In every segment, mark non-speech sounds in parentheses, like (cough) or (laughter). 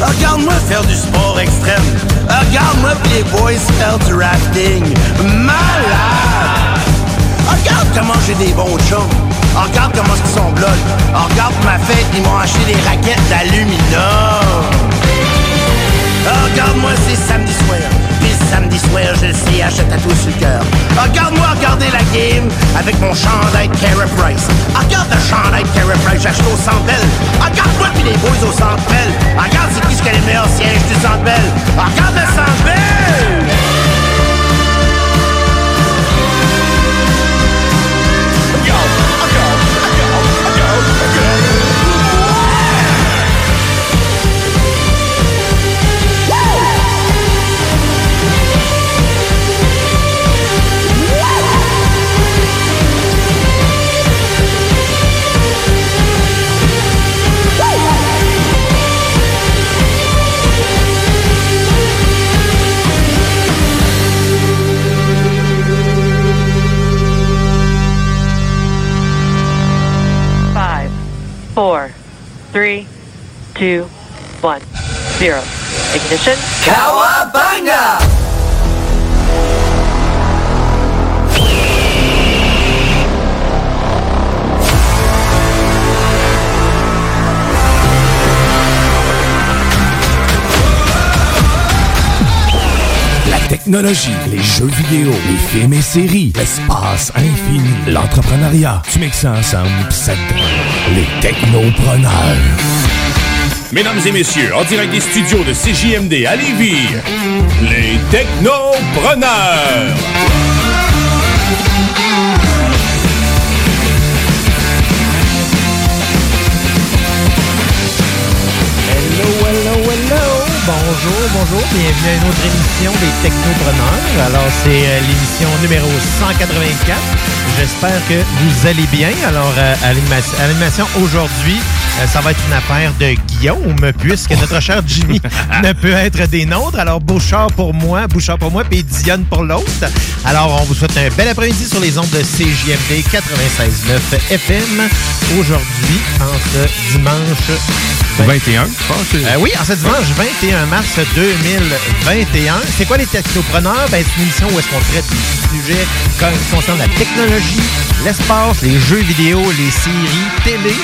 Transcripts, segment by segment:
Regarde-moi faire du sport extrême. Regarde-moi les boys faire du rafting. Malade! Regarde comment j'ai des bons chums. Regarde comment ils sont blood. Regarde ma fête, ils m'ont acheté des raquettes d'aluminium. Regarde-moi, c'est samedi soir. Samedi soir, je sais, achète à tout sur le cœur. Regarde-moi regarder la game avec mon chandail Cara Price. Regarde le chandail Cara Price, j'ai acheté au Centre. Regarde-moi puis les boys au Centre. Regarde c'est qui ce qui a les meilleurs sièges du Centre. Regarde le Centre. Four, three, two, one, zero. Ignition. Cowabunga! Technologie, les jeux vidéo, les films et séries, l'espace infini, l'entrepreneuriat. Tu mixes ça ensemble ça les technopreneurs. Mesdames et messieurs, en direct des studios de CJMD à Lévis, les Technopreneurs. Bonjour, bonjour, bienvenue à une autre émission des Technopreneurs. Alors, c'est euh, l'émission numéro 184. J'espère que vous allez bien. Alors, euh, à l'animation- aujourd'hui, euh, ça va être une affaire de Guillaume, puisque notre cher Jimmy (laughs) ne peut être des nôtres. Alors, Bouchard pour moi, Bouchard pour moi, puis Dionne pour l'autre. Alors, on vous souhaite un bel après-midi sur les ondes de CJMD 96.9 FM. Aujourd'hui, en ce dimanche 21, je pense. euh, oui, en ce dimanche 21 mars 2021. C'est quoi les technopreneurs? Ben, c'est une émission où est-ce qu'on traite sujets comme- qui concernent la technologie, l'espace, les jeux vidéo, les séries, télé.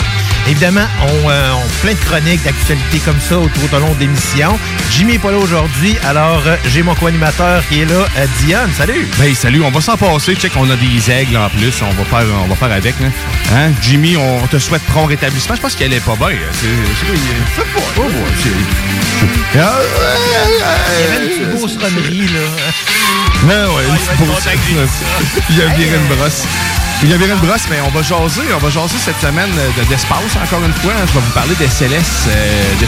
Évidemment, on, euh, on plein de chroniques d'actualité comme ça au tout au long de l'émission. Jimmy n'est pas là aujourd'hui, alors euh, j'ai mon co-animateur qui est là, euh, Diane. Salut! Ben salut, on va s'en passer. Check, on a des aigles en plus. On va faire, on va faire avec. Hein? Hein? Jimmy, on te souhaite prompt rétablissement. Je pense qu'elle est pas bien. C'est c'est il- pas. Il y avait une petite ouais, grosse connerie, là. Ouais, ouais, une petite brosse. Il y a viré une brosse. Il y a viré une brosse, mais on va jaser. On va jaser cette semaine de- d'espace, encore une fois. Je vais vous parler des Célestes. euh, des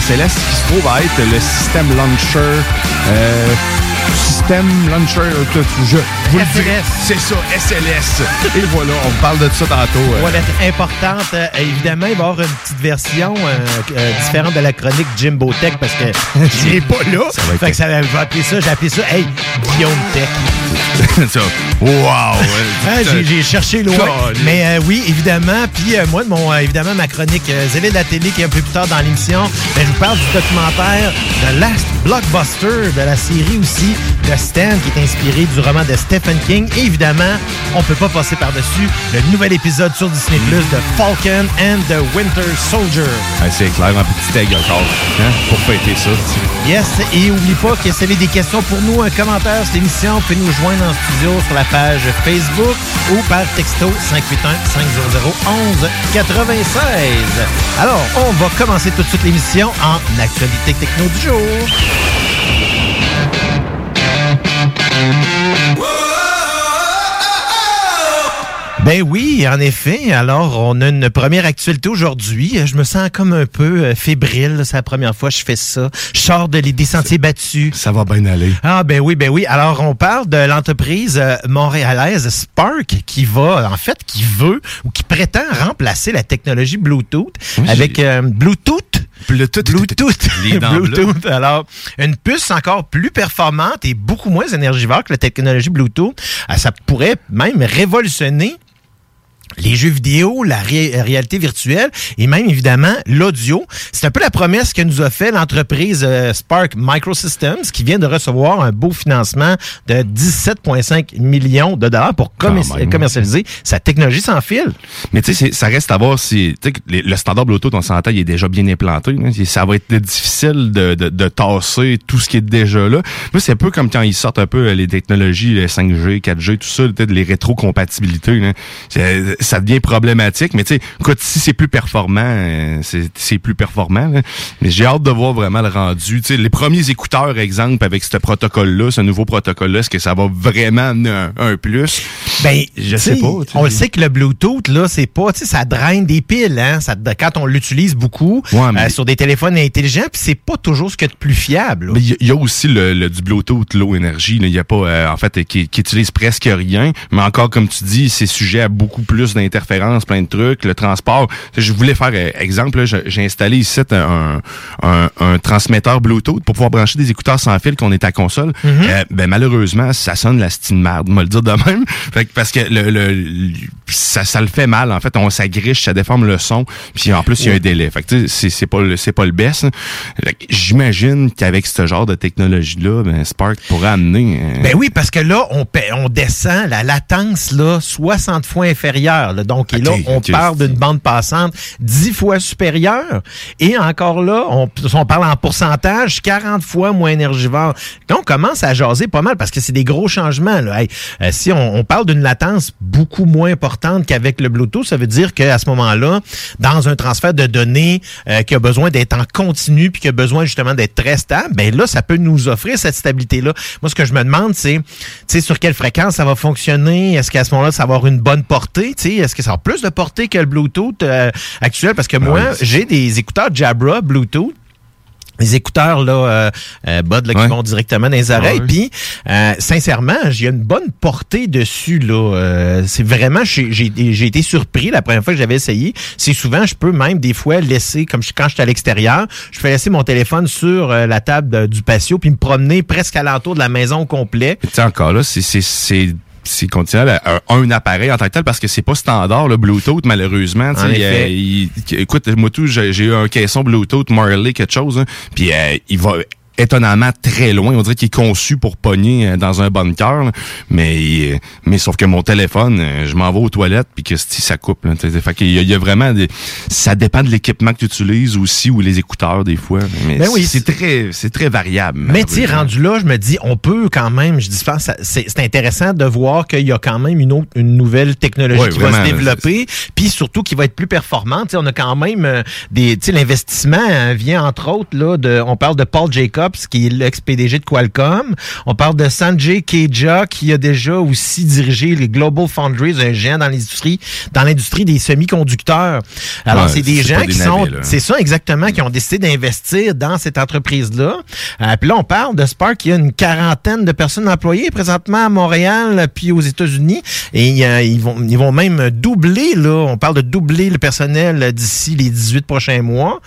qui se trouve à être le système launcher. euh, System Launcher. tout, je vous le SLS. dirai. C'est ça, SLS. Et voilà, on parle de ça tantôt. euh. Voilà, importante. Euh, évidemment, il va y avoir une petite version euh, différente de la chronique Jimbo Tech parce que (laughs) je l'ai pas là. Ça va être- fait que ça, je vais appeler ça, j'ai appelé ça, hey, Guillaume Tech. (laughs) ça. Wow! Hein, (laughs) j'ai- cherché loin. Mais oui, évidemment. Puis moi, de mon, évidemment, ma chronique Zélé de la télé qui est un peu plus tard dans l'émission, ben, je vous parle du documentaire The Last Blockbuster de la série aussi de Stan qui est inspiré du roman de Stephen King. Et évidemment, on peut pas passer par-dessus le nouvel épisode sur Disney Plus de Falcon and the Winter Soldier. Ouais, c'est clair, un petit egg encore. Hein, pour fêter ça. Yes, et oublie pas que si vous avez des questions pour nous, un commentaire sur l'émission, vous pouvez nous joindre en studio sur la page Facebook ou par texto 581-500-1196. Alors, on va commencer tout de suite l'émission en actualité techno du jour. Ben oui, en effet. Alors, on a une première actualité aujourd'hui. Je me sens comme un peu euh, fébrile. C'est la première fois que je fais ça. Je sors de des sentiers battus. Ça va bien aller. Ah ben oui, ben oui. Alors, on parle de l'entreprise euh, montréalaise Spark qui va, en fait, qui veut ou qui prétend remplacer la technologie Bluetooth Oui, avec euh, Bluetooth. Bluetooth. Bluetooth. (laughs) Les dents bleues. Bluetooth. Alors, une puce encore plus performante et beaucoup moins énergivore que la technologie Bluetooth. Ah, Ça pourrait même révolutionner les jeux vidéo, la ré- réalité virtuelle et même évidemment l'audio. C'est un peu la promesse que nous a fait l'entreprise euh, Spark Microsystems qui vient de recevoir un beau financement de 17,5 millions de dollars pour commer- commercialiser sa technologie sans fil. Mais tu sais, ça reste à voir si. Tu sais, que les- le standard Bluetooth, on s'entend, il est déjà bien implanté. là. Ça va être difficile de, de, de tasser tout ce qui est déjà là. Moi, c'est un peu comme quand ils sortent un peu euh, les technologies les 5G, 4G, tout ça, les rétrocompatibilités. Ça devient problématique. Mais tu sais, écoute, si c'est plus performant, euh, c'est plus performant. là. Mais j'ai hâte de voir vraiment le rendu. Tu sais, les premiers écouteurs, exemple, avec ce protocole-là, ce nouveau protocole-là, est-ce que ça va vraiment amener un, un plus? Ben, Je sais pas. On le sait que le Bluetooth, là, c'est pas, tu sais, ça draine des piles, hein. Ça, quand on l'utilise beaucoup Ouais, mais- euh, sur des téléphones intelligents, puis c'est pas toujours ce qu'il y a de plus fiable. il y, a- il y a aussi le, le- du Bluetooth low énergie. là. Il y a pas, euh, en fait, qui, qui utilise presque rien. Mais encore, comme tu dis, c'est sujet à beaucoup plus d'interférences, plein de trucs. Le transport. Je voulais faire euh, exemple. là, J'ai installé ici un, un, un transmetteur Bluetooth pour pouvoir brancher des écouteurs sans fil qu'on est à console. Euh, ben malheureusement, ça sonne la style merde, me le dire de même. (laughs) Fait que parce que le, le- ça, ça le fait mal. En fait, on s'agriche, ça déforme le son. Puis en plus, il y a un délai. Fait que c'est pas le c'est pas le best. J'imagine qu'avec ce genre de technologie-là, ben, Spark pourrait amener. euh, Ben oui, parce que là, on, on descend la latence là 60 fois inférieure. Là. donc, et là, on parle d'une bande passante 10 fois supérieure. Et encore là, on, on parle en pourcentage 40 fois moins énergivore. Donc, on commence à jaser pas mal parce que c'est des gros changements. Là. Hey, euh, si on, on parle d'une latence beaucoup moins importante qu'avec le Bluetooth, ça veut dire qu'à ce moment-là, dans un transfert de données euh, qui a besoin d'être en continu puis qui a besoin justement d'être très stable, ben là, ça peut nous offrir cette stabilité-là. Moi, ce que je me demande, c'est, sur quelle fréquence ça va fonctionner? Est-ce qu'à ce moment-là, ça va avoir une bonne portée? Est-ce que ça avoir plus de portée que le Bluetooth euh, actuel? Parce que moi, oui. j'ai des écouteurs Jabra Bluetooth les écouteurs là, euh, euh, Bud là, qui vont directement dans les oreilles. Ouais. Puis, euh, sincèrement, j'ai une bonne portée dessus. là. Euh, c'est vraiment, j'ai été surpris la première fois que j'avais essayé. C'est souvent, je peux même des fois laisser, comme je- quand je suis à l'extérieur, je peux laisser mon téléphone sur la table du patio puis me promener presque alentour de la maison au complet. Tu encore là, c'est c'est continuel à un, un appareil en tant que tel parce que c'est pas standard le Bluetooth malheureusement. En effet. euh, il- écoute, moi tout, j'ai j'ai eu un caisson Bluetooth Marley quelque chose, hein, puis euh, il va étonnamment très loin. On dirait qu'il est conçu pour pogner euh, dans un bunker. là. Mais, euh, mais sauf que mon téléphone, euh, je m'en vais aux toilettes puis que ça coupe. Là, fait qu'il y, a- il y a vraiment des. Ça dépend de l'équipement que tu utilises aussi ou les écouteurs des fois. Mais Ben oui, c'est très, c'est très variable. Mais tu rendu là, je me dis, on peut quand même, je dis, c'est intéressant de voir qu'il y a quand même une autre, une nouvelle technologie Ouais, qui va se développer, puis surtout qui va être plus performante. Tu sais, on a quand même des, tu sais, l'investissement euh, vient entre autres là de, on parle de Paul Jacobs Jacobs, qui est l'ex-PDG de Qualcomm. On parle de Sanjay Keja, qui a déjà aussi dirigé les Global Foundries, un géant dans l'industrie, dans l'industrie des semi-conducteurs. Alors, Ouais, c'est des gens des qui sont, navets, c'est ça exactement, qui ont décidé d'investir dans cette entreprise-là. Euh, puis là, on parle de Spark, il y a une quarantaine de personnes employées présentement à Montréal, puis aux États-Unis, et euh, ils vont, ils vont même doubler là. On parle de doubler le personnel d'ici les 18 prochains mois.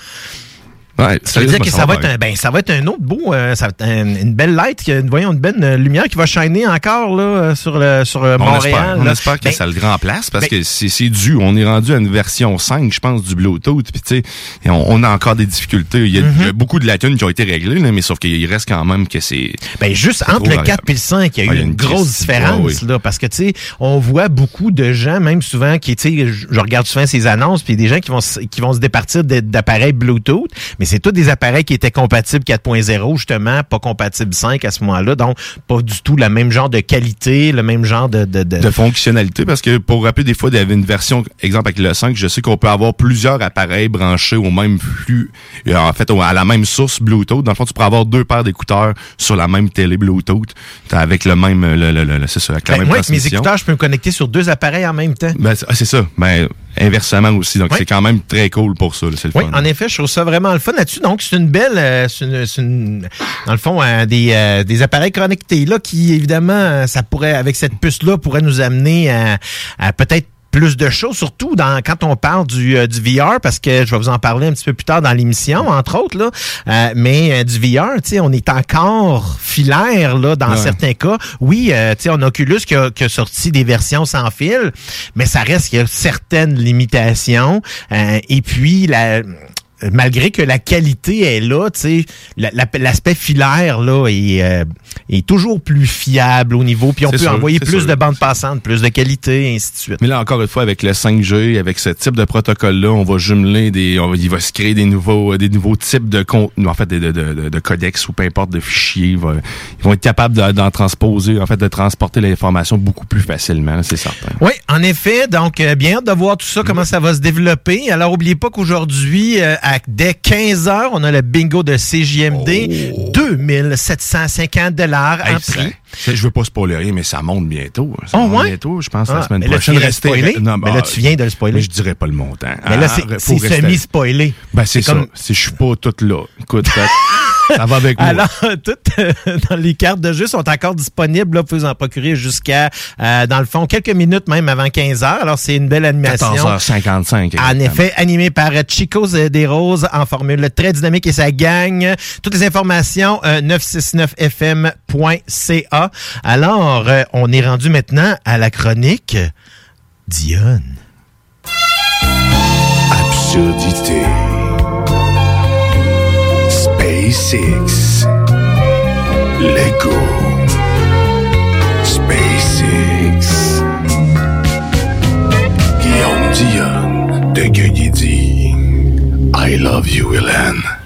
Ouais, Ça veut dire que ça va être un, ben, ça va être un autre beau, euh, ça va être un- une belle light, qui- voyons, une belle euh, lumière qui va shiner encore là euh, sur le sur euh, On Montréal. espère, on espère que Ben, ça le remplace parce ben- que c'est c'est dû. On est rendu à une version 5, je pense, du Bluetooth. Puis tu sais, on, on a encore des difficultés. Il y a, y a beaucoup de lacunes qui ont été réglées, là, mais sauf qu'il reste quand même que c'est. Ben juste entre le 4 variable. et le 5, il y a eu Ouais, une, une grosse différence Ouais, oui. là parce que tu sais, on voit beaucoup de gens même souvent qui tu sais je regarde souvent ces annonces puis des gens qui vont se- qui vont se départir d'appareils Bluetooth, mais c'est tous des appareils qui étaient compatibles 4.0 justement, pas compatibles 5 à ce moment-là, donc pas du tout le même genre de qualité, le même genre de de, de- de fonctionnalité parce que pour rappeler des fois il y avait une version exemple avec le 5 je sais qu'on peut avoir plusieurs appareils branchés au même flux euh, en fait à la même source Bluetooth. Dans le fond tu pourrais avoir deux paires d'écouteurs sur la même télé Bluetooth avec le même le, le, le- c'est ça avec la Ben, même moi avec mes écouteurs, je peux me connecter sur deux appareils en même temps. ben, c'est ah, c'est ça. Ben inversement aussi donc Oui. c'est quand même très cool pour ça là, le Oui, fun en effet, je trouve ça vraiment le fun là-dessus. Donc, c'est une belle, euh, c'est une, une- dans le fond, euh, des, euh, des appareils connectés là qui, évidemment, euh, ça pourrait, avec cette puce-là, pourrait nous amener à, à peut-être plus de choses, surtout dans quand on parle du, euh, du VR, parce que je vais vous en parler un petit peu plus tard dans l'émission, entre autres, là. Euh, mais euh, du VR, tu sais, on est encore filaire là dans Ouais. certains cas. Oui, euh, tu sais, on a Oculus qui a, qui a sorti des versions sans fil, mais ça reste qu'il y a certaines limitations. Euh, et puis la malgré que la qualité est là, la- l'aspect filaire là est, euh, est toujours plus fiable au niveau, puis on peut sûr, envoyer plus sûr. de bandes passantes, plus de qualité, et ainsi de suite. Mais là, encore une fois, avec le 5G, avec ce type de protocole-là, on va jumeler des, on il va se créer des nouveaux, euh, des nouveaux types de contenus, en fait, de, de, de, de codex ou peu importe de fichiers. Va- ils vont être capables de- d'en transposer, en fait, de transporter l'information beaucoup plus facilement, c'est certain. Oui, en effet. Donc, euh, bien hâte de voir tout ça, comment ça va se développer. Alors, oubliez pas qu'aujourd'hui, euh, à- dès 15 heures, on a le bingo de CJMD. 2750 dollars en Oh. Hey, ça- prix. je veux pas spoiler mais ça monte bientôt. Ça Oh, monte ouais? bientôt, je pense, Ah, la semaine mais là, tu prochaine. Restez- spoiler? Non, Mais bah, là, tu viens de le spoiler. Mais je dirais pas le montant. Mais là, Ah, c'est- semi-spoilé. Ben, c'est C'est ça. comme- Si je suis pas tout là. Écoute, (laughs) ça, ça va avec moi. Alors, toutes euh, dans les cartes de jeu sont encore disponibles. Là, vous pouvez en procurer jusqu'à, euh, dans le fond, quelques minutes même avant 15 heures. Alors, c'est une belle animation. 14h55. En effet, animé par euh, Chico des Roses en formule très dynamique et sa gang. Toutes les informations, euh, 969fm.ca. Alors, euh, on est rendu maintenant à la chronique Dionne. Absurdité. SpaceX. Lego. SpaceX. Guillaume Dion de Gueugny dit I love you, Hélène.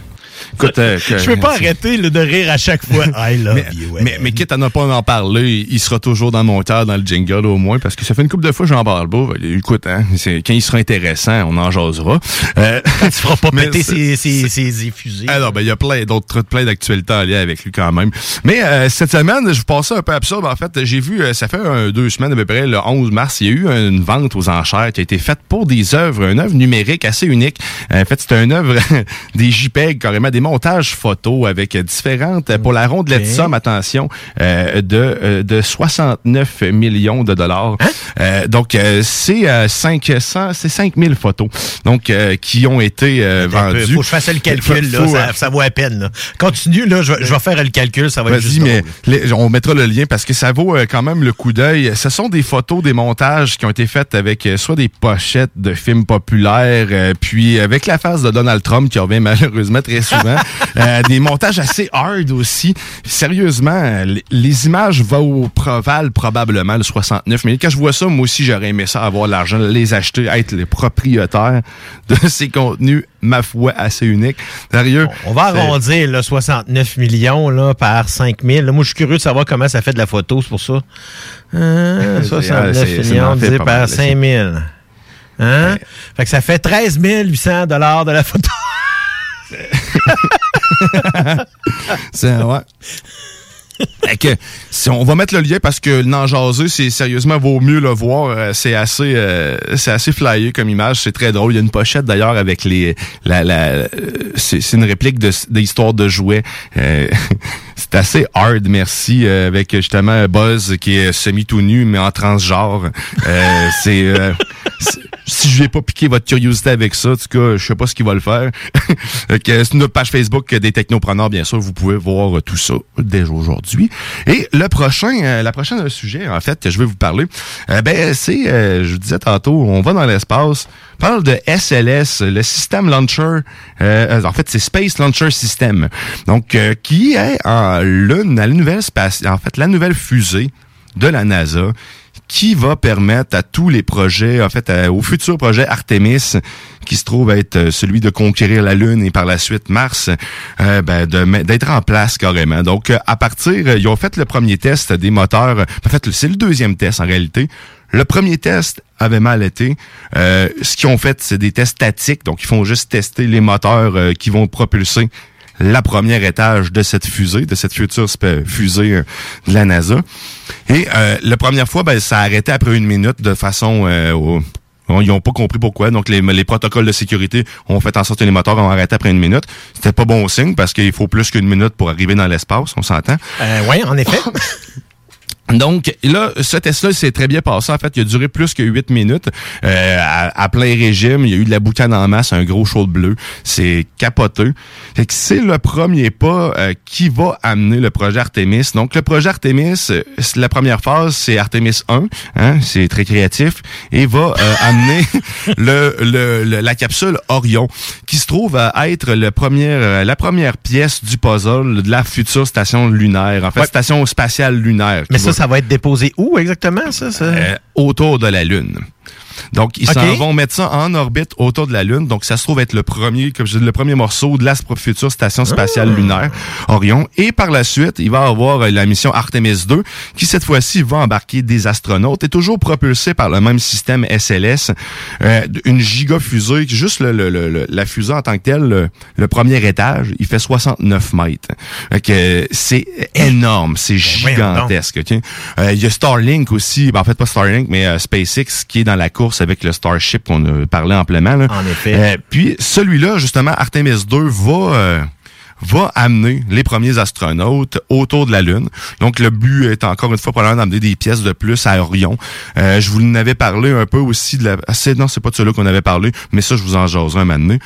Écoute, euh, que- Je peux pas arrêter là, de rire à chaque fois. (laughs) I love mais, you. mais, mais quitte à ne pas en parler, il sera toujours dans mon cœur, dans le jingle au moins, parce que ça fait une couple de fois que j'en parle pas. Écoute, hein, c'est- quand il sera intéressant, on en jasera. Euh, (laughs) tu feras pas (laughs) péter c'est- ses, ses, ses effusés. Alors, ben, il y a plein d'autres, plein d'actualités en lien avec lui quand même. Mais euh, cette semaine, je vous passais un peu absurde. En fait, j'ai vu, euh, ça fait un- deux semaines à peu près, le 11 mars, il y a eu une vente aux enchères qui a été faite pour des œuvres, une œuvre numérique assez unique. En fait, c'était une œuvre des JPEG, carrément des montages photos avec différentes, pour la rondelette somme, attention, euh, de, euh, de 69 millions de dollars. Hein? Euh, donc, euh, c'est euh, 500, c'est 5000 photos donc euh, qui ont été euh, vendues. Faut que je fasse le calcul, Faut- là, faut, ça, euh, ça vaut à peine. Là. Continue, là, je, vais- je vais faire le calcul, ça va être juste mais les- on mettra le lien parce que ça vaut euh, quand même le coup d'œil. Ce sont des photos, des montages qui ont été faits avec euh, soit des pochettes de films populaires, euh, puis avec la face de Donald Trump qui revient malheureusement très souvent. Euh, des montages assez hard aussi. Sérieusement, les, images vont pro- valent probablement le 69 mais Quand je vois ça, moi aussi, j'aurais aimé ça, avoir l'argent, les acheter, être les propriétaires de (laughs) ces contenus, ma foi, assez uniques. Sérieux. On va arrondir là, 69 millions là, par 5 000. Là, moi, je suis curieux de savoir comment ça fait de la photo, c'est pour ça. Euh, C'est- 69 c'est- c'est millions divisé par mal, 5 000. Hein? Fait que ça fait 13 800 de la photo. (laughs) (laughs) c'est ouais. Fait que, si on va mettre le lien parce que jaser, c'est sérieusement vaut mieux le voir. Euh, C'est assez, euh, c'est assez flyé comme image. C'est très drôle. Il y a une pochette d'ailleurs avec les, la, la, euh, c'est une réplique de d'histoire de jouets. Euh, (laughs) c'est assez hard, merci, euh, avec justement Buzz qui est semi tout nu mais en transgenre. Euh, c'est- si je vais pas piquer votre curiosité avec ça, en tout cas, je sais pas ce qu'il va le faire. (laughs) Que c'est notre page Facebook des technopreneurs, bien sûr, vous pouvez voir tout ça déjà aujourd'hui. Et le prochain, euh, la prochaine sujet, en fait, que je vais vous parler, euh, ben c'est, euh, je vous disais tantôt, on va dans l'espace, parle de SLS, le système launcher, euh, en fait, c'est Space Launcher System, donc euh, qui est en la nouvelle space, en fait, la nouvelle fusée de la NASA qui va permettre à tous les projets, en fait, au futur projet Artemis, qui se trouve être euh, celui de conquérir la Lune et par la suite Mars, euh, ben, d'être en place carrément. Donc, euh, à partir, ils ont fait le premier test des moteurs. En fait, c'est le deuxième test en réalité. Le premier test avait mal été. Euh, ce qu'ils ont fait, c'est des tests statiques. Donc, ils font juste tester les moteurs qui vont propulser la première étage de cette fusée, de cette future fusée euh, de la NASA. Et euh, la première fois, ben, ça a arrêté après une minute de façon... euh, au- Ils n'ont pas compris pourquoi. Donc, les, les protocoles de sécurité ont fait en sorte que les moteurs ont arrêté après une minute. C'était pas bon signe parce qu'il faut plus qu'une minute pour arriver dans l'espace, on s'entend. Euh, oui, en effet. (laughs) Donc là, ce test-là s'est très bien passé. En fait, il a duré plus que 8 minutes euh, à, à plein régime. Il y a eu de la boucane en masse, un gros chaud bleu. C'est capoté. Fait que c'est le premier pas euh, qui va amener le projet Artemis. Donc le projet Artemis, euh, c'est- la première phase, c'est Artemis 1. Hein, c'est très créatif. Et va euh, (laughs) amener le, le- le- la capsule Orion, qui se trouve à être le premier, euh, la première pièce du puzzle de la future station lunaire. En fait, Ouais. station spatiale lunaire. Mais ça, ça va être déposé où exactement, ça? euh, autour de la Lune. Donc, ils s'en vont mettre ça en orbite autour de la Lune. Donc, ça se trouve être le premier, comme je dis, le premier morceau de la future station spatiale Ah. lunaire, Orion. Et par la suite, il va avoir euh, la mission Artemis 2, qui cette fois-ci va embarquer des astronautes et toujours propulsé par le même système SLS, euh, une gigafusée, juste le, le- le- la fusée en tant que telle, le, premier étage, il fait 69 mètres. C'est énorme, c'est donc. gigantesque. ok? Euh, Il y a Starlink aussi, ben, en fait pas Starlink, mais euh, SpaceX qui est dans la course avec le Starship qu'on a parlé amplement. Là. En effet. Euh, puis celui-là, justement, Artemis 2 va... euh, va amener les premiers astronautes autour de la Lune. Donc, le but est encore une fois probablement d'amener des pièces de plus à Orion. Euh, je vous en avais parlé un peu aussi de la... ah, c'est- non, c'est pas de cela qu'on avait parlé, mais ça, je vous en jaserai un moment donné.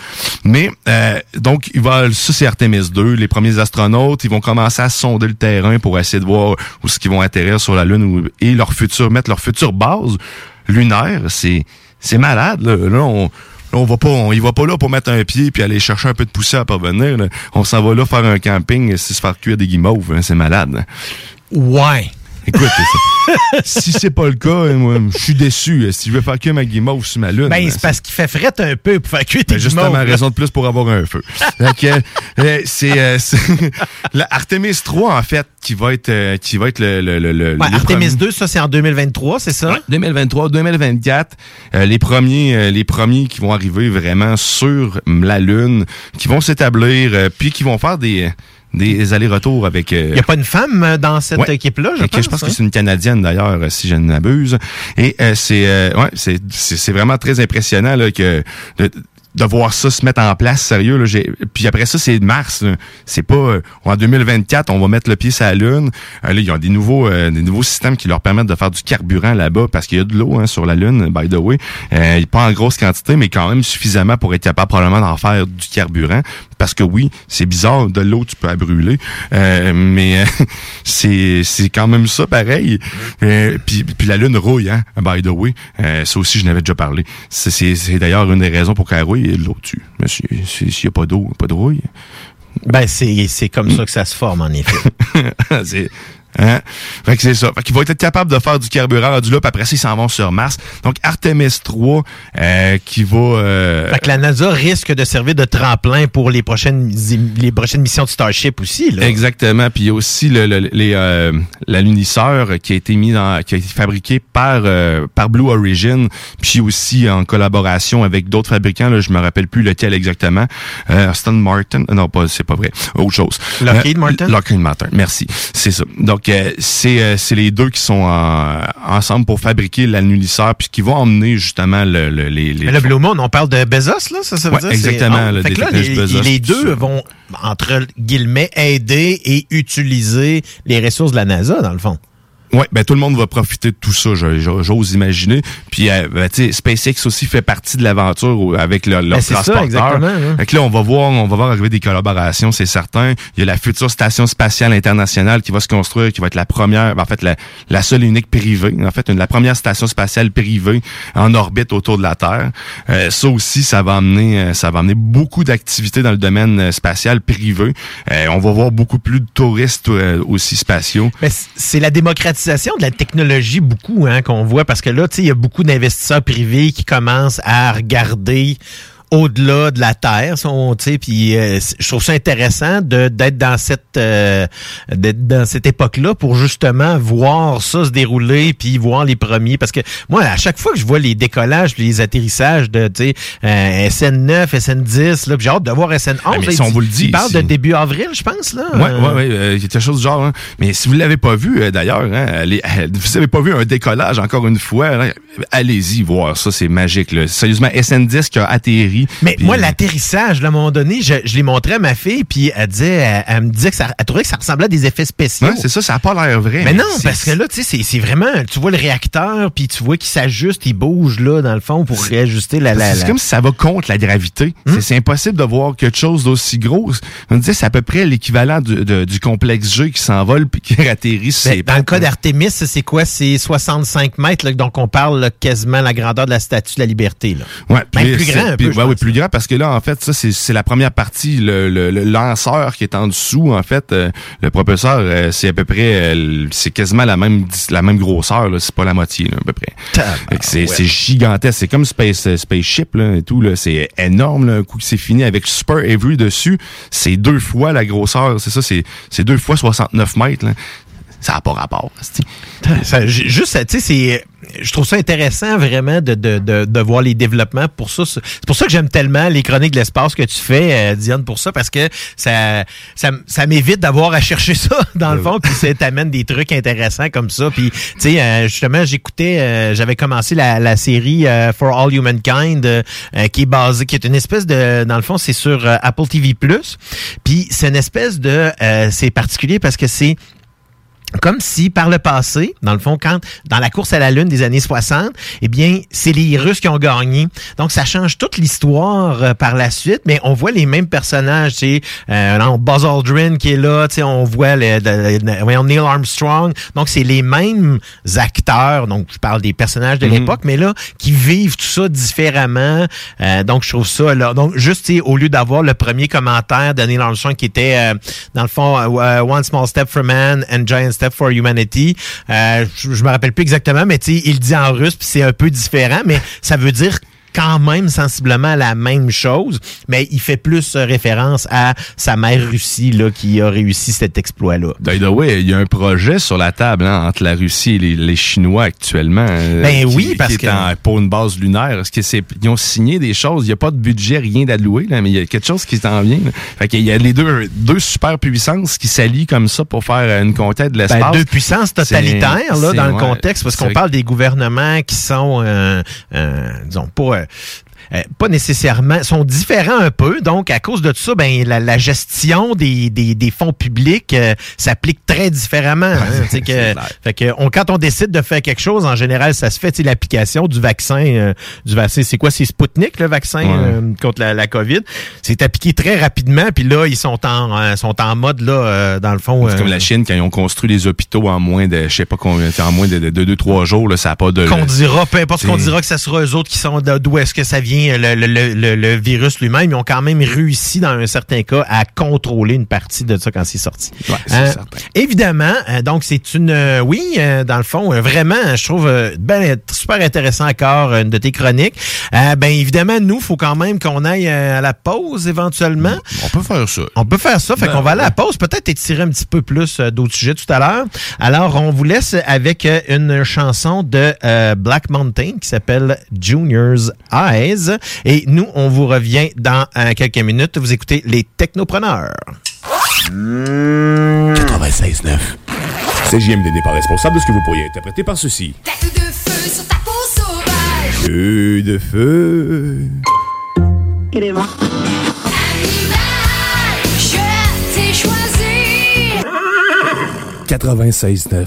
Mais, euh, donc, il va, ça, c'est Artemis 2. Les premiers astronautes, ils vont commencer à sonder le terrain pour essayer de voir où est-ce qu'ils vont atterrir sur la Lune ou- et leur futur, mettre leur future base lunaire. C'est, c'est malade, là. Là, on, on va pas, on va pas là pour mettre un pied puis aller chercher un peu de poussière pour venir. là. On s'en va là faire un camping et se faire cuire des guimauves. hein. C'est malade. Ouais. Écoute, si c'est pas le cas, hein, moi, je suis déçu. Si je veux faire cuire ma guimauve sur ma lune. Ben, hein, c'est parce qu'il fait fret un peu pour faire cuire tes ben, justement, là. raison de plus pour avoir un feu. Euh, c'est euh, (laughs) Artemis 3 en fait qui va être euh, qui va être le le le, Ouais, Artemis premiers- 2, ça, c'est en 2023, c'est ça? 2023, 2024, euh, les premiers, euh, les premiers qui vont arriver vraiment sur la Lune, qui vont s'établir, puis qui vont faire des des allers-retours avec. euh, Il n'y a pas une femme euh, dans cette Ouais. équipe-là, je pense. je pense hein? que c'est une Canadienne d'ailleurs, euh, si je ne m'abuse. Et euh, c'est euh, ouais, c'est vraiment très impressionnant là que de, de voir ça se mettre en place sérieux là, puis après ça c'est mars c'est pas euh, en 2024 on va mettre le pied sur la lune. Euh, là ils ont des nouveaux euh, des nouveaux systèmes qui leur permettent de faire du carburant là-bas parce qu'il y a de l'eau hein, sur la lune by the way. Euh, pas en grosse quantité mais quand même suffisamment pour être capable probablement d'en faire du carburant parce que oui c'est bizarre de l'eau tu peux la brûler. Euh, mais euh, (laughs) c'est c'est quand même ça pareil. Puis puis la lune rouille hein by the way. Ça aussi je n'avais déjà parlé. C'est d'ailleurs une des raisons pour qu'elle rouille l'eau tue mais si- si- s'il y a pas d'eau pas de rouille Ben, c'est c'est comme ça que ça se forme, en effet. (laughs) Hein? Fait que c'est ça. Fait qu'ils vont être capables de faire du carburant rendu là, puis après ça, ils s'en vont sur Mars. Donc, Artemis 3, euh, qui va... Euh, Fait que la NASA risque de servir de tremplin pour les prochaines, les prochaines missions de Starship aussi. Là. Exactement. Puis il y a aussi le, le- les, euh, l'alunisseur qui a été mis dans, qui a été fabriqué par euh, par Blue Origin, puis aussi en collaboration avec d'autres fabricants. Là, je me rappelle plus lequel exactement. Euh, Aston Martin. Non, pas, c'est pas vrai. Autre chose. Lockheed Euh, Martin? Lockheed Martin. Merci. C'est ça. Donc euh, c'est euh, c'est les deux qui sont en- ensemble pour fabriquer l'alunisseur, puis qui vont emmener justement le, le- les, les Mais le Blue Moon, on parle de Bezos, là, ça, ça veut Ouais, dire? c'est- exactement, là, fait des que là, technologies les, Bezos, les deux vont, entre guillemets, aider et utiliser les ressources de la NASA, dans le fond. Ouais, ben tout le monde va profiter de tout ça, j'ose imaginer. Puis, euh, ben, tu sais, SpaceX aussi fait partie de l'aventure avec le, leur Ben, ça, hein. Fait que là, on va voir, on va voir arriver des collaborations, c'est certain. Il y a la future station spatiale internationale qui va se construire, qui va être la première, ben, en fait, la, la seule et unique privée. En fait, une, la première station spatiale privée en orbite autour de la Terre. Euh, ça aussi, ça va amener, euh, ça va amener beaucoup d'activités dans le domaine euh, spatial privé. Euh, on va voir beaucoup plus de touristes euh, aussi spatiaux. Mais c- c'est la de la technologie beaucoup hein, qu'on voit parce que là, tu sais, il y a beaucoup d'investisseurs privés qui commencent à regarder au-delà de la terre, puis euh, je trouve ça intéressant de d'être dans cette euh, d'être dans cette époque-là pour justement voir ça se dérouler puis voir les premiers parce que moi à chaque fois que je vois les décollages puis les atterrissages de tu sais euh, SN9, SN10 là, puis j'ai hâte de voir SN11. Ah, mais si on vous le dit, il parle de début avril, je pense là. Ouais, Euh, ouais, ouais, euh, quelque chose du genre. hein. Mais si vous l'avez pas vu, euh, d'ailleurs, hein, allez- euh, vous avez pas vu un décollage encore une fois, hein, allez-y voir ça, c'est magique. Là. Sérieusement, SN10 qui a atterri. Mais moi, l'atterrissage, à un moment donné, je, je l'ai montré à ma fille, puis elle disait, elle, elle me disait que ça, elle trouvait que ça ressemblait à des effets spéciaux. Ouais, c'est ça, ça a pas l'air vrai. mais non, parce que là, tu sais, c'est- vraiment, tu vois le réacteur, puis tu vois qu'il s'ajuste, il bouge, là, dans le fond, pour réajuster la... la, C'est la- comme si ça va contre la gravité. Hmm? C'est- impossible de voir quelque chose d'aussi gros. On disait c'est à peu près l'équivalent du, complexe G qui s'envole puis qui atterrit sur Ben, dans le cas là. d'Artemis, c'est quoi? C'est 65 mètres, là, donc on parle là, quasiment la grandeur de la statue de la liberté. Là. Ouais, Même plus grand un peu, ouais, oui, plus grand parce que là, en fait, ça, c'est c'est la première partie. Le, le- le lanceur qui est en dessous, en fait, euh, le propulseur, euh, c'est à peu près, euh, c'est quasiment la même la même grosseur. là, C'est pas la moitié, là, à peu près. C'est c'est gigantesque. C'est comme Space euh, Spaceship là, et tout. là. C'est énorme. Là, un coup que c'est fini avec Super Avery dessus, c'est deux fois la grosseur. C'est ça, c'est c'est deux fois 69 mètres. Là. Ça n'a pas rapport. Ça, juste, tu sais, c'est, je trouve ça intéressant vraiment de, de, de, de voir les développements. Pour ça, c'est pour ça que j'aime tellement les chroniques de l'espace que tu fais, euh, Diane, pour ça, parce que ça, ça, ça m'évite d'avoir à chercher ça (laughs) dans le fond, puis ça t'amène des trucs intéressants comme ça. Puis, tu sais, euh, justement, j'écoutais, euh, j'avais commencé la, la série For All Humankind, qui est basée, qui est une espèce de, dans le fond, c'est sur Apple TV+. Puis, c'est une espèce de, euh, c'est particulier parce que c'est comme si par le passé, dans le fond, quand dans la course à la Lune des années 60, eh bien, c'est les Russes qui ont gagné. Donc, ça change toute l'histoire euh, par la suite, mais on voit les mêmes personnages. Tu sais, euh, Buzz Aldrin qui est là, tu sais, on voit le, le- le- Neil Armstrong. Donc, c'est les mêmes acteurs. Donc, je parle des personnages de l'époque, mais là, qui vivent tout ça différemment. Euh, donc, je trouve ça là. Donc, juste, au lieu d'avoir le premier commentaire de Neil Armstrong qui était, euh, dans le fond, euh, One Small Step for Man and Giant Step for Humanity. Euh, je, me rappelle plus exactement, mais tu il dit en russe, puis c'est un peu différent, mais ça veut dire quand même sensiblement la même chose, mais il fait plus euh, référence à sa mère Russie là, qui a réussi cet exploit-là. By the way, il y a un projet sur la table hein, entre la Russie et les, les Chinois actuellement. euh, Ben qui- oui, parce qui est que- en- pour une base lunaire. Est-ce que c'est ils ont signé des choses? Il n'y a pas de budget, rien d'alloué, là, mais il y a quelque chose qui s'en vient. Là. Fait qu'il y a les deux deux super puissances qui s'allient comme ça pour faire euh, une conquête de l'espace. Ben, deux puissances totalitaires là, dans le contexte, parce qu'on parle des gouvernements qui sont, euh, euh, disons, pas... euh, euh, pas nécessairement, sont différents un peu. Donc, à cause de tout ça, ben, la, la gestion des, des, des fonds publics euh, s'applique très différemment. hein. Que, fait que on, quand on décide de faire quelque chose, en général, ça se fait, l'application du vaccin, euh, du vaccin, c'est quoi? C'est Sputnik, le vaccin Ouais. euh, contre la, la COVID. C'est appliqué très rapidement, puis là, ils sont en, euh, sont en mode, là, euh, dans le fond... C'est euh, comme la Chine quand ils ont construit les hôpitaux en moins de, je sais pas combien, en moins de 2-3 jours, là, ça n'a pas de. qu'on dira, peu importe ce qu'on dira que ça sera eux autres qui sont d'où est-ce que ça vient bien le, le- le- le- le virus lui-même, ils ont quand même réussi dans un certain cas à contrôler une partie de ça quand c'est sorti. c'est Euh, certain. Évidemment, euh, donc c'est une euh, oui, euh, dans le fond, euh, vraiment, je trouve euh, ben, super intéressant encore euh, une de tes chroniques. Euh, ben évidemment, nous, faut quand même qu'on aille euh, à la pause éventuellement. On peut faire ça. On peut faire ça, fait Ben, qu'on va aller à la pause, peut-être étirer un petit peu plus euh, d'autres sujets tout à l'heure. Alors, on vous laisse avec euh, une chanson de euh, Black Mountain qui s'appelle Junior's Eyes. Et nous, on vous revient dans euh, quelques minutes. Vous écoutez Les Technopreneurs. 96.9. CJMD n'est pas responsable de ce que vous pourriez interpréter par ceci. Tête de feu sur ta peau sauvage. Feu de feu. Je t'ai choisi. 96.9.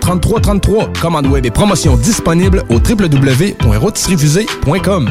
3333. Commande web et promotion disponible au www.rôtisseriefusée.com.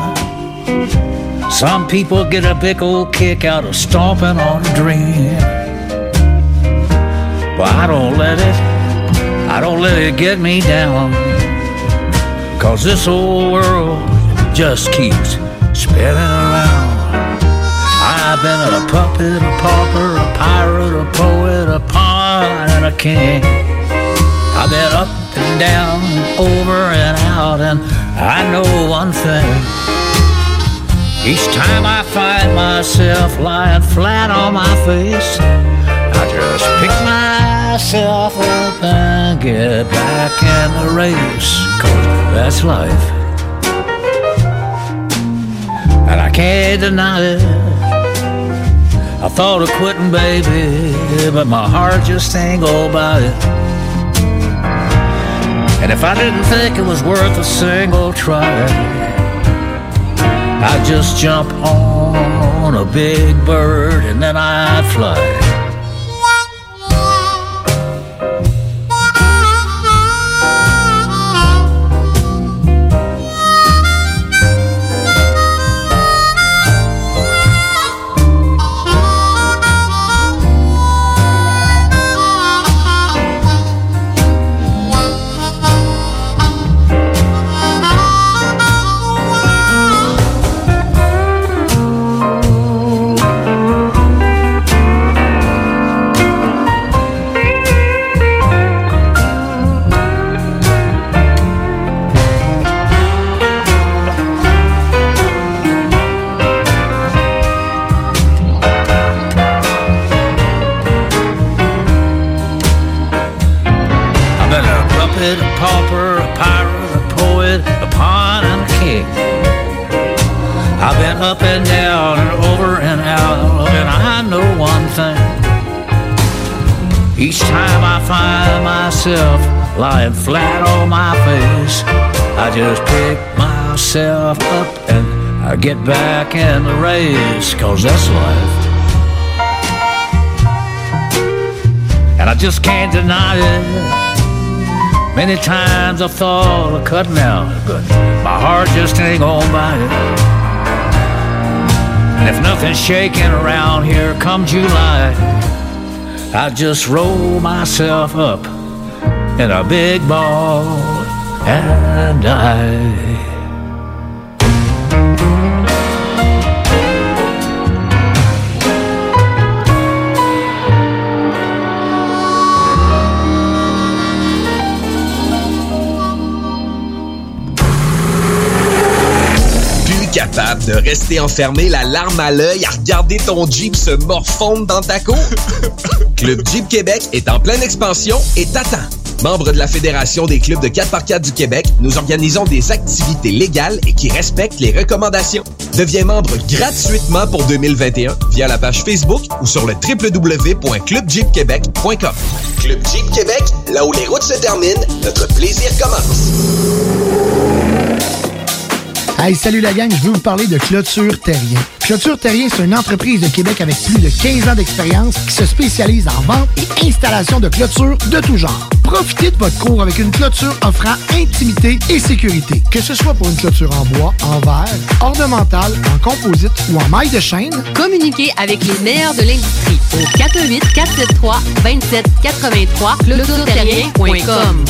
some people get a big old kick out of stomping on a dream. But I don't let it, I don't let it get me down. Cause this old world just keeps spinning around. I've been a puppet, a pauper, a pirate, a poet, a pawn, and a king. I've been up and down, over and out, and I know one thing. Each time I find myself lying flat on my face, I just pick myself up and get back in the race. Cause that's life. And I can't deny it. I thought of quitting, baby, but my heart just ain't go about it. And if I didn't think it was worth a single try, I'd just jump on a big bird and then I'd fly. Lying flat on my face, I just pick myself up and I get back in the race, cause that's life. And I just can't deny it. Many times I've thought of cutting out, but my heart just ain't gonna buy it. And if nothing's shaking around here come July, I just roll myself up in a big ball and die. Plus capable de rester enfermé, la larme à l'œil, à regarder ton Jeep se morfondre dans ta cour? (laughs) Club Jeep Québec est en pleine expansion et t'attend. Membre de la Fédération des clubs de 4x4 du Québec, nous organisons des activités légales et qui respectent les recommandations. Deviens membre gratuitement pour 2021 via la page Facebook ou sur le www.clubjeepquebec.com. Club Jeep Québec, là où les routes se terminent, notre plaisir commence. Hey, salut la gang, je veux vous parler de Clôture Terrien. Clôture Terrien, c'est une entreprise de Québec avec plus de 15 ans d'expérience qui se spécialise en vente et installation de clôtures de tout genre. Profitez de votre cours avec une clôture offrant intimité et sécurité. Que ce soit pour une clôture en bois, en verre, ornementale, en composite ou en maille de chaîne, Communiquez avec les meilleurs de l'industrie au 418 473 2783 clôtureterrien.com.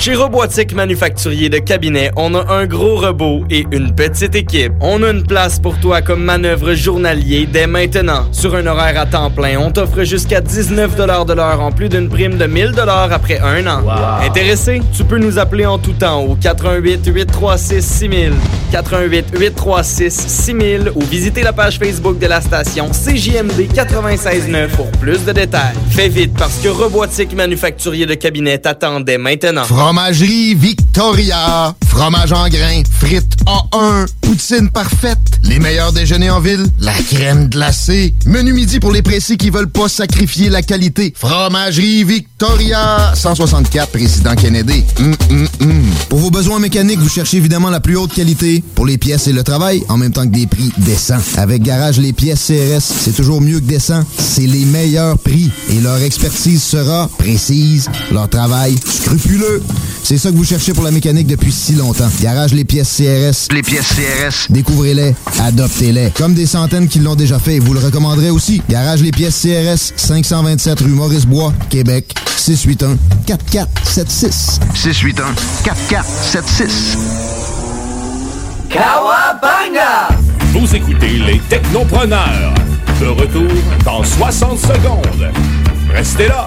Chez Robotique Manufacturier de Cabinet, on a un gros robot et une petite équipe. On a une place pour toi comme manœuvre journalier dès maintenant. Sur un horaire à temps plein, on t'offre jusqu'à 19 de l'heure en plus d'une prime de 1000 après un an. Intéressé? Tu peux nous appeler en tout temps au 88 836 6000, 88 836 6000 ou visiter la page Facebook de la station CJMD 969 pour plus de détails. Fais vite parce que Robotique Manufacturier de Cabinet t'attend dès maintenant. Fromagerie Victoria. Fromage en grains, frites A1, poutine parfaite, les meilleurs déjeuners en ville, la crème glacée, menu midi pour les précis qui veulent pas sacrifier la qualité. Fromagerie Victoria. 164 Président Kennedy. Hum, hum, hum. Pour vos besoins mécaniques, vous cherchez évidemment la plus haute qualité pour les pièces et le travail, en même temps que des prix décents. Avec Garage Les Pièces CRS, c'est toujours mieux que décent. C'est les meilleurs prix et leur expertise sera précise, leur travail scrupuleux. C'est ça que vous cherchez pour la mécanique depuis si longtemps. Garage Les Pièces CRS. Les pièces CRS. Découvrez-les, adoptez-les. Comme des centaines qui l'ont déjà fait, vous le recommanderez aussi. Garage Les Pièces CRS, 527 rue Maurice-Bois, Québec, 681 4476. 681 4476. Kawabanga! Vous écoutez les Technopreneurs. De retour dans 60 secondes. Restez là.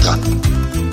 Yeah.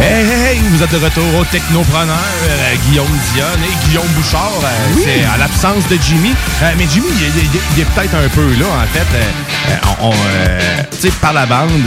Hey, hey, hey, vous êtes de retour au Technopreneur, euh, Guillaume Dionne et Guillaume Bouchard. euh, Oui. C'est à l'absence de Jimmy. Euh, mais Jimmy, il, est- il est- il est peut-être un peu là, en fait. On, on, tu sais, par la bande,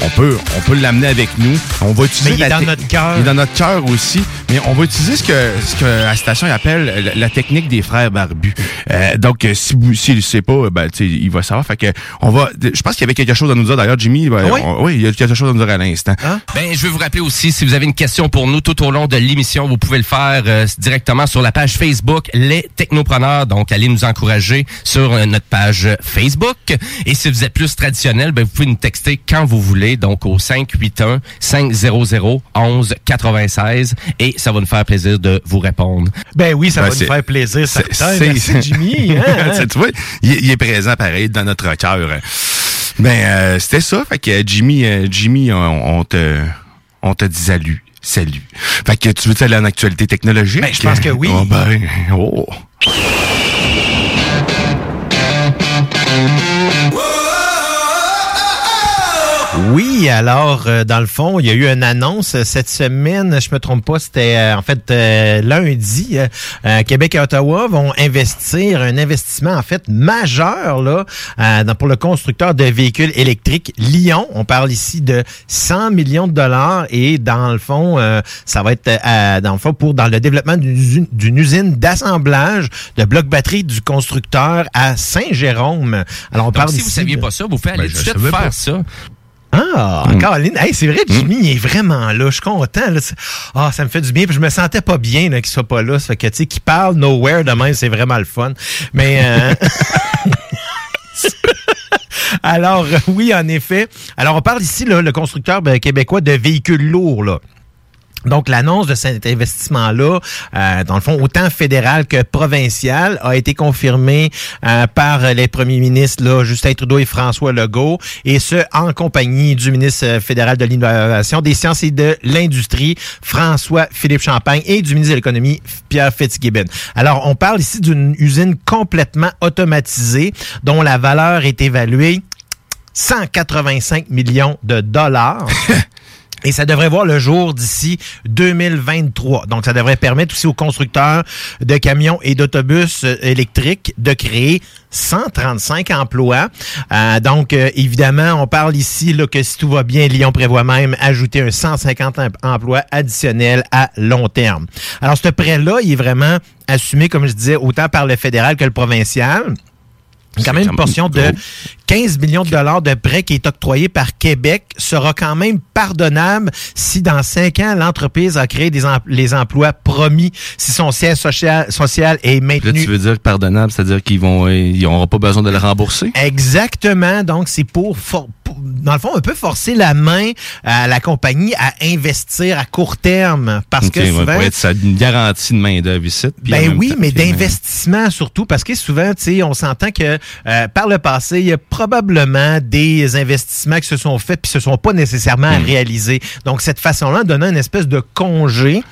on peut, on peut l'amener avec nous. On va utiliser Mais il est la dans notre cœur. Il est dans notre cœur aussi. Mais on va utiliser ce que, ce que la station appelle la, la technique des frères barbus. Euh, donc, euh, si vous, s'il ne sait pas, ben, tu sais, il va savoir. Fait que, on va, je pense qu'il y avait quelque chose à nous dire. D'ailleurs, Jimmy, ben, Oui. on- oui, il y a quelque chose à nous dire à l'instant. Ben, je veux vous rappeler aussi, si vous avez une question pour nous tout au long de l'émission, vous pouvez le faire euh, directement sur la page Facebook Les Technopreneurs. Donc, allez nous encourager sur euh, notre page Facebook. Et si vous êtes plus traditionnel, ben, vous pouvez nous texter quand vous voulez, donc au 581 500 11 96 et ça va nous faire plaisir de vous répondre. Ben oui, ça Ben, va nous faire plaisir, c'est- certain. Merci, (laughs) Jimmy. hein, (laughs) tu vois, il, est- il est présent pareil dans notre cœur. Ben, euh, c'était ça. Fait que euh, Jimmy, euh, Jimmy, on, on te, on te dit salut. Salut. Fait que tu veux aller en actualité technologique? Ben, je pense que oui. Oh, ben, oh. Oui, alors, euh, dans le fond, il y a eu une annonce euh, cette semaine, je me trompe pas, c'était euh, en fait euh, lundi, euh, euh, Québec et Ottawa vont investir un investissement en fait majeur là euh, dans- pour le constructeur de véhicules électriques Lyon. On parle ici de 100 millions de dollars et dans le fond, euh, ça va être euh, dans le fond pour dans le développement d'une usine- d'une usine d'assemblage de blocs batterie du constructeur à Saint-Jérôme. Alors on Donc, parle si ici vous saviez de- pas ça, vous pouvez aller Ben, tout je de suite savais faire pas. ça. Ah, Mm. Caroline, hey, c'est vrai, Jimmy, il est vraiment là. Je suis content. Ah, ça me fait du bien. Puis je me sentais pas bien là, qu'il soit pas là. Ça fait que, tu sais, qu'il parle nowhere de même, c'est vraiment le fun. Mais. euh, (laughs) (laughs) Alors, euh, oui, en effet. Alors, on parle ici, là, le constructeur ben, québécois de véhicules lourds, là. Donc, l'annonce de cet investissement-là, euh, dans le fond, autant fédéral que provincial, a été confirmée euh, par les premiers ministres là, Justin Trudeau et François Legault, et ce, en compagnie du ministre euh, fédéral de l'Innovation, des sciences et de l'Industrie, François-Philippe Champagne, et du ministre de l'Économie, Pierre Fitzgibbon. Alors, on parle ici d'une usine complètement automatisée, dont la valeur est évaluée 185 millions de dollars. (laughs) Et ça devrait voir le jour d'ici 2023. Donc, ça devrait permettre aussi aux constructeurs de camions et d'autobus euh, électriques de créer 135 emplois. Euh, donc, euh, évidemment, on parle ici là, que si tout va bien, Lyon prévoit même ajouter un 150 em- emplois additionnels à long terme. Alors, ce prêt-là, il est vraiment assumé, comme je disais, autant par le fédéral que le provincial. Quand même une portion de 15 millions de dollars de prêt qui est octroyé par Québec sera quand même pardonnable si dans cinq ans, l'entreprise a créé des em- les emplois promis, si son siège social, social est Là, maintenu. tu veux dire pardonnable, c'est-à-dire qu'ils vont, ils n'auront pas besoin de le rembourser? Exactement. Donc, c'est pour, for- pour- dans le fond, un peu forcer la main à la compagnie à investir à court terme. Parce que souvent, ça, une garantie de main-d'œuvre ici. Ben oui, temps- mais d'investissement surtout, parce que souvent, tu sais, on s'entend que euh, par le passé, il y a probablement des investissements qui se sont faits puis se sont pas nécessairement Hmm. réalisés. Donc, cette façon-là, donnant une espèce de congé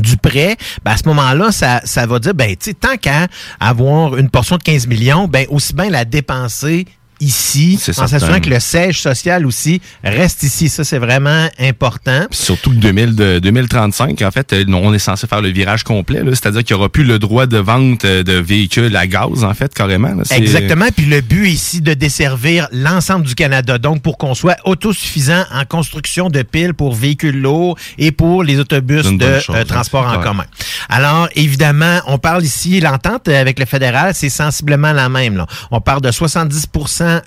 du prêt, ben à ce moment-là, ça, ça va dire, ben, tu sais, tant qu'à avoir une portion de 15 millions, ben, aussi bien la dépenser ici, en s'assurant que le siège social aussi reste ici. Ça, c'est vraiment important. Surtout que 2000, de- 2035, en fait, euh, on est censé faire le virage complet. C'est-à-dire qu'il n'y aura plus le droit de vente euh, de véhicules à gaz, en fait, carrément. là. Exactement. Puis le but ici de desservir l'ensemble du Canada. Donc, pour qu'on soit autosuffisant en construction de piles pour véhicules lourds et pour les autobus de chose, euh, hein. transport en commun. Alors, évidemment, on parle ici, l'entente avec le fédéral, c'est sensiblement la même. Là. On parle de 70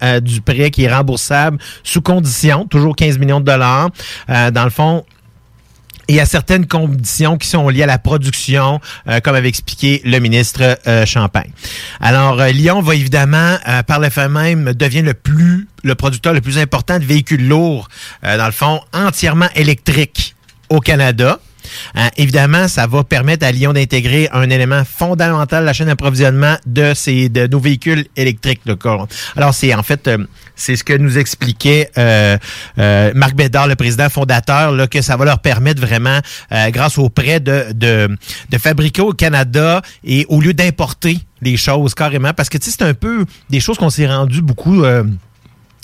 euh, du prêt qui est remboursable sous condition, toujours 15 millions de dollars. Euh, dans le fond, il y a certaines conditions qui sont liées à la production, euh, comme avait expliqué le ministre Champagne. Alors, Lyon va évidemment, par le fait même, devient le plus, le producteur le plus important de véhicules lourds, dans le fond, entièrement électriques au Canada. Euh, évidemment, ça va permettre à Lyon d'intégrer un élément fondamental de la chaîne d'approvisionnement de ces de nos véhicules électriques. là, Alors, c'est en fait euh, c'est ce que nous expliquait euh, euh, Marc Bédard, le président fondateur, là, que ça va leur permettre vraiment, grâce au prêt, de, de, fabriquer au Canada et au lieu d'importer les choses carrément, parce que tu c'est un peu des choses qu'on s'est rendu beaucoup.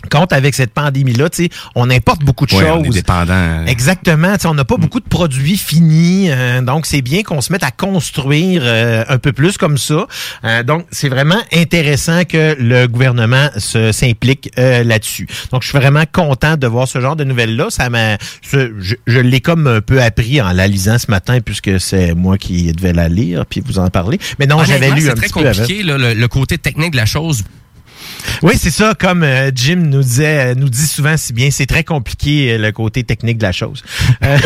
Compte avec cette pandémie-là, tu sais, on importe beaucoup de Ouais, choses. on est dépendant. Exactement. Tu sais, on n'a pas beaucoup de produits finis, euh, donc c'est bien qu'on se mette à construire euh, un peu plus comme ça. Euh, donc, c'est vraiment intéressant que le gouvernement s'implique là-dessus. Donc, je suis vraiment content de voir ce genre de nouvelles-là. Ça m'a, je, l'ai comme un peu appris en la lisant ce matin, puisque c'est moi qui devais la lire puis vous en parler. Mais non, j'avais lu un C'est très petit peu avant. compliqué, là, le, le côté technique de la chose. Oui, c'est ça, comme euh, Jim nous disait, euh, nous dit souvent si bien, c'est très compliqué euh, le côté technique de la chose. Euh,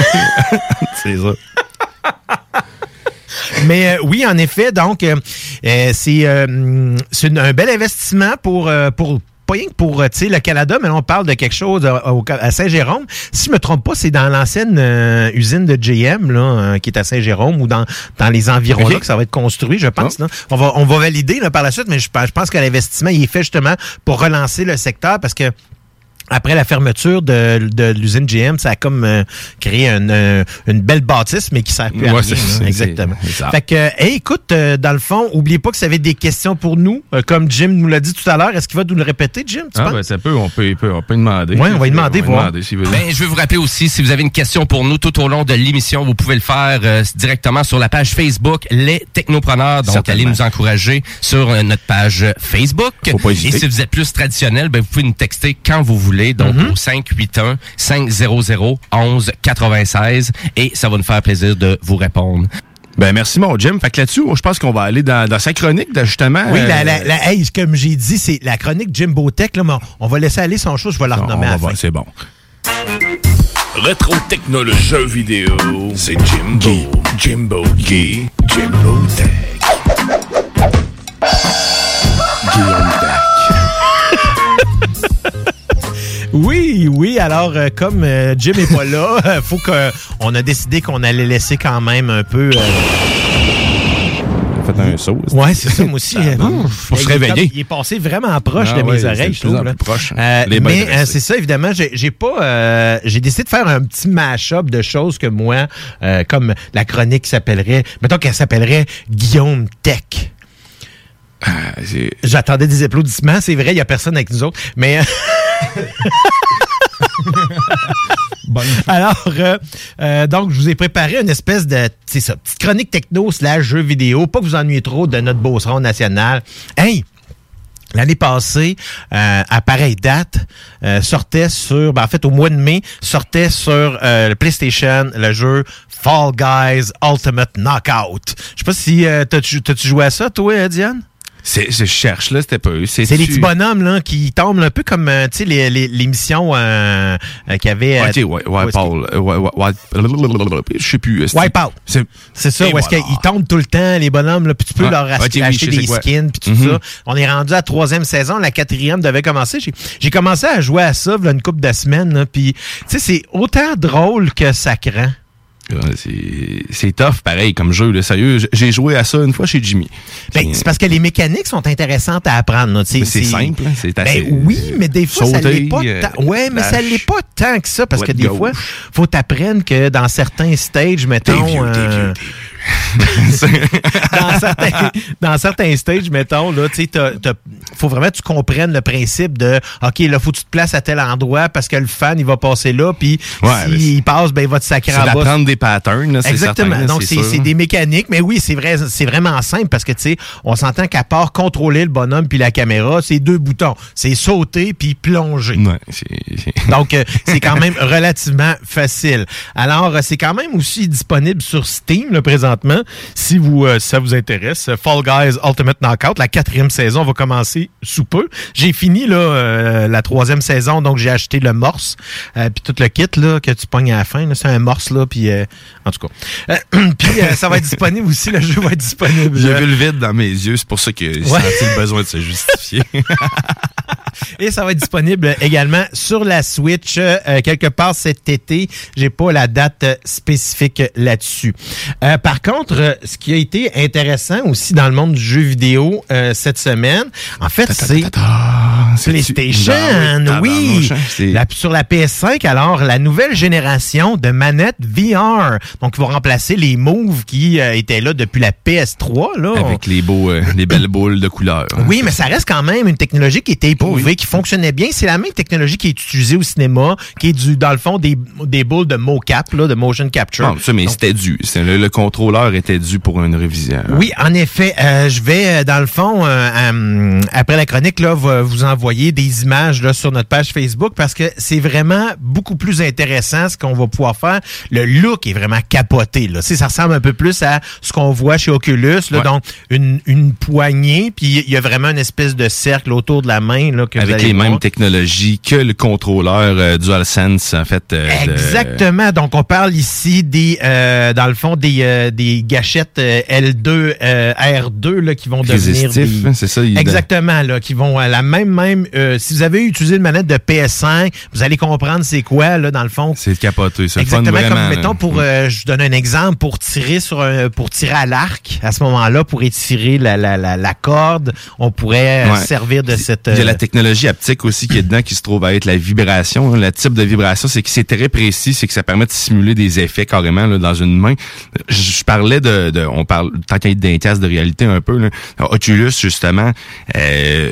(laughs) c'est ça. Mais euh, oui, en effet, donc euh, euh, c'est euh, un bel investissement pour pour pas rien que pour euh, tu sais, le Canada, mais là, on parle de quelque chose à, au- à Saint-Jérôme. Si je me trompe pas, c'est dans l'ancienne euh, usine de GM là, euh, qui est à Saint-Jérôme ou dans, dans les environs Ok. là que ça va être construit, je pense. là. On va on va valider là, par la suite, mais je, pense- je pense que l'investissement il est fait justement pour relancer le secteur parce que après la fermeture de, de l'usine GM, ça a comme euh, créé une, euh, une belle bâtisse, mais qui sert plus à Ouais, rien. Exactement. Fait que, euh, hey, écoute, euh, dans le fond, oubliez pas que ça avait des questions pour nous, euh, comme Jim nous l'a dit tout à l'heure. Est-ce qu'il va nous le répéter, Jim? Tu Ah, penses? ben, ça peut, on peut, on peut, on peut demander. Ouais, on va lui demander, voir. demander. Ben, je veux vous rappeler aussi, si vous avez une question pour nous tout au long de l'émission, vous pouvez le faire euh, directement sur la page Facebook Les Technopreneurs. Donc, allez nous encourager sur euh, notre page Facebook. Faut pas Et si vous êtes plus traditionnel, ben, vous pouvez nous texter quand vous voulez, donc Mm-hmm. au 581 500 11 96 et ça va nous faire plaisir de vous répondre. Ben, merci, mon Jim. Fait que là-dessus, je pense qu'on va aller dans, dans sa chronique, de, justement. Oui, euh, la, la, la- hey, comme j'ai dit, c'est la chronique Jimbo Tech. Là, mais on va laisser aller son show, je vais la on renommer va à la voir, fin. c'est bon. Rétro technologie jeux vidéo. C'est Jimbo. Jimbo Guy. Jimbo Tech. Guillaume Tech. Oui, oui. Alors, euh, comme euh, Jim est pas là, (laughs) euh, faut que on a décidé qu'on allait laisser quand même un peu. euh, Faites un saut. Ouais, c'est ça, moi aussi. (laughs) Faut il se est réveiller. Il est passé vraiment proche Ah de ouais, mes c'est oreilles, de je plus trouve. en là. plus proche. Euh, Les mais euh, c'est ça, évidemment, j'ai j'ai pas. euh, j'ai décidé de faire un petit mash-up de choses que moi, euh, comme la chronique s'appellerait. Mettons qu'elle s'appellerait Guillaume Tech. Ah, J'attendais des applaudissements, c'est vrai, il y a personne avec nous autres, mais (laughs) Alors, euh, euh, donc, je vous ai préparé une espèce de, c'est ça, petite chronique techno slash jeu vidéo. Pas que vous ennuyez trop de notre beau son national. Hey! L'année passée, euh, à pareille date, euh, sortait sur, ben, en fait au mois de mai, sortait sur euh, le PlayStation le jeu Fall Guys Ultimate Knockout. Je sais pas si euh, t'as-tu joué à ça, toi, euh, Diane? C'est, je cherche, là, c'était pas eux. C'est les petits bonhommes là, qui tombent un peu comme euh, tu sais les, les, les missions euh, euh, qu'il y avait. Ouais, tu sais, ouais, ouais, Paul, euh, ouais, ouais, ouais, je sais plus. euh, c'est- Wipeout. C'est C'est ça, où est-ce qu'ils tombent tout le temps, les bonhommes, là, puis tu peux Ouais. leur Ouais, acheter, ok, des skins, puis tout Mhm. ça. On est rendu à la troisième saison, la quatrième devait commencer. J'ai- J'ai commencé à jouer à ça, là, une couple de semaines, là, puis tu sais, c'est autant drôle que sacrant. Ouais, c'est, tough, pareil, comme jeu, là, sérieux. J'ai joué à ça une fois chez Jimmy. Ben, c'est parce que les mécaniques sont intéressantes à apprendre. c'est simple, hein, c'est assez- Ben oui, mais des fois, ça l'est pas euh, tant. Ouais, mais ça l'est pas tant que ça, parce que des fois, faut t'apprendre que dans certains stages, mettons... vieux, t'es euh, (laughs) dans, (laughs) certains, dans certains stages, mettons, là, tu faut vraiment que tu comprennes le principe de, OK, là, faut que tu te places à tel endroit parce que le fan, il va passer là, puis Ouais, s'il passe, ben, il va te sacrer C'est en bas. d'apprendre des patterns, là, c'est Exactement. certain, Donc, c'est c'est c'est des mécaniques. Mais oui, c'est vrai, c'est vraiment simple parce que, tu sais, on s'entend qu'à part contrôler le bonhomme puis la caméra, c'est deux boutons. C'est sauter puis plonger. Ouais, c'est- (laughs) Donc, euh, c'est quand même relativement facile. Alors, euh, c'est quand même aussi disponible sur Steam, là, présentement, si vous, euh, ça vous intéresse. Fall Guys Ultimate Knockout, la quatrième saison va commencer sous peu. J'ai fini, là, euh, la troisième saison, donc j'ai acheté le morse, euh, puis tout le kit, là, que tu pognes à la fin, c'est un morse, là, puis, euh, en tout cas. Euh, (clears throat) puis, euh, ça va être disponible aussi, le jeu va être disponible. J'ai vu le vide dans mes yeux, c'est pour ça que j'ai Ouais. senti le besoin de se justifier. (laughs) Et ça va être disponible également sur la Switch euh, quelque part cet été. J'ai pas la date spécifique là-dessus. Par contre, euh, ce qui a été intéressant aussi dans le monde du jeu vidéo euh, cette semaine, en fait, c'est PlayStation. Ah, oui, hein, La- sur la PS5. Alors, la nouvelle génération de manettes VR. Donc, ils vont remplacer les Move qui euh, étaient là depuis la PS3. Là. Avec les beaux, euh, les belles boules de couleur. hein. Oui, mais ça reste quand même une technologie qui était éprouvée, qui fonctionnait bien. C'est la même technologie qui est utilisée au cinéma, qui est du, dans le fond, des, des boules de mocap, là, de motion capture. Bon, ça, mais c'était dû. Le, le contrôleur était dû pour une révision. oui, en effet, euh, je vais, euh, dans le fond, après la chronique, là, vous envoyer des images là, sur notre page Facebook parce que c'est vraiment beaucoup plus intéressant ce qu'on va pouvoir faire. Le look est vraiment capoté. Là. Ça ressemble un peu plus à ce qu'on voit chez Oculus. Là, Ouais. Donc, une, une poignée, puis il y a vraiment une espèce de cercle autour de la main. Là, que Avec les voir. mêmes technologies que le contrôleur euh, DualSense, en fait. euh, de- Exactement. Donc, on parle ici des, euh, dans le fond, des, euh, des gâchettes euh, L2, euh, R2 là, qui vont devenir Résistif, des... hein, c'est ça, il- Exactement, là, qui vont à la même, même. Euh, si vous avez utilisé une manette de PS5, vous allez comprendre c'est quoi, là, dans le fond. C'est capoté. C'est fun Exactement vraiment. comme mettons pour euh, je vous donne un exemple pour tirer sur un pour tirer à l'arc à ce moment-là pour étirer la, la, la, la corde on pourrait euh, Ouais. servir de cette Il y a euh, la technologie haptique aussi qui est dedans, qui se trouve à être la vibration. hein. Le type de vibration, c'est que c'est très précis, c'est que ça permet de simuler des effets carrément là, dans une main. Je, je parlais de, de- on parle tant qu'il y a d'un casque de réalité un peu. Là. Oculus justement. Euh,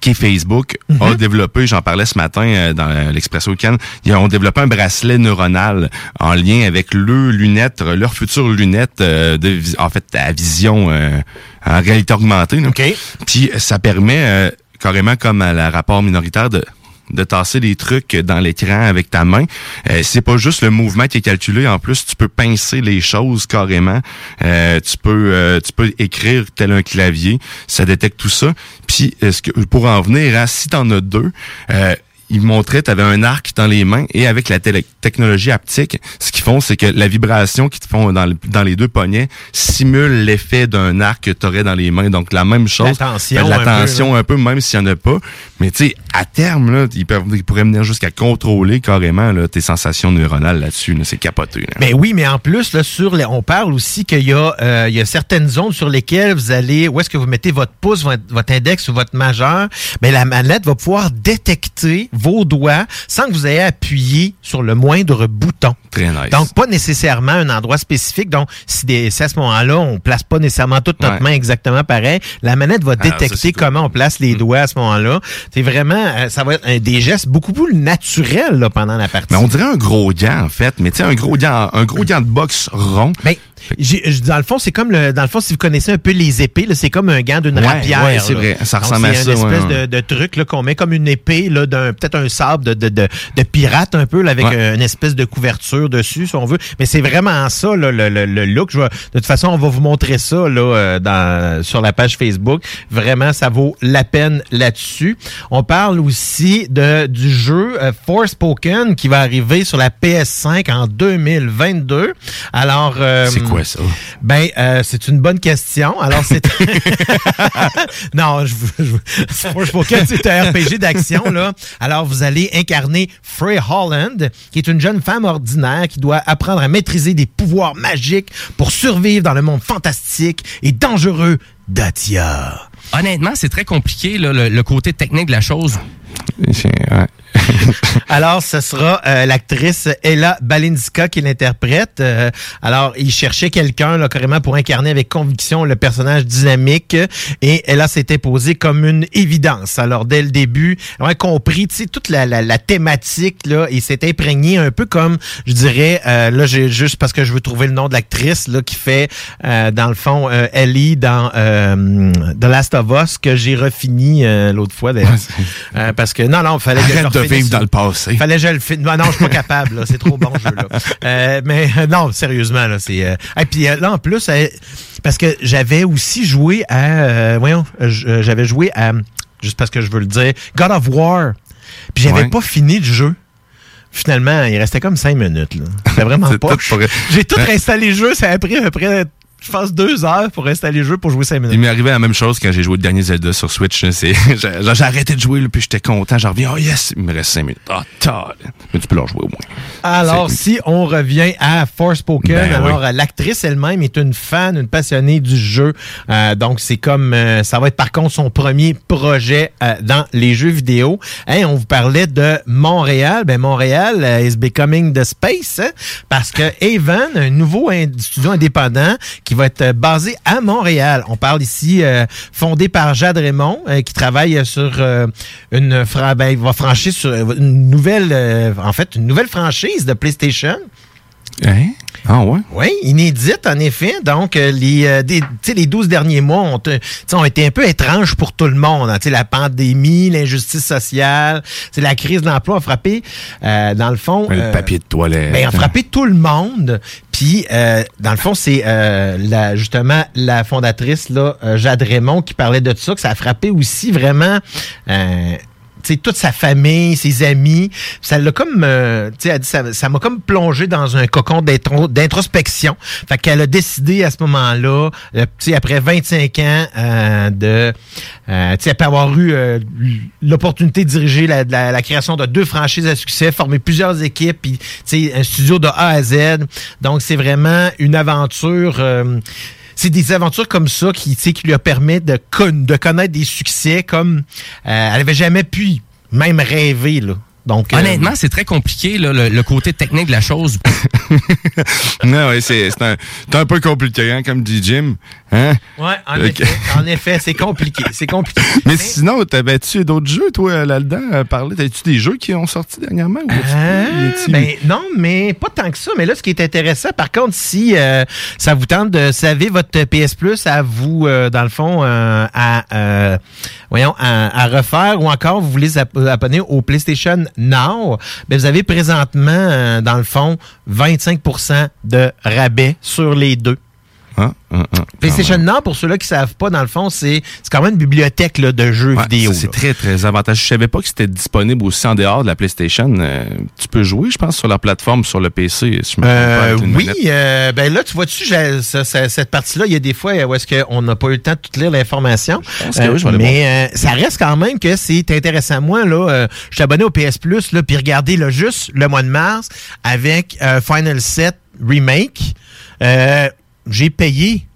qui est Facebook, a développé, j'en parlais ce matin euh, dans l'Expresso Can, ils ont développé un bracelet neuronal en lien avec leurs lunettes, leurs futures lunettes euh, de en fait à vision euh, en réalité augmentée. là. Puis ça permet euh, carrément comme à la rapport minoritaire de de tasser des trucs dans l'écran avec ta main. Euh, c'est pas juste le mouvement qui est calculé. En plus, tu peux pincer les choses carrément. Euh, tu peux euh, tu peux écrire tel un clavier. Ça détecte tout ça. Puis euh, ce que, pour en venir à si t'en as deux, euh, il montrait, tu avais un arc dans les mains et avec la télé- technologie haptique, ce qu'ils font, c'est que la vibration qu'ils te font dans, le- dans les deux poignets simule l'effet d'un arc que tu aurais dans les mains. Donc, la même chose. La tension Ben, la un peu, même s'il n'y en a pas. Mais tu sais, à terme, là, ils, peuvent, ils pourraient venir jusqu'à contrôler carrément là, tes sensations neuronales là-dessus. Là. C'est capoté. Là. Ben oui, mais en plus, là, sur les, on parle aussi qu'il y, a, euh, il y a certaines zones sur lesquelles vous allez, où est-ce que vous mettez votre pouce, votre, votre index ou votre majeur, ben la manette va pouvoir détecter vos doigts sans que vous ayez appuyé sur le moindre bouton. Très nice. Donc, pas nécessairement un endroit spécifique. Donc, si, des, si à ce moment-là, on place pas nécessairement toute notre Ouais. main exactement pareil, la manette va Alors, ça, détecter comment on place Mm. les doigts à ce moment-là. C'est vraiment, euh, ça va être un- des gestes beaucoup plus naturels là, pendant la partie. Mais on dirait un gros gant, en fait. Mais tu sais, un gros gant, un gros gant de boxe rond. Ben, j'ai- je- dans le fond, c'est comme le, dans le fond, si vous connaissez un peu les épées, c'est comme un gant d'une Ouais, rapière. ouais, c'est vrai. Ça Donc, ressemble à c'est ça, une espèce ouais, de, de truc qu'on met comme une épée là, d'un peut-être un sabre de, de, pirate un peu là, avec Ouais. Une espèce de couverture dessus, si on veut. Mais c'est vraiment ça là, le, le, le look. Je vais- de toute façon, on va vous montrer ça là euh, dans sur la page Facebook. Vraiment, ça vaut la peine là-dessus. On parle aussi de du jeu euh, Forspoken qui va arriver sur la PS5 en 2022. Alors, euh, C'est quoi ça? ben, euh, c'est une bonne question. Alors, c'est... (laughs) non, je, Forspoken, c'est un RPG d'action, là. Alors, vous allez incarner Frey Holland, qui est une jeune femme ordinaire qui doit apprendre à maîtriser des pouvoirs magiques pour survivre dans le monde fantastique et dangereux d'Atia. Honnêtement, c'est très compliqué, le côté technique de la chose. (laughs) Alors, ce sera euh, l'actrice Ella Balinska qui l'interprète. Euh, alors, il cherchait quelqu'un là carrément pour incarner avec conviction le personnage dynamique et Ella s'était posée comme une évidence. Alors, dès le début, elle a compris, tu sais, toute la, la, la thématique là, et s'est imprégné un peu comme, je dirais, euh, là, j'ai juste parce que je veux trouver le nom de l'actrice là qui fait, euh, dans le fond, euh, Ellie dans euh, The Last of Us que j'ai refini euh, l'autre fois d'ailleurs. Parce que non, non, il fallait que je de vivre dans le passé. Fallait que je le filme. Non, non, je suis pas capable. là. C'est trop bon ce jeu-là. (laughs) Euh, mais euh, non, sérieusement, là, c'est. Euh... Et puis euh, là, en plus, euh, parce que j'avais aussi joué à. voyons, j'avais joué à. Juste parce que je veux le dire, God of War. Puis j'avais Ouais. pas fini le jeu. Finalement, il restait comme cinq minutes. là. C'était vraiment (laughs) pas. J'ai tout réinstallé le jeu. Ça a pris à peu près, je pense, deux heures pour installer le jeu pour jouer cinq minutes. Il m'est arrivé la même chose quand j'ai joué le dernier Zelda sur Switch. C'est, (laughs) j'ai, arrêté de jouer, là, puis j'étais content. J'en reviens, oh yes, il me reste 5 minutes. Ah, oh, Mais tu peux leur jouer au moins. Alors, si on revient à Forspoken, Ben alors oui. euh, l'actrice elle-même est une fan, une passionnée du jeu. Euh, donc, c'est comme euh, ça va être par contre son premier projet euh, dans les jeux vidéo. Hein, on vous parlait de Montréal. Ben Montréal is becoming the space hein, parce que Haven, un nouveau studio indépendant qui va être euh, basé à Montréal. On parle ici euh, fondé par Jade Raymond euh, qui travaille sur euh, une ben, il va franchir sur une nouvelle en fait une nouvelle franchise de PlayStation. Hein? Ah ouais? Oui, inédite, en effet. Donc, euh, les, euh, des- les 12 derniers mois ont, été un peu étranges pour tout le monde. hein. La pandémie, l'injustice sociale, la crise de l'emploi a frappé, euh, dans le fond... Le papier de toilette. ben, a frappé tout le monde. Euh, dans le fond, c'est euh, la, justement la fondatrice, là, euh, Jade Raymond, qui parlait de ça, que ça a frappé aussi vraiment... Euh, toute sa famille, ses amis, ça l'a comme, euh, ça m'a comme plongé dans un cocon d'intro- d'introspection. Fait qu'elle a décidé à ce moment-là, euh, après 25 ans euh, de, euh, tu après avoir eu euh, l'opportunité de diriger la, la- création de deux franchises à succès, former plusieurs équipes, puis un studio de A à Z. Donc, c'est vraiment une aventure. C'est des aventures comme ça qui, qui lui a permis de, con- de connaître des succès comme euh, elle avait jamais pu même rêver. Là. Donc, euh, Honnêtement, c'est très compliqué, là, le, le côté technique de la chose. (laughs) non, ouais, c'est, un, peu compliqué, hein, comme dit Jim. Hein? Ouais, en effet, en effet, c'est compliqué. C'est compliqué. (laughs) Mais sinon, t'avais-tu d'autres jeux, toi, là-dedans, à parler? T'avais-tu des jeux qui ont sorti dernièrement? ou Ah, a-tu- ben non, mais pas tant que ça. Mais là, ce qui est intéressant, par contre, si euh, ça vous tente de savoir votre PS Plus à vous, euh, dans le fond, euh, à euh, voyons, à, à refaire, ou encore vous voulez abonner au PlayStation Now, vous avez présentement, euh, dans le fond, 25% de rabais sur les deux. Hein? Hein, hein. PlayStation Now, pour ceux-là qui savent pas, dans le fond, c'est quand même une bibliothèque là, de jeux Ouais, vidéo. C'est très, très avantageux. Je savais pas que c'était disponible aussi en dehors de la PlayStation. Euh, tu peux jouer, je pense, sur la plateforme, sur le PC. Si je me pas, Euh, oui, euh, ben là, tu vois-tu, cette partie-là, il y a des fois où est-ce qu'on n'a pas eu le temps de tout lire l'information. oui, aller mais euh, ça reste quand même que c'est intéressant. Moi, là, euh, je suis abonné au PS Plus, puis regardez là, juste le mois de mars avec euh, Final 7 Remake. euh, j'ai payé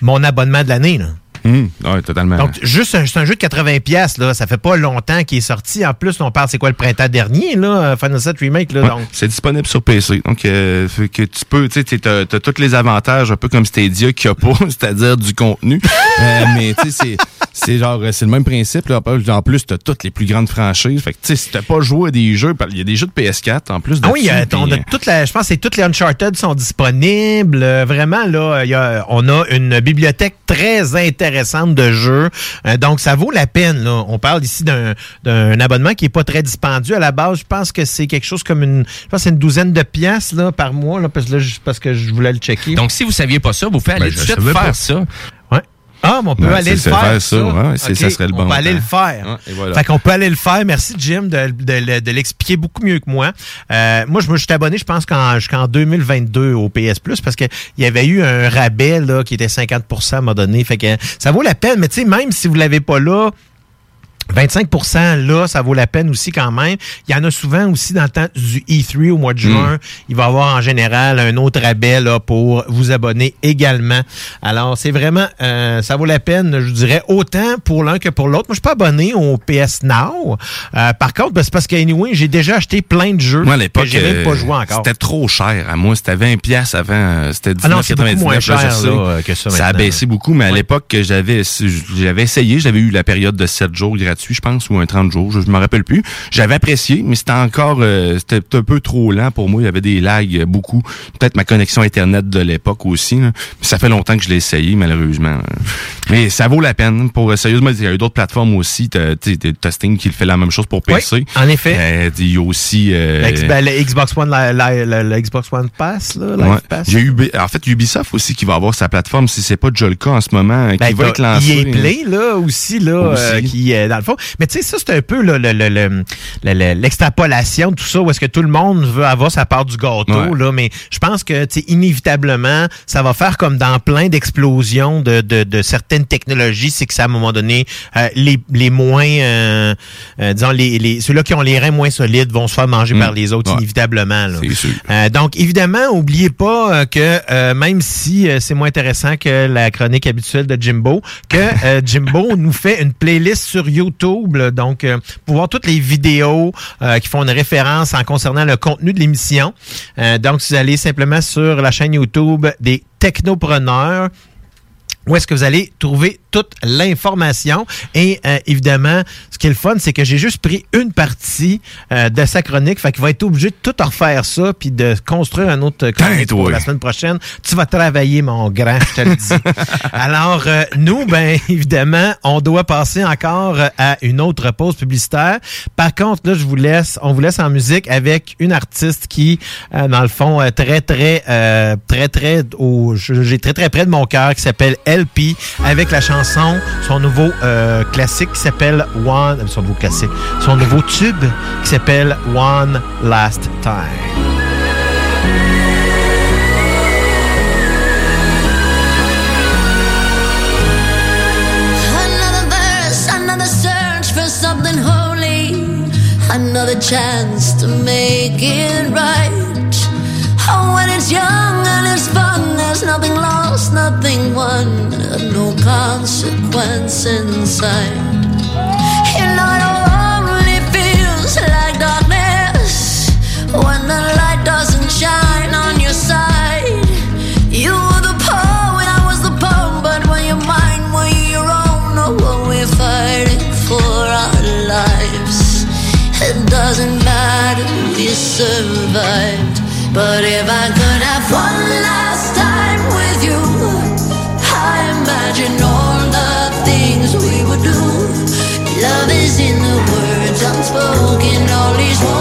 mon abonnement de l'année. là. Hum, ouais, totalement. Donc, juste un, jeu de 80$, piastres, là. Ça fait pas longtemps qu'il est sorti. En plus, on parle, c'est quoi, le printemps dernier, là, euh, Final 7 Remake, là. Ouais, donc. c'est disponible sur PC. Donc, euh, fait que tu peux, tu sais, t'as tous les avantages, un peu comme Stadia qu'il n'y a pas, (laughs) c'est-à-dire du contenu. Euh, mais, tu sais, c'est, c'est genre, euh, c'est le même principe, là. En plus, t'as toutes les plus grandes franchises. Fait que, tu sais, si t'as pas joué à des jeux, il y a des jeux de PS4, en plus de Ah oui, euh, on a toute la, je pense que toutes les Uncharted sont disponibles. Euh, vraiment, là, il y a, on a une bibliothèque très intéressante de jeux. Euh, donc, ça vaut la peine. Là. On parle ici d'un, d'un abonnement qui est pas très dispendieux. À la base, je pense que c'est quelque chose comme une, je pense que c'est une douzaine de pièces là, par mois, là, parce, que là, je- parce que je voulais le checker. Donc, si vous saviez pas ça, vous pouvez aller Ben, tout de suite faire pas. ça. Ah, mais on peut Ouais, aller le faire. faire ça, ouais, serait le On bon peut aller le faire. Ouais, et voilà. Fait qu'on peut aller le faire. Merci, Jim, de, de, le- de l'expliquer beaucoup mieux que moi. Euh, moi, je me suis abonné, je pense, qu'en- jusqu'en 2022 au PS Plus parce qu'il y avait eu un rabais là, qui était 50% à un moment donné. Fait que ça vaut la peine. Mais tu sais, même si vous l'avez pas là, 25% là, ça vaut la peine aussi quand même. Il y en a souvent aussi dans le temps du E3 au mois de juin. Il va y avoir en général un autre rabais là, pour vous abonner également. Alors, c'est vraiment, euh, ça vaut la peine, je dirais, autant pour l'un que pour l'autre. Moi, je suis pas abonné au PS Now. Euh, par contre, ben, c'est parce qu'anyway, j'ai déjà acheté plein de jeux Moi, à que l'époque, j'ai même pas euh, joué encore. C'était trop cher. À moi, c'était 20 pièces avant. euh, C'était Ah non, c'est beaucoup 19,99. moins là, je cher, sais. là, euh, que ça Ça a baissé beaucoup, mais à l'époque, que j'avais j'avais essayé. J'avais eu la période de 7 jours gratuits, je pense, ou un 30 jours. Je ne me rappelle plus. J'avais apprécié, mais c'était encore euh, c'était un peu trop lent pour moi. Il y avait des lags beaucoup. Peut-être ma connexion Internet de l'époque aussi. là. Ça fait longtemps que je l'ai essayé, malheureusement. Mais ça vaut la peine. Pour sérieusement, il y a eu d'autres plateformes aussi. T'as Sting qui fait la même chose pour PC. en effet. Euh, Il y a aussi... euh, La ben, le Xbox One, la, la- la- la Xbox One Pass, là, Ouais. Pass. J'ai eu, en fait, Ubisoft aussi qui va avoir sa plateforme, si c'est pas déjà le cas en ce moment, euh, qui Ben, va être t'as lancé. EA Play, là, aussi, là, Aussi. euh, qui est dans le fond. Mais tu sais, ça, c'est un peu là, le- le- le- l'extrapolation de tout ça, où est-ce que tout le monde veut avoir sa part du gâteau, Ouais. là. Mais je pense que, tu sais, inévitablement, ça va faire comme dans plein d'explosions de, de, de certaines technologies, c'est que ça, à un moment donné, euh, les, les moins, euh, euh, disons, les, les, ceux-là qui ont les reins moins solides vont se faire manger Mm. par les autres, Ouais. inévitablement, là. Sûr. Euh, donc, évidemment, oubliez pas euh, que euh, même si euh, c'est moins intéressant que la chronique habituelle de Jimbo, que euh, Jimbo (laughs) nous fait une playlist sur YouTube. Donc, euh, pour voir toutes les vidéos euh, qui font une référence en concernant le contenu de l'émission. Euh, donc, vous allez simplement sur la chaîne YouTube des technopreneurs, où est-ce que vous allez trouver toute l'information. Et euh, évidemment, ce qui est le fun, c'est que j'ai juste pris une partie euh, de sa chronique. Fait qu'il va être obligé de tout refaire ça, puis de construire un autre chronique pour toi. la semaine prochaine. Tu vas travailler, mon grand, je te le dis. (laughs) Alors, euh, nous, ben évidemment, on doit passer encore euh, à une autre pause publicitaire. Par contre, là, je vous laisse, on vous laisse en musique avec une artiste qui, euh, dans le fond, euh, très, très, euh, très, très, au, j'ai très, très près de mon cœur, qui s'appelle LP, avec la chanson, son nouveau euh, classique qui s'appelle One, euh, son nouveau classique, son nouveau tube qui s'appelle One Last Time. Another chance to make it right. Oh, when it's young nothing won, no consequence inside. Know, it only feels like darkness when the light doesn't shine on your side. You were the when I was the poem, but when your mind were your own, oh, when we're fighting for our lives, it doesn't matter, we survived. But if I could have one last all these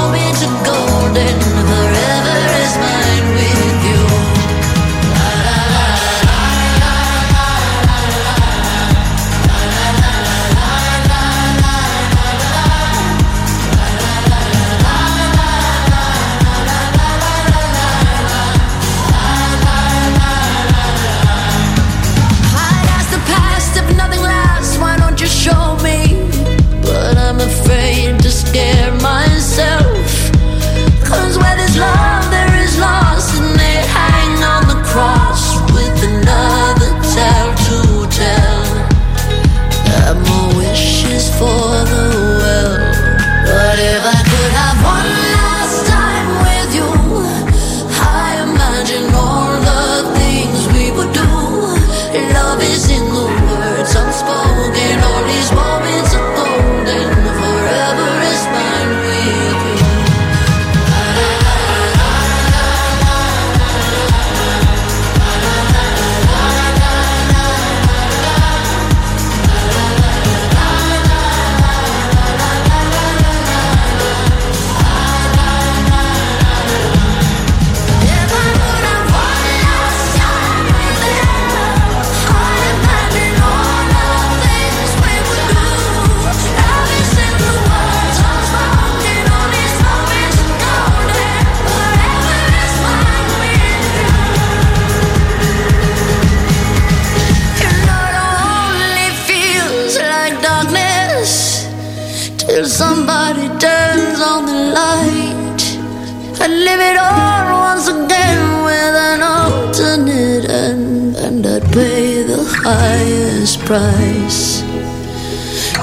highest price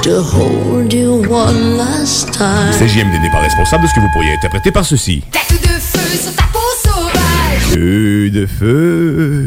to hold you one last time. CJMD n'est pas responsable de ce que vous pourriez interpréter par ceci. Tête de feu sur ta peau sauvage. Feu de feu.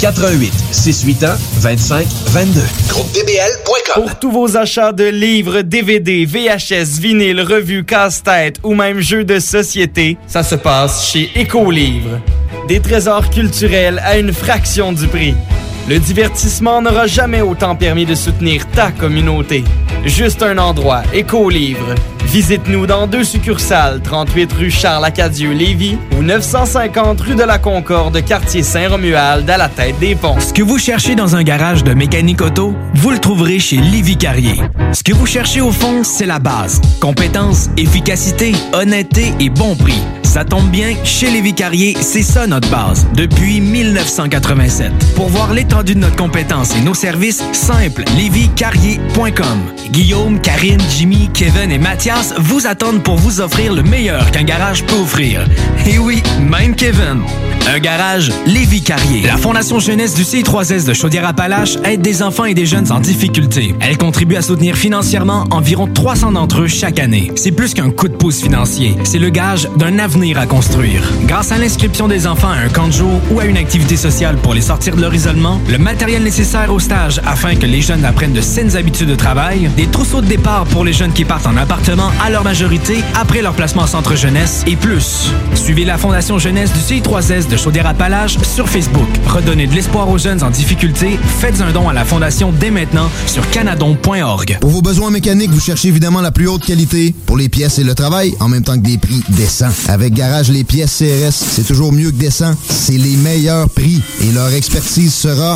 88 681 25 22. Groupe DBL.com. Pour tous vos achats de livres, DVD, VHS, vinyle, revues, casse-tête ou même jeux de société, ça se passe chez Écolivre. Des trésors culturels à une fraction du prix. Le divertissement n'aura jamais autant permis de soutenir ta communauté. Juste un endroit, Écolivre. Visite-nous dans deux succursales, 38 rue Charles-Acadieux-Lévis ou 950 rue de la Concorde, quartier Saint-Romuald, à la tête des ponts. Ce que vous cherchez dans un garage de mécanique auto, vous le trouverez chez Livy Carrier. Ce que vous cherchez au fond, c'est la base. Compétence, efficacité, honnêteté et bon prix. Ça tombe bien, chez Lévi Carrier, c'est ça notre base, depuis 1987. Pour voir l'étendue de notre compétence et nos services, simple, lévicarrier.com. Guillaume, Karine, Jimmy, Kevin et Mathias vous attendent pour vous offrir le meilleur qu'un garage peut offrir. Et oui, même Kevin. Un garage Lévi Carrier. La Fondation Jeunesse du C3S de Chaudière-Appalaches aide des enfants et des jeunes en difficulté. Elle contribue à soutenir financièrement environ 300 d'entre eux chaque année. C'est plus qu'un coup de pouce financier, c'est le gage d'un avenir à construire. Grâce à l'inscription des enfants à un camp de jour ou à une activité sociale pour les sortir de leur isolement, le matériel nécessaire au stage afin que les jeunes apprennent de saines habitudes de travail, des trousseaux de départ pour les jeunes qui partent en appartement à leur majorité après leur placement en centre jeunesse et plus. Suivez la Fondation Jeunesse du CI3S de Chaudière-Appalaches sur Facebook. Redonnez de l'espoir aux jeunes en difficulté. Faites un don à la Fondation dès maintenant sur canadon.org. Pour vos besoins mécaniques, vous cherchez évidemment la plus haute qualité pour les pièces et le travail, en même temps que des prix décents. Avec Garage Les Pièces CRS, c'est toujours mieux que décent. C'est les meilleurs prix et leur expertise sera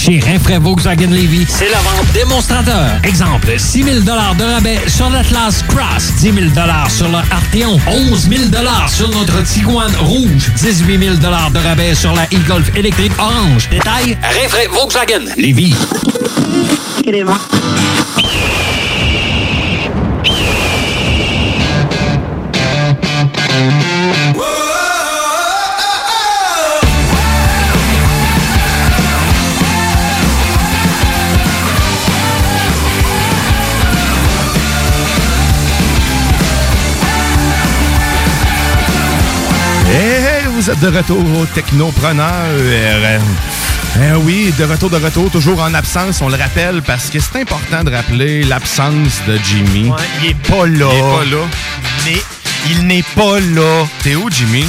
681 4476. Chez Rinfraie Volkswagen Levy, c'est la vente démonstrateur. Exemple, 6 000 de rabais sur l'Atlas Cross, 10 000 sur le Arteon, 11 000 sur notre Tiguan Rouge, 18 000 de rabais sur la e-Golf électrique orange. Détail, Rinfraie Volkswagen Levy. Vous êtes de retour au Technopreneur. Eh oui, de retour, de retour, toujours en absence, on le rappelle, parce que c'est important de rappeler l'absence de Jimmy. Ouais, il est pas là. Il est pas là. Mais il n'est pas là. T'es où, Jimmy?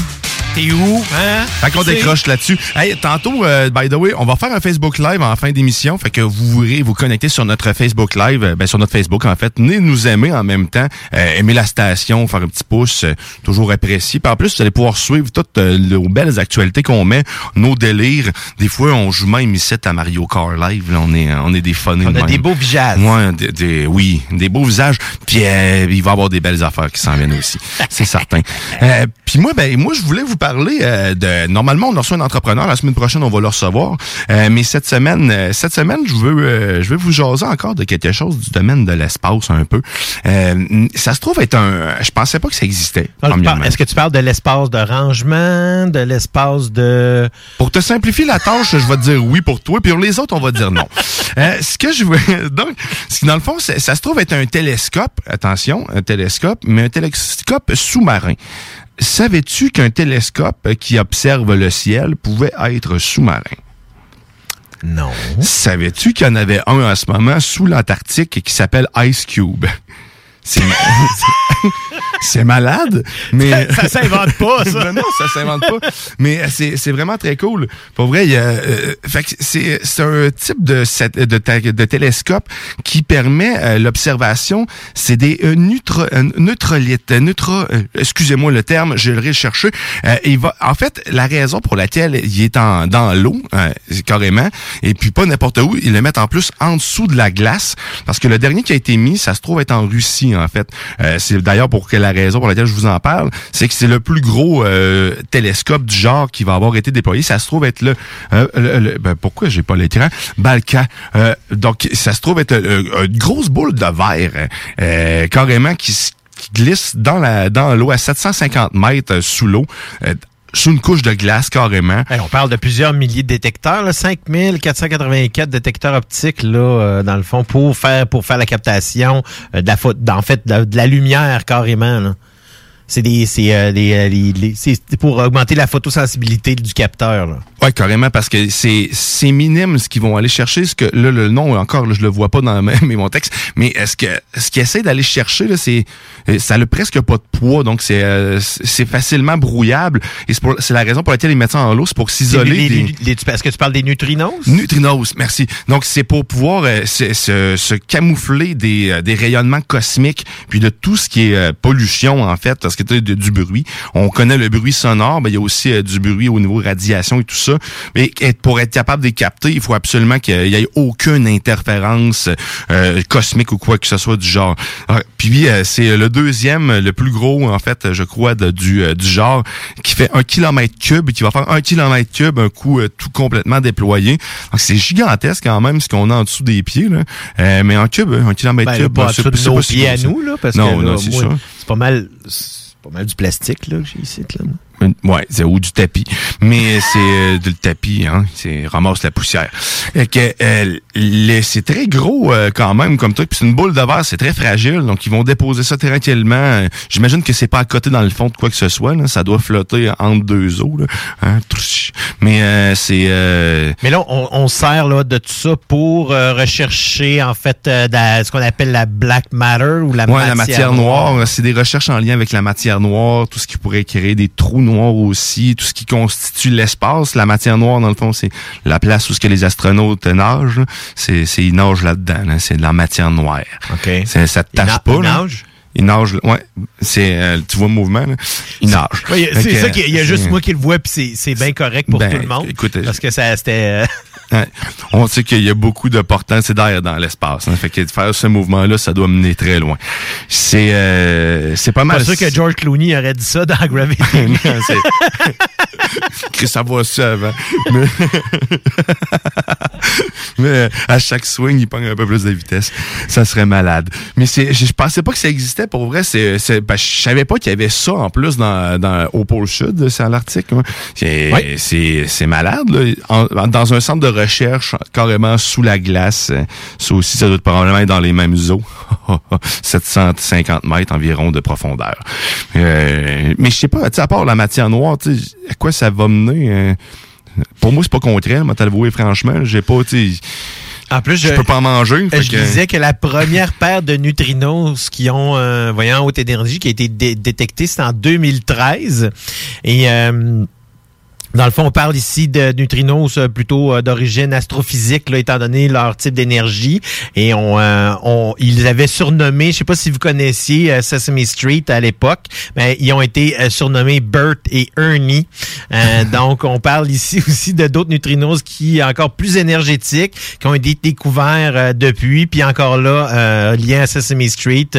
T'es où? Hein? Fait qu'on décroche là-dessus. Hey, tantôt, euh, by the way, on va faire un Facebook Live en fin d'émission. Fait que vous pourrez vous connecter sur notre Facebook Live, euh, ben, sur notre Facebook, en fait. Venez nous aimer en même temps. Euh, aimer la station, faire un petit pouce, euh, toujours apprécié. Puis en plus, vous allez pouvoir suivre toutes euh, nos belles actualités qu'on met, nos délires. Des fois, on joue même ici à Mario Kart Live. Là, on est, on est des funnés On a même. des beaux visages. Ouais, des, des- oui, des beaux visages. Puis euh, il va y avoir des belles affaires qui s'en viennent aussi, c'est certain. Euh, Puis moi, ben moi, je voulais vous parler euh, de. Normalement, on reçoit un entrepreneur. La semaine prochaine, on va le recevoir. Euh, mais cette semaine, euh, cette semaine, je veux, euh, je veux vous jaser encore de quelque chose du domaine de l'espace un peu. Euh, ça se trouve être un. Je pensais pas que ça existait. Ah. Est-ce que tu parles de l'espace de rangement, de l'espace de... Pour te simplifier la tâche, je vais te dire oui pour toi, puis pour les autres, on va dire non. (laughs) Euh, ce que je veux, (laughs) donc, ce qui, dans le fond, ça se trouve être un télescope, attention, un télescope, mais un télescope sous-marin. Savais-tu qu'un télescope qui observe le ciel pouvait être sous-marin? Non. Savais-tu qu'il y en avait un en ce moment sous l'Antarctique qui s'appelle Ice Cube? (laughs) C'est (laughs) c'est malade, mais Ça s'invente pas, ça. non, (laughs) non, ça s'invente pas. Mais euh, c'est c'est vraiment très cool. Pour vrai, il y a, euh, fait que c'est c'est un type de de, de télescope qui permet euh, l'observation. C'est des euh, neutro, euh, neutralites, euh, neutro, excusez-moi le terme, je le chercher. Euh, il va, en fait, la raison pour laquelle il est en dans l'eau euh, carrément, et puis pas n'importe où, ils le mettent en plus en dessous de la glace, parce que le dernier qui a été mis, ça se trouve être en Russie en fait. Euh, c'est d'ailleurs pour que la raison pour laquelle je vous en parle, c'est que c'est le plus gros euh, télescope du genre qui va avoir été déployé. Ça se trouve être le, euh, ben, pourquoi j'ai pas l'écran? Balkan. Euh, donc ça se trouve être euh, une grosse boule de verre euh, carrément qui qui glisse dans la dans l'eau à 750 mètres euh, sous l'eau. Sous une couche de glace carrément. On parle de plusieurs milliers de détecteurs, là, 5484 détecteurs optiques là, euh, dans le fond pour faire pour faire la captation euh, de la faute, en fait de la lumière carrément. là. C'est des c'est euh, des, euh, les- les- c'est pour augmenter la photosensibilité du capteur. Là. Ouais, carrément, parce que c'est c'est minime ce qu'ils vont aller chercher. Ce que là, le nom encore, là, je le vois pas dans mes- (laughs) mon texte, mais est-ce que ce qu'ils essaient d'aller chercher là, c'est euh, ça a presque pas de poids, donc c'est euh, c'est facilement brouillable. Et c'est pour- c'est la raison pour laquelle ils mettent ça en l'eau, c'est pour s'isoler. Les- des- Est-ce que tu parles des neutrinos? Neutrinos, merci. Donc, c'est pour pouvoir euh, se, se- se camoufler des, des rayonnements cosmiques, puis de tout ce qui est pollution, en fait, parce que du bruit. On connaît le bruit sonore, mais il y a aussi euh, du bruit au niveau radiation et tout ça. Mais pour être capable de les capter, il faut absolument qu'il y ait aucune interférence euh, cosmique ou quoi que ce soit du genre. Ah, Puis, euh, c'est le deuxième, le plus gros, en fait, je crois, de- du, euh, du genre, qui fait un kilomètre cube, qui va faire un kilomètre cube, un coup tout complètement déployé. Donc, c'est gigantesque quand même ce qu'on a en dessous des pieds. Là. Euh, mais en cube, un kilomètre Ben, cube, pas nos pas si pieds à nous là, parce non, que là, c'est pas mal pas mal du plastique là j'ai ici là. Ouais, c'est ou du tapis. Mais c'est euh, du tapis, hein. C'est ramasse la poussière. Fait que euh, c'est très gros euh, quand même comme truc. Puis c'est une boule de verre, c'est très fragile. Donc ils vont déposer ça tranquillement. J'imagine que c'est pas à côté dans le fond de quoi que ce soit. Là. Ça doit flotter entre deux eaux. Là. Hein? Mais euh, c'est euh, Mais là, on, on sert là, de tout ça pour euh, rechercher en fait euh, de ce qu'on appelle la black matter ou la Ouais, matière, la matière noire, c'est des recherches en lien avec la matière noire, tout ce qui pourrait créer des trous noirs aussi, tout ce qui constitue l'espace. La matière noire, dans le fond, c'est la place où ce que les astronautes nagent. C'est, c'est ils nagent là-dedans. là. C'est de la matière noire. OK. C'est- ça te tâche pas. ils nagent? Ils nagent. là. Ouais. C'est, euh, tu vois le mouvement. Là. Oui, Fait c'est ça qu'il y a- il y a juste c'est- moi qui le vois puis c'est- c'est bien correct pour Ben, tout le monde. écoute, parce que ça c'était euh, (laughs) Ouais. On sait qu'il y a beaucoup de portants d'air dans l'espace. Hein. Fait que faire ce mouvement-là, ça doit mener très loin. C'est, euh, c'est pas mal. pas sûr que George Clooney aurait dit ça dans Gravity. (laughs) Non, c'est- (laughs) que ça va ça avant. Mais... Mais, euh, à chaque swing, il pogne un peu plus de vitesse. Ça serait malade. Mais c'est, je je pensais pas que ça existait. Pour vrai, c'est, c'est, ben, je savais pas qu'il y avait ça en plus dans, dans au pôle sud, c'est à l'Arctique. hein. C'est, c'est, c'est malade. Là. En- dans un centre de recherche, carrément sous la glace. euh, Ça aussi, ça doit probablement être dans les mêmes eaux. (laughs) 750 mètres environ de profondeur. Euh, mais je sais pas, à part la matière noire, à quoi ça va mener? euh, pour moi, c'est pas concret, moi, t'avouer franchement. J'ai pas, tu En plus, je, peux pas en manger. Je disais que la première paire de neutrinos qui ont, euh, voyant haute énergie, qui a été détectée, c'est en 2013. Et euh, dans le fond, on parle ici de neutrinos euh, plutôt euh, d'origine astrophysique, là, étant donné leur type d'énergie. Et on, euh, on, ils avaient surnommé, je sais pas si vous connaissiez Sesame Street à l'époque, mais ils ont été surnommés Bert et Ernie. (laughs) donc, on parle ici (laughs) aussi de d'autres neutrinos qui sont encore plus énergétiques, qui ont été découverts depuis, puis encore là, liés à Sesame Street.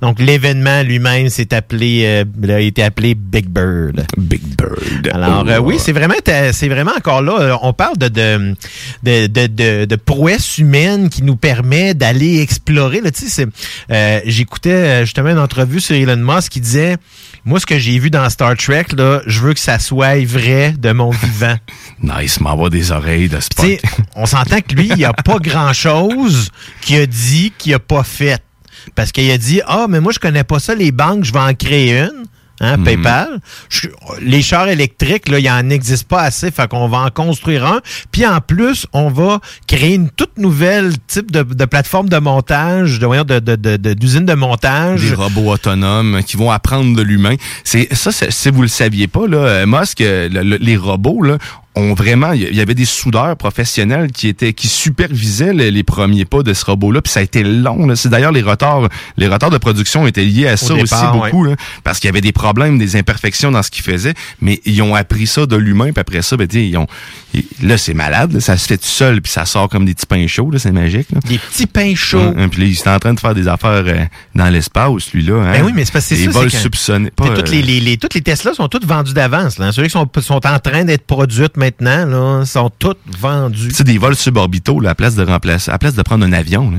donc, l'événement lui-même s'est appelé, a été appelé Big Bird. Big Bird. Alors, oui, c'est c'est vraiment, c'est vraiment encore là. Euh, on parle de, de, de, de, de prouesse humaine qui nous permet d'aller explorer. Là, euh, J'écoutais euh, justement une entrevue sur Elon Musk qui disait Moi, ce que j'ai vu dans Star Trek, là, je veux que ça soit vrai de mon (laughs) vivant. nice, m'envoie des oreilles de Spock. on s'entend que lui, il n'y a pas (laughs) grand-chose qu'il a dit qu'il n'a pas fait. Parce qu'il a dit Ah, mais moi, je connais pas ça, les banques, je vais en créer une. Hein, mhm. PayPal. les chars électriques, là, il en existe pas assez, fait qu'on va en construire un. Puis en plus, on va créer une toute nouvelle type de, plateforme de montage, de de, d'usine de, montage. Des robots autonomes qui vont apprendre de l'humain. C'est ça, si vous le saviez pas, là, Musk, les robots, là, ont vraiment, il y avait des soudeurs professionnels qui étaient, qui supervisaient les, premiers pas de ce robot-là, puis ça a été long. C'est d'ailleurs les retards, les retards de production étaient liés à ça aussi beaucoup, parce qu'il y avait des problèmes, des imperfections dans ce qu'ils faisaient, mais ils ont appris ça de l'humain, puis après ça, ben, ils ont, là c'est malade, ça se fait tout seul, puis ça sort comme des petits pains chauds, c'est magique. Des petits pains chauds. puis là, il est en train de faire des affaires euh, dans l'espace, lui-là. Hein? Ben oui, mais c'est parce que c'est ça. vols soupçonnés. toutes, les, les, toutes les Tesla sont toutes vendues d'avance. Ceux qui sont, sont en train d'être produites maintenant là, sont toutes vendues. C'est des vols suborbitaux, là, à place de remplacer, à place de prendre un avion.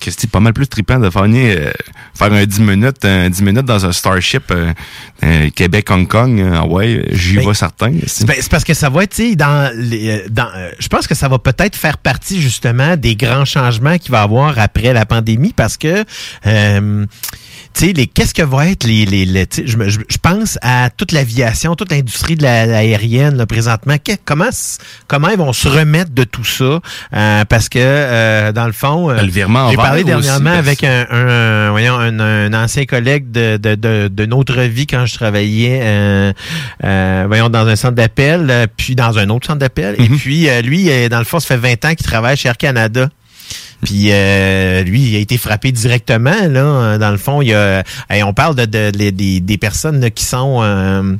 C'est pas mal plus trippant de faire, euh, faire un 10 minutes, un 10 minutes dans un Starship euh, euh, Québec-Hong Kong. ouais, j'y ben, vais certain. C'est parce que ça va être, dans les, dans, je pense que ça va peut-être faire partie justement des grands changements qu'il va y avoir après la pandémie parce que les qu'est-ce que va être les, les, je, je, pense à toute l'aviation, toute l'industrie de l'aérienne présentement. comment comment ils vont se remettre de tout ça? Euh, Parce que euh, dans le fond, euh, j'ai parlé dernièrement avec un, un, voyons, un, ancien collègue de, de, de, de, notre vie quand je travaillais, voyons, dans un centre d'appel, puis dans un autre centre d'appel. Et mm-hmm. puis lui, dans le fond, ça fait 20 ans qu'il travaille chez Air Canada. Puis euh, lui, il a été frappé directement. Là, dans le fond, il y a, on parle de, des, personnes qui sont, euh,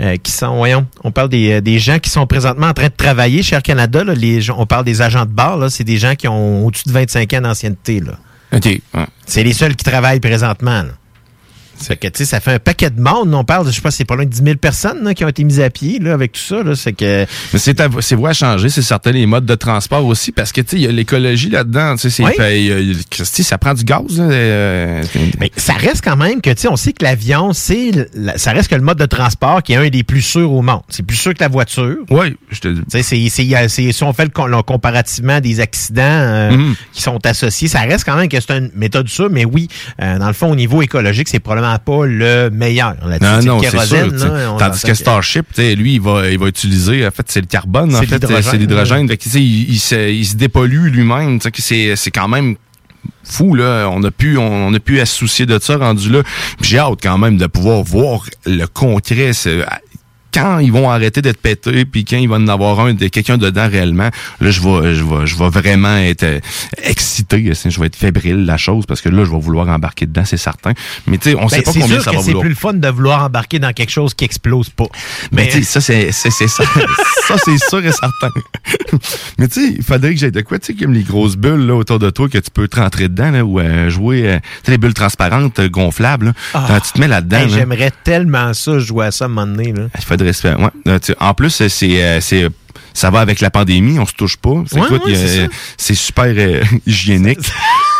euh, qui sont, voyons, on parle des, des gens qui sont présentement en train de travailler chez Air Canada. Là, les, on parle des agents de bar. Là, c'est des gens qui ont au-dessus de 25 ans d'ancienneté. Là. OK. C'est les seuls qui travaillent présentement. Là. C'est que, tu sais, ça fait un paquet de monde. On parle, de, je sais pas, c'est pas loin de 10 000 personnes qui ont été mises à pied là, avec tout ça. Là, c'est que... Mais c'est, c'est voie à changer, c'est certain, les modes de transport aussi, parce que, tu sais, il y a l'écologie là-dedans. Tu sais, c'est, ça prend du gaz. Euh, Mais ça reste quand même que, tu sais, on sait que l'avion, c'est, ça reste que le mode de transport qui est un des plus sûrs au monde. C'est plus sûr que la voiture. Oui, je te dis. Tu sais, c'est, si on fait le, comparativement des accidents euh, mm-hmm. qui sont associés, ça reste quand même que c'est une méthode sûre, mais oui, euh, dans le fond, au niveau écologique, c'est probablement pas le meilleur. non, non, c'est sûr. Tandis que Starship, lui, il va, il va utiliser, en fait, c'est le carbone, en fait, c'est l'hydrogène. Il, il, se, il se dépollue lui-même. C'est quand même fou là, on a pu on, a pu se soucier de ça rendu là. J'ai hâte quand même de pouvoir voir le concret quand ils vont arrêter d'être pétés, puis quand il va en avoir un de quelqu'un dedans réellement, là je vais je vais je vais vraiment être euh, excité, je vais être fébrile la chose parce que là je vais vouloir embarquer dedans, c'est certain. Mais tu sais, on sait ben, pas combien ça va C'est plus le fun de vouloir embarquer dans quelque chose qui explose pas. Ben, Mais tu sais, ça c'est c'est ça. (laughs) ça c'est sûr et certain. Mais tu sais, il faudrait que j'aille de quoi, tu sais comme les grosses bulles là autour de toi que tu peux te rentrer dedans là ou euh, jouer euh, les bulles transparentes gonflables ah. tu te mets là-dedans. J'aimerais tellement ça jouer à ça à un moment donné là. Il faudrait Ouais. En plus, c'est euh, c'est ça va avec la pandémie, on se touche pas. C'est super euh, (laughs) hygiénique. (laughs)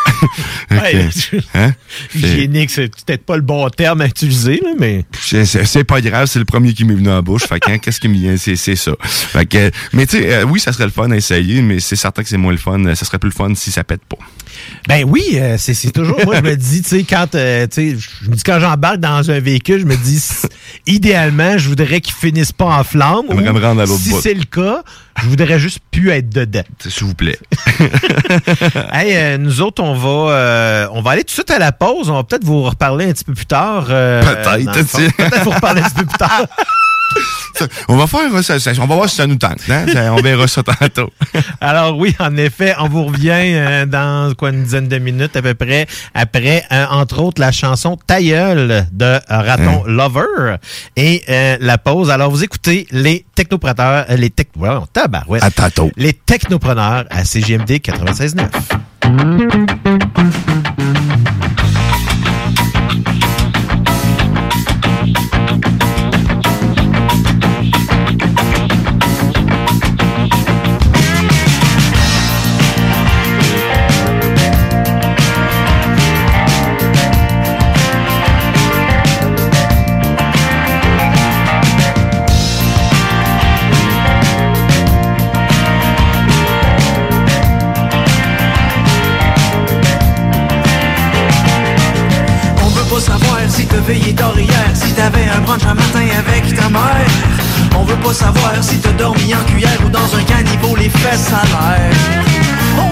(laughs) hein? (laughs) Hygiénique, c'est peut-être pas le bon terme à utiliser, là, mais. C'est pas grave, c'est le premier qui m'est venu en bouche. fait hein, qu'est-ce qui me vient? C'est ça. Fait que, mais tu sais, euh, oui, ça serait le fun à essayer, mais c'est certain que c'est moins le fun. Ça serait plus le fun si ça pète pas. Ben oui, euh, c'est toujours, moi, je me dis, tu sais, quand, euh, tu sais, je me dis, quand j'embarque dans un véhicule, je me dis, idéalement, je voudrais qu'il finisse pas en flammes. si c'est le cas, Je voudrais juste plus être dedans. S'il vous plaît. (laughs) hey, euh, nous autres, on va, euh, on va aller tout de suite à la pause. On va peut-être vous reparler un petit peu plus tard. euh, Peut-être. Peut-être vous reparler un petit peu plus tard. (laughs) On va faire ça, ça- on va voir si ça nous tente. hein? Ça- On verra ça tantôt. (laughs) Alors oui, en effet, on vous revient euh, dans quoi une dizaine de minutes à peu près après, euh, entre autres, la chanson Tailleul de Raton Lover et euh, la pause. Alors vous écoutez les technopreneurs, les tech, tabarouette. À tantôt. Les technopreneurs à CGMD 96.9. brunch un. On veut pas savoir si t'as dormi en cuillère ou dans un caniveau les fesses à l'air.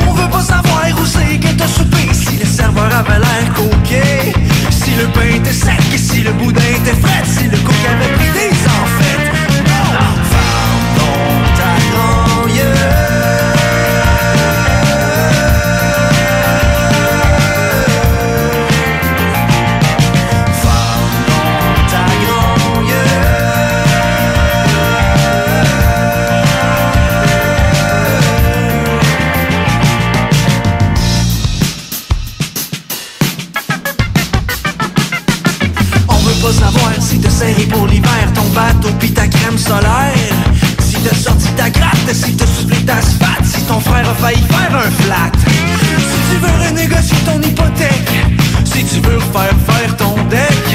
On veut pas savoir où c'est que t'as soupé, si le serveur avait l'air coquet, si le pain était sec, si le boudin était frais, si le coq avait pris ton bateau pis ta crème solaire. Si t'as sorti ta gratte, si t'as soufflé ta spate, si ton frère a failli faire un flat. Si tu veux renégocier ton hypothèque, si tu veux refaire faire ton deck.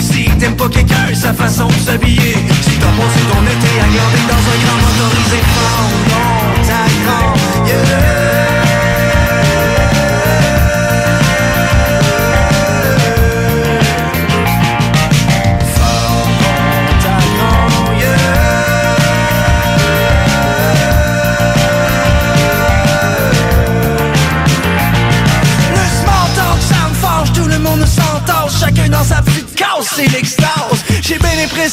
Si t'aimes pas quelqu'un, sa façon de s'habiller. Si t'as passé ton été à garder dans un grand motorisé, donc ta grand Le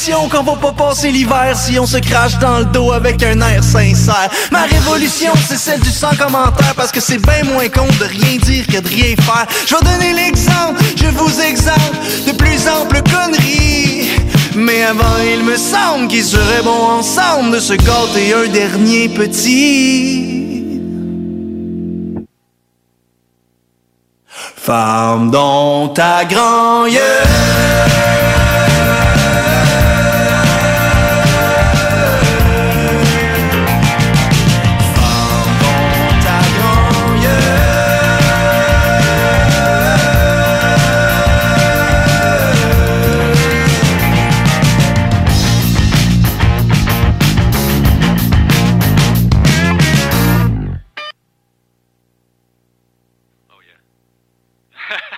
l'impression qu'on va pas passer l'hiver si on se crache dans le dos avec un air sincère. Ma révolution, c'est celle du sans commentaire parce que c'est bien moins con de rien dire que de rien faire. Je vais donner l'exemple, je vous exemple de plus amples conneries. Mais avant, il me semble qu'il serait bon ensemble de se gâter un dernier petit. Ferme donc ta grand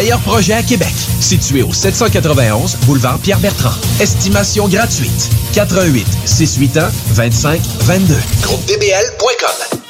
meilleurs projets à Québec. Situé au 791 boulevard Pierre-Bertrand. Estimation gratuite. 88 681 25 22. GroupeDBL.com.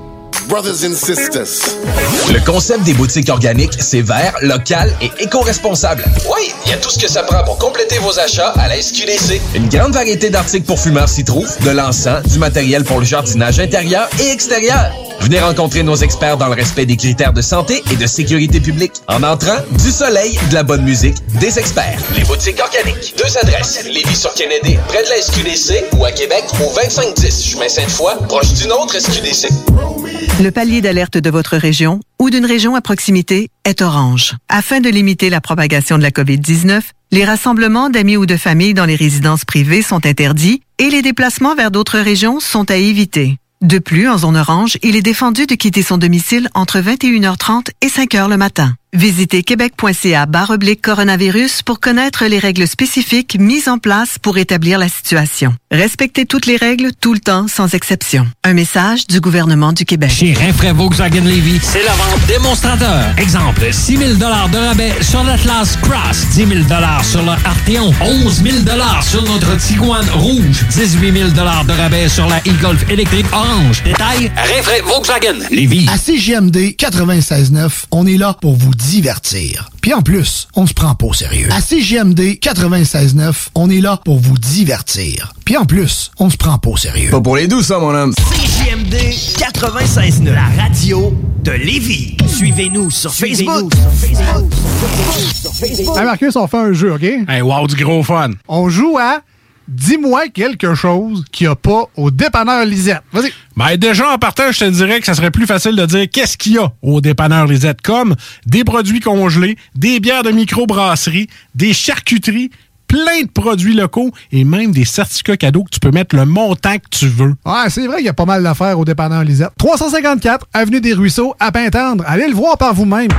Brothers and sisters. Le concept des boutiques organiques, c'est vert, local et éco-responsable. Oui, il y a tout ce que ça prend pour compléter vos achats à la SQDC. Une grande variété d'articles pour fumeurs s'y trouve, de l'encens, du matériel pour le jardinage intérieur et extérieur. Venez rencontrer nos experts dans le respect des critères de santé et de sécurité publique. En entrant, du soleil, de la bonne musique, des experts. Les boutiques organiques. Deux adresses. Lévis sur Kennedy, près de la SQDC ou à Québec au 2510 chemin Sainte-Foy, proche d'une autre SQDC. Le palier d'alerte de votre région ou d'une région à proximité est orange. Afin de limiter la propagation de la COVID-19, les rassemblements d'amis ou de familles dans les résidences privées sont interdits et les déplacements vers d'autres régions sont à éviter. De plus, en zone orange, il est défendu de quitter son domicile entre 21h30 et 5h le matin. Visitez québec.ca oblique coronavirus pour connaître les règles spécifiques mises en place pour établir la situation. Respectez toutes les règles tout le temps sans exception. Un message du gouvernement du Québec. Chez Rinfraie Volkswagen Levy, c'est la vente démonstrateur. Exemple, 6 000 de rabais sur l'Atlas Cross, 10 000 sur le Arteon, 11 000 sur notre Tiguan Rouge, 18 000 de rabais sur la e-Golf électrique orange. Détail, Rinfraie Volkswagen Levy. À CGMD 96.9, on est là pour vous divertir. Puis en plus, on se prend pas au sérieux. À CGMD 96.9, on est là pour vous divertir. Puis en plus, on se prend pas au sérieux. Pas pour les doux, ça, mon homme. CJMD 96.9, la radio de Lévis. Suivez-nous sur Facebook. Hey Marcus, on fait un jeu, OK? Hey, wow, du gros fun. On joue à Dis-moi quelque chose qu'il n'y a pas au dépanneur Lisette. Vas-y. Ben déjà, en partant, je te dirais que ça serait plus facile de dire qu'est-ce qu'il y a au dépanneur Lisette, comme des produits congelés, des bières de microbrasserie, des charcuteries, plein de produits locaux et même des certificats cadeaux que tu peux mettre le montant que tu veux. Ouais, c'est vrai qu'il y a pas mal d'affaires au dépanneur Lisette. 354 Avenue des Ruisseaux, à Pintendre. Allez le voir par vous-même.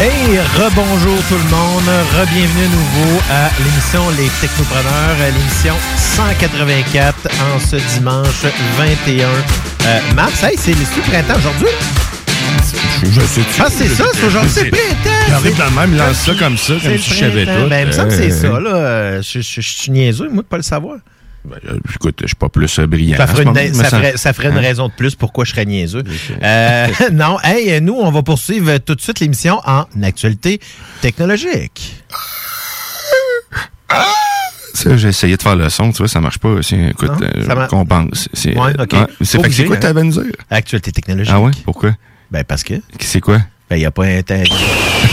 Hey, rebonjour tout le monde, re-bienvenue à nouveau à l'émission Les Technopreneurs, l'émission 184 en ce dimanche 21 euh, mars. Hey, c'est le printemps aujourd'hui? Je sais Ah, c'est ça, c'est aujourd'hui, c'est printemps! J'arrive de même, lance ça comme ça, comme si je savais tout. Ben, il me semble que c'est Euh, ça, là. Je suis niaiseux, moi, de pas le savoir. Ben, euh, écoute, je suis pas plus euh, brillant. Ça ferait, une, moment, ça ferait- ça ferait une raison de plus pourquoi je serais niaiseux. Euh, (laughs) non, hey, nous, on va poursuivre tout de suite l'émission en actualité technologique. J'ai essayé de faire le son, tu vois, ça marche pas. aussi. Écoute, euh, compense. C'est, Ouais, euh, que obligé, quoi hein. ta dire? Actualité technologique. Ah ouais? Pourquoi? Ben, parce que. C'est quoi? Ben, il n'y a pas un temps. (laughs)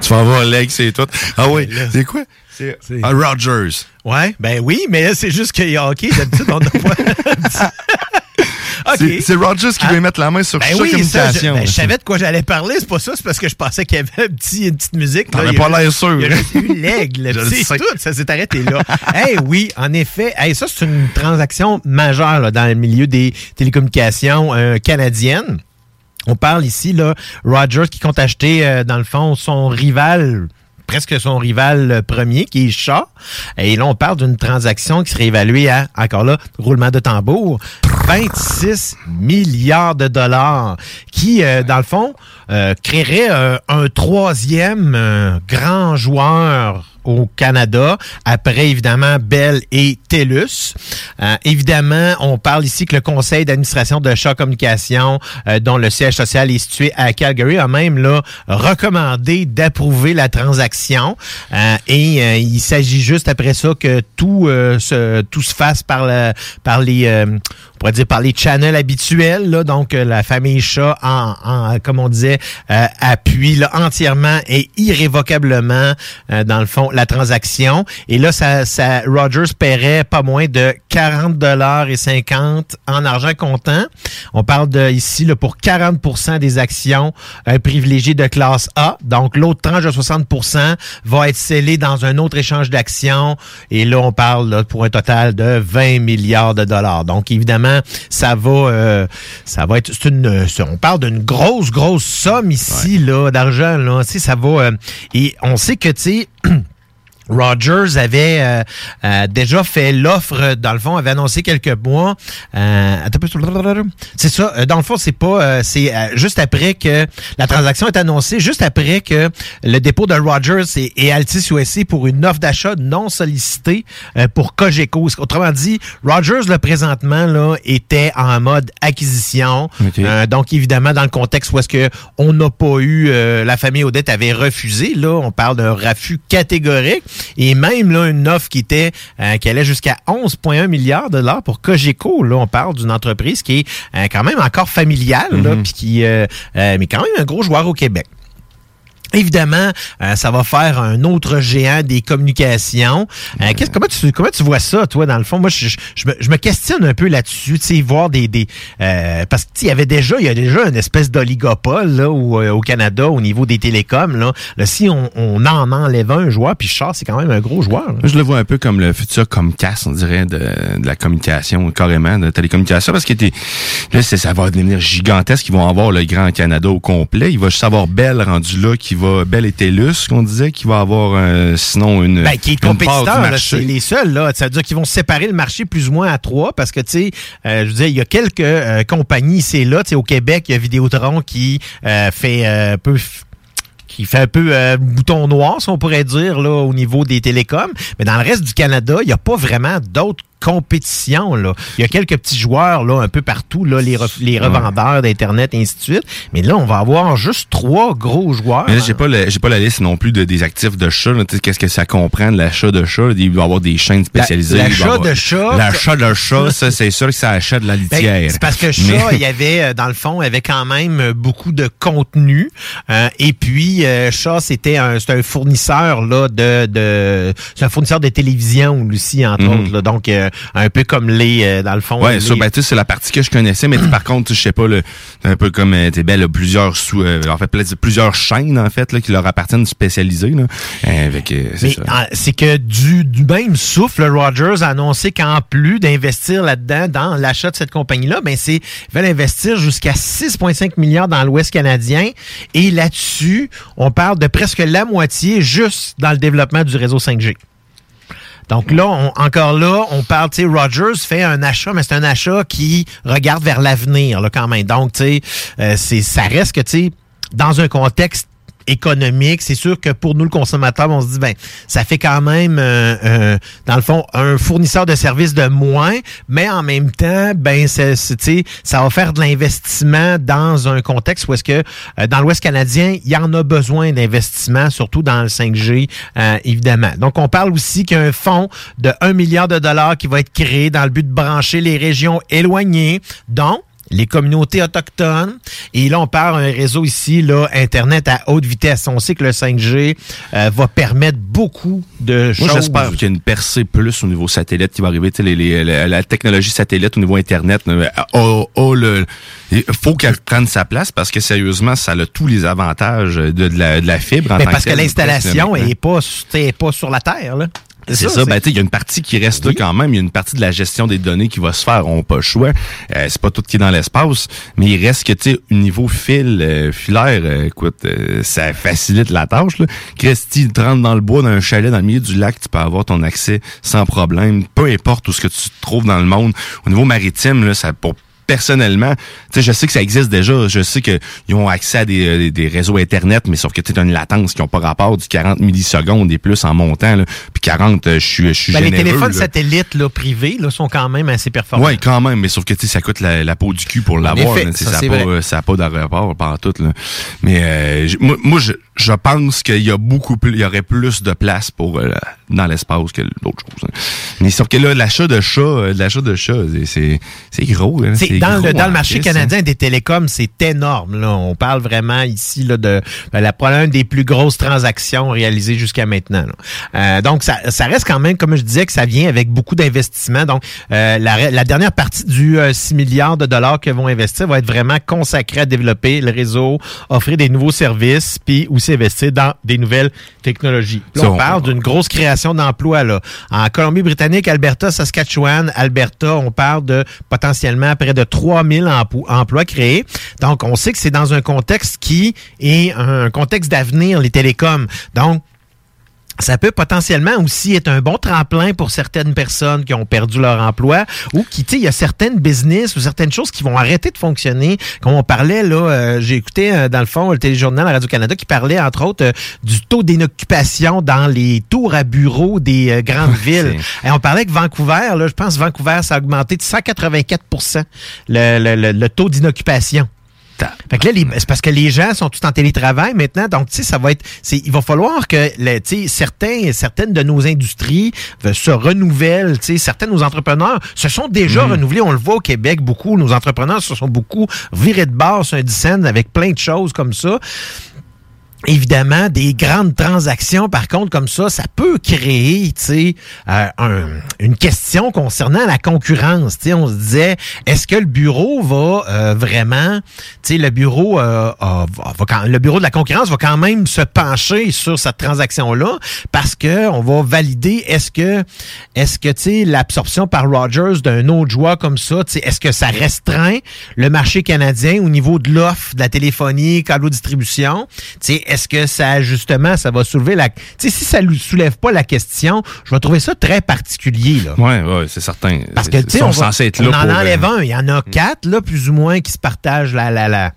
tu vas avoir l'ex c'est tout. Ah oui, c'est quoi? C'est ah, Rogers. Ouais, ben oui, mais là, c'est juste qu'il y a hockey. D'habitude, on n'a pas. (laughs) C'est- C'est Rogers qui Ah. veut mettre la main sur Ben chaque oui, ça, je, ben, je savais de quoi j'allais parler. C'est pas ça, c'est parce que je pensais qu'il y avait un petit, une petite musique. T'en as a pas l'air sûr. Il y a eu l'aigle. C'est (laughs) tout, ça s'est arrêté là. hey, oui, en effet. Hey, ça, c'est une transaction majeure là, dans le milieu des télécommunications euh, canadiennes. On parle ici, là, Rogers qui compte acheter, euh, dans le fond, son rival presque son rival euh, premier, qui est Shaw. Et là, on parle d'une transaction qui serait évaluée à, encore là, roulement de tambour, 26 milliards de dollars, qui, euh, dans le fond, euh, créerait euh, un troisième grand joueur au Canada, après évidemment Bell et TELUS. Euh, évidemment, on parle ici que le conseil d'administration de Shaw Communication, euh, dont le siège social est situé à Calgary, a même là recommandé d'approuver la transaction. Euh, et euh, il s'agit juste après ça que tout, euh, se, tout se fasse par, le, par les... on pourrait dire par les channels habituels, là, donc euh, la famille Shaw, en, comme on disait, euh, appuie là, entièrement et irrévocablement, euh, dans le fond, la transaction. Et là, ça, ça, Rogers paierait pas moins de 40 dollars et 50 en argent comptant. On parle de ici là, pour 40% des actions privilégiées de classe A. Donc, l'autre tranche de 60% va être scellée dans un autre échange d'actions. Et là, on parle là, pour un total de 20 milliards de dollars. Donc, évidemment, ça va, euh, ça va être, c'est une, on parle d'une grosse, grosse somme ici là d'argent là. Tu sais, ça va. euh, et on sait que tu sais. (clears throat) Rogers avait euh, euh, déjà fait l'offre, dans le fond, avait annoncé quelques mois. Euh, c'est ça. euh, Dans le fond, c'est pas, euh, c'est euh, juste après que la transaction est annoncée, juste après que le dépôt de Rogers et, et Altis USA pour une offre d'achat non sollicitée euh, pour Cogeco. Autrement dit, Rogers le présentement là était en mode acquisition. Donc évidemment dans le contexte où est-ce que on n'a pas eu euh, la famille Odette avait refusé là, on parle d'un refus catégorique et même là une offre qui était euh, qui allait jusqu'à 11,1 milliards de dollars pour Cogeco là, on parle d'une entreprise qui est euh, quand même encore familiale là, Mhm. puis qui euh, euh, mais quand même un gros joueur au Québec. Évidemment, euh, ça va faire un autre géant des communications. Euh, qu'est-ce- comment, tu, comment tu vois ça, toi, dans le fond? Moi, je, je- je me, je me questionne un peu là-dessus, tu sais, voir des... des euh, parce que tu sais, il y avait déjà, il y a déjà une espèce d'oligopole là, au, euh, au Canada au niveau des télécoms. Là, là si on, on en enlève un joueur, puis Char, c'est quand même un gros joueur. là. Je le vois un peu comme le futur Comcast, on dirait, de, de la communication, carrément, de télécommunication, parce que là, c'est- ça va devenir gigantesque. Ils vont avoir le Grand Canada au complet. Il va juste avoir Bell rendu là, qui va, Bell et TELUS, qu'on disait, qui va avoir, euh, sinon, une, Ben, qui est une compétiteur, c'est les seuls. Là. Ça veut dire qu'ils vont séparer le marché plus ou moins à trois parce que, tu sais, euh, je veux dire, il y a quelques euh, compagnies ici et là. Tu sais, au Québec, il y a Vidéotron qui euh, fait un peu... qui fait un peu euh, bouton noir, si on pourrait dire, là, au niveau des télécoms. Mais dans le reste du Canada, il n'y a pas vraiment d'autres compétitions. Là. Il y a quelques petits joueurs là, un peu partout, là, les, re- les revendeurs d'Internet et ainsi de suite. Mais là, on va avoir juste trois gros joueurs. Mais là, j'ai pas, le- pas la liste non plus de, des actifs de chat. Qu'est-ce que ça comprend de l'achat de chat? Il va y avoir des chaînes spécialisées. L'achat de chat- L'achat de chat, ça, c'est sûr que ça achète de la Ben, litière. c'est parce que Mais- Shaw, il y (laughs) avait, euh, dans le fond, il y avait quand même euh, beaucoup de contenu. Euh, et puis, euh, Shaw, c'était un, c'est un fournisseur là, de, de c'est un fournisseur de télévision aussi, entre Mhm. autres. là. donc, euh, un peu comme les, euh, dans le fond. Ouais, les- ça, ben, c'est la partie que je connaissais, mais par contre, je sais pas, le, un peu comme, euh, t'es belle, plusieurs sous, euh, en fait, plusieurs chaînes, en fait, là, qui leur appartiennent spécialisées, là. Avec, c'est Mais ça. ah, c'est que du, du même souffle, Rogers a annoncé qu'en plus d'investir là-dedans, dans l'achat de cette compagnie-là, ben c'est veulent investir jusqu'à 6,5 milliards dans l'Ouest canadien. Et là-dessus, on parle de presque la moitié juste dans le développement du réseau 5G. Donc là, on- encore là, on parle, tu sais, Rogers fait un achat, mais c'est un achat qui regarde vers l'avenir, là, quand même. Donc, tu sais, euh, ça reste que, tu sais, dans un contexte économique, c'est sûr que pour nous, le consommateur, on se dit, ben, ça fait quand même, euh, euh, dans le fond, un fournisseur de services de moins, mais en même temps, ben, c'est, ça va faire de l'investissement dans un contexte où est-ce que, euh, dans l'Ouest canadien, il y en a besoin d'investissement, surtout dans le 5G, euh, évidemment. Donc, on parle aussi qu'il y a un fonds de 1 milliard de dollars qui va être créé dans le but de brancher les régions éloignées, dont les communautés autochtones. Et là, on parle d'un réseau ici, là, Internet à haute vitesse. On sait que le 5G euh, va permettre beaucoup de choses. Moi, j'espère qu'il y a une percée plus au niveau satellite qui va arriver. Les- les- la, la technologie satellite au niveau Internet euh, a- a le- il faut qu'elle prenne sa place parce que sérieusement, ça a tous les avantages de, de la, de la fibre. en Mais tant parce que l'installation presque, est pas, est pas sur la Terre, là. C'est ça, ben, tu sais, il y a une partie qui reste là quand même. Il y a une partie de la gestion des données qui va se faire. On n'a pas le choix. Euh, c'est pas tout qui est dans l'espace, mais il reste que, tu sais, au niveau fil, euh, filaire, euh, écoute, euh, ça facilite la tâche. Là. Christy, tu rentres dans le bois, dans un chalet, dans le milieu du lac, tu peux avoir ton accès sans problème. Peu importe où ce que tu te trouves dans le monde. Au niveau maritime, là, ça pour personnellement, je sais que ça existe déjà. Je sais qu'ils ont accès à des, euh, des, des réseaux Internet, mais sauf que tu as une latence qui n'a pas rapport du 40 millisecondes et plus en montant. Là. Puis 40, euh, je suis je suis Ben, les téléphones là. satellites là, privés là, sont quand même assez performants. Ouais, quand même, mais sauf que ça coûte la, la peau du cul pour l'avoir. ça, n'a pas, ça pas de rapport par tout. Là. Mais euh, moi, moi, je, je pense qu'il y a beaucoup plus, il y aurait plus de place pour euh, dans l'espace que d'autres choses. hein. Mais sauf que là, l'achat de chats, euh, l'achat de chats, c'est- gros. hein, C'est dans, le, dans en le marché hein. canadien des télécoms, c'est énorme. Là. On parle vraiment ici là, de ben, la probablement une des plus grosses transactions réalisées jusqu'à maintenant. Euh, donc, ça, ça reste quand même, comme je disais, que ça vient avec beaucoup d'investissements. Donc, euh, la, la dernière partie du euh, 6 milliards de dollars que vont investir va être vraiment consacrée à développer le réseau, offrir des nouveaux services, puis aussi investir dans des nouvelles technologies. Là, on- parle d'une grosse création là. En Colombie-Britannique, Alberta, Saskatchewan, Alberta, on parle de potentiellement près de 3000 empo- emplois créés. Donc, on sait que c'est dans un contexte qui est un contexte d'avenir, les télécoms. Donc, ça peut potentiellement aussi être un bon tremplin pour certaines personnes qui ont perdu leur emploi ou qui, tu sais, il y a certaines business ou certaines choses qui vont arrêter de fonctionner. Comme on parlait, là, euh, j'ai écouté euh, dans le fond le téléjournal à Radio-Canada qui parlait, entre autres, euh, du taux d'inoccupation dans les tours à bureaux des grandes (laughs) villes. Et on parlait que Vancouver, là, je pense que Vancouver, ça a augmenté de 184 le, le, le- le taux d'inoccupation. Fait que là, c'est parce que les gens sont tous en télétravail maintenant, donc tu sais, ça va être, c'est, il va falloir que, tu sais, certains, certaines de nos industries euh, se renouvellent, tu sais, certains de nos entrepreneurs se sont déjà Mm. renouvelés. On le voit au Québec beaucoup, nos entrepreneurs se sont beaucoup virés de bord sur un avec plein de choses comme ça. Évidemment, des grandes transactions, par contre, comme ça, ça peut créer, tu sais, euh, un- une question concernant la concurrence. Tu sais, on se disait, est-ce que le bureau va euh, vraiment, tu sais, le bureau, euh, va- va quand- le bureau de la concurrence va quand même se pencher sur cette transaction-là parce que on va valider, est-ce que, est-ce que, tu sais, l'absorption par Rogers d'un autre joueur comme ça, tu sais, est-ce que ça restreint le marché canadien au niveau de l'offre de la téléphonie, câble distribution? Est-ce que ça, justement, ça va soulever la... Tu sais, si ça ne soulève pas la question, je vais trouver ça très particulier, là. Ouais, ouais, c'est certain. Parce que, tu sais, on, va- en euh, enlève un. Il y en a quatre, là, plus ou moins, qui se partagent la, la, la,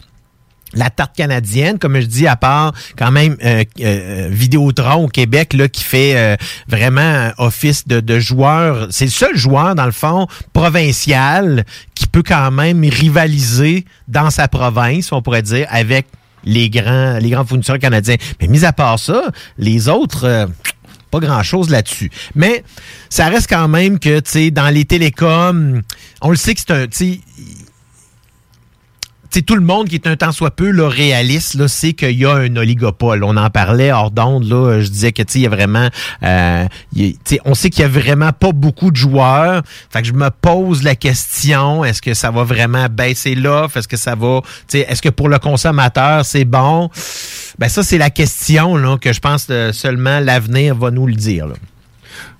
la tarte canadienne, comme je dis, à part quand même euh, euh, Vidéotron au Québec, là, qui fait euh, vraiment office de, de joueur. C'est le seul joueur, dans le fond, provincial, qui peut quand même rivaliser dans sa province, on pourrait dire, avec les grands, les grands fournisseurs canadiens. Mais mis à part ça, les autres... euh, pas grand-chose là-dessus. Mais ça reste quand même que, tu sais, dans les télécoms, on le sait que c'est un... tu sais, tout le monde qui est un tant soit peu là, réaliste là, sait qu'il y a un oligopole. On en parlait hors d'onde. Là, je disais que il y a vraiment, euh, on sait qu'il y a vraiment pas beaucoup de joueurs. Fait que je me pose la question est-ce que ça va vraiment baisser l'offre? Est-ce que ça va, est-ce que pour le consommateur c'est bon? Ben ça c'est la question là que je pense que seulement l'avenir va nous le dire.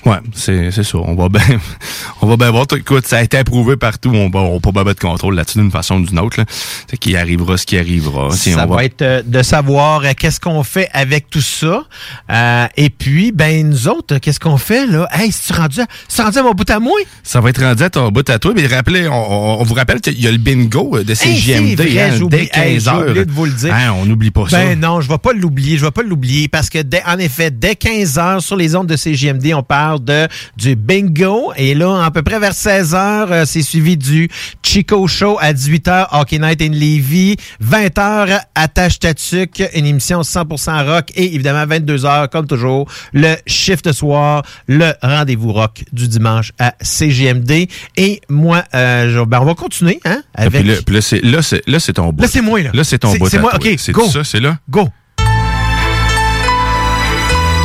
Ouais, c'est c'est ça. On va bien (laughs) on va bien voir. Écoute, ça a été approuvé partout. On va on pas mettre de contrôle là-dessus d'une façon ou d'une autre. Là. C'est qu'il arrivera ce qui arrivera. Si ça on va, être euh, de savoir euh, qu'est-ce qu'on fait avec tout ça. Euh, et puis, ben nous autres, qu'est-ce qu'on fait là? Hey, c'est rendu, à- c'est rendu à mon bout à moi? Ça va être rendu à ton bout à toi. Mais rappelez, on, vous rappelle qu'il y a le bingo de Hey, CJMD c'est vrai, hein, dès 15 hey, j'ai heures. oublié de vous le dire. Hein, on n'oublie pas ça. Ben non, je vais pas l'oublier, je vais pas l'oublier parce que dès, en effet, dès 15 heures sur les ondes de CGMD, on parle de du bingo. Et là, à peu près vers 16h, c'est suivi du Chico Show à 18h, Hockey Night in Levy. 20h, Attache Tatuc, une émission 100% rock. Et évidemment, 22h, comme toujours, le shift soir, le rendez-vous rock du dimanche à CGMD. Et moi, euh, je- ben, on va continuer, hein, Ah, avec... puis là, puis là, c'est là, c'est là, c'est ton bout. Là, c'est moi, là. Là, c'est ton bout. c'est à moi, ok, C'est go. ça, c'est là? Go.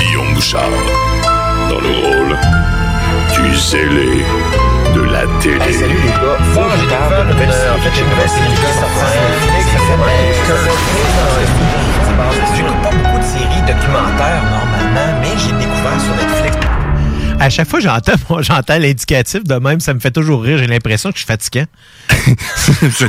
Guillaume Bouchard, dans le rôle du zélé de la télé. salut les gars. Moi, j'ai découvert une nouvelle série. En fait, j'ai une nouvelle série qui est sortie sur Netflix. Ça s'appelle J'écoute pas beaucoup de séries documentaires normalement, mais j'ai découvert sur Netflix. À chaque fois que j'entends, moi, j'entends l'indicatif de même, ça me fait toujours rire. J'ai l'impression que je suis fatiguant. (laughs) c'est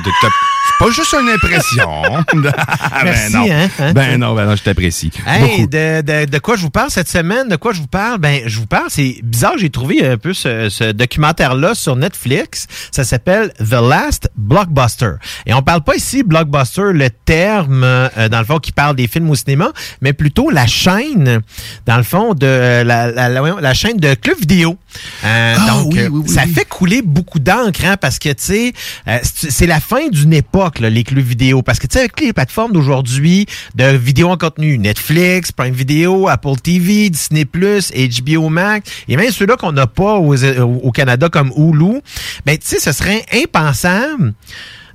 pas juste une impression. (laughs) Ah, Merci, ben non. hein, hein. ben non, ben non, je t'apprécie. Hey, de, de, de quoi je vous parle cette semaine? De quoi je vous parle? Ben, je vous parle, c'est bizarre, j'ai trouvé un peu ce, ce documentaire-là sur Netflix. Ça s'appelle The Last Blockbuster. Et on parle pas ici blockbuster, le terme, euh, dans le fond, qui parle des films au cinéma, mais plutôt la chaîne, dans le fond, de euh, la, la, la, la chaîne de club vidéo. Euh, donc, oui, euh, oui, oui, ça fait couler beaucoup d'encre, hein, parce que, tu sais, euh, c'est c'est la fin d'une époque, là, les clubs vidéo. Parce que, tu sais, avec les plateformes d'aujourd'hui, de vidéos en contenu, Netflix, Prime Video, Apple TV, Disney+, HBO Max, et même ceux-là qu'on n'a pas aux- au Canada comme Hulu, ben, tu sais, ce serait impensable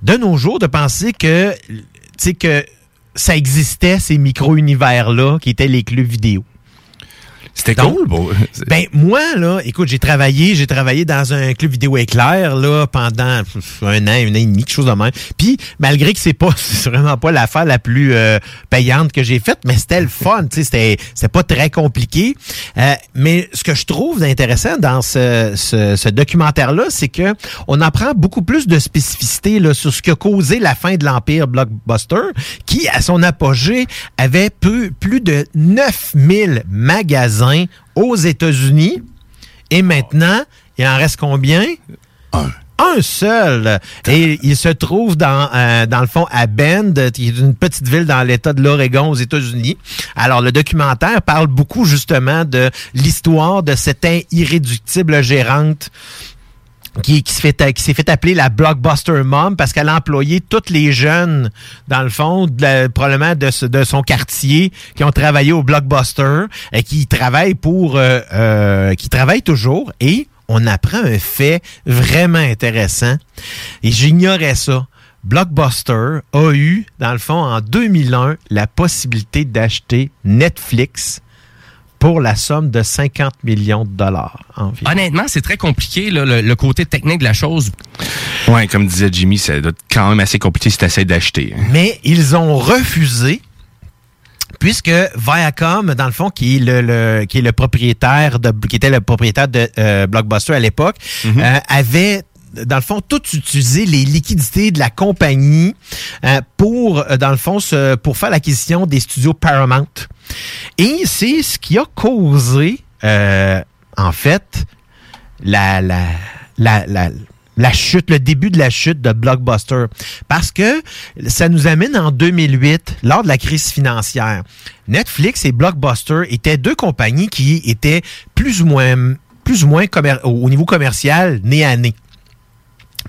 de nos jours de penser que, tu sais, que ça existait, ces micro-univers-là, qui étaient les clubs vidéo. C'était cool, bon. (laughs) Ben moi là, écoute, j'ai travaillé, j'ai travaillé dans un club vidéo éclair là pendant un an, un an et demi, quelque chose de même. Puis malgré que c'est pas, (laughs) c'est vraiment pas l'affaire la plus euh, payante que j'ai faite, mais c'était le fun, tu sais, c'était, c'était pas très compliqué. Euh, mais ce que je trouve intéressant dans ce, ce, ce documentaire là, c'est que on apprend beaucoup plus de spécificité là sur ce que causé la fin de l'empire blockbuster, qui à son apogée avait peu, plus de 9000 magasins aux États-Unis. Et maintenant, il en reste combien? Un. Un seul. Et il se trouve dans, euh, dans le fond à Bend, qui est une petite ville dans l'État de l'Oregon aux États-Unis. Alors, le documentaire parle beaucoup justement de l'histoire de cette irréductible gérante qui, s'est fait appeler la Blockbuster Mom parce qu'elle a employé tous les jeunes, dans le fond, probablement de son quartier, qui ont travaillé au Blockbuster et qui travaillent pour, euh, euh, qui travaillent toujours et on apprend un fait vraiment intéressant et j'ignorais ça. Blockbuster a eu, dans le fond, en 2001, la possibilité d'acheter Netflix pour la somme de 50 millions de dollars environ. Honnêtement, c'est très compliqué, là, le, le côté technique de la chose. Ouais, comme disait Jimmy, ça doit être quand même assez compliqué si tu essaies d'acheter. hein. Mais ils ont refusé puisque Viacom, dans le fond, qui est le, le- qui est le propriétaire de, qui était le propriétaire de euh, Blockbuster à l'époque, euh, avait dans le fond, tout utilisé les liquidités de la compagnie euh, pour, dans le fond, pour faire l'acquisition des studios Paramount. Et c'est ce qui a causé, euh, en fait, la, la, la, la, la chute, le début de la chute de Blockbuster. Parce que ça nous amène en 2008, lors de la crise financière. Netflix et Blockbuster étaient deux compagnies qui étaient plus ou moins, plus ou moins au niveau commercial, nez à nez.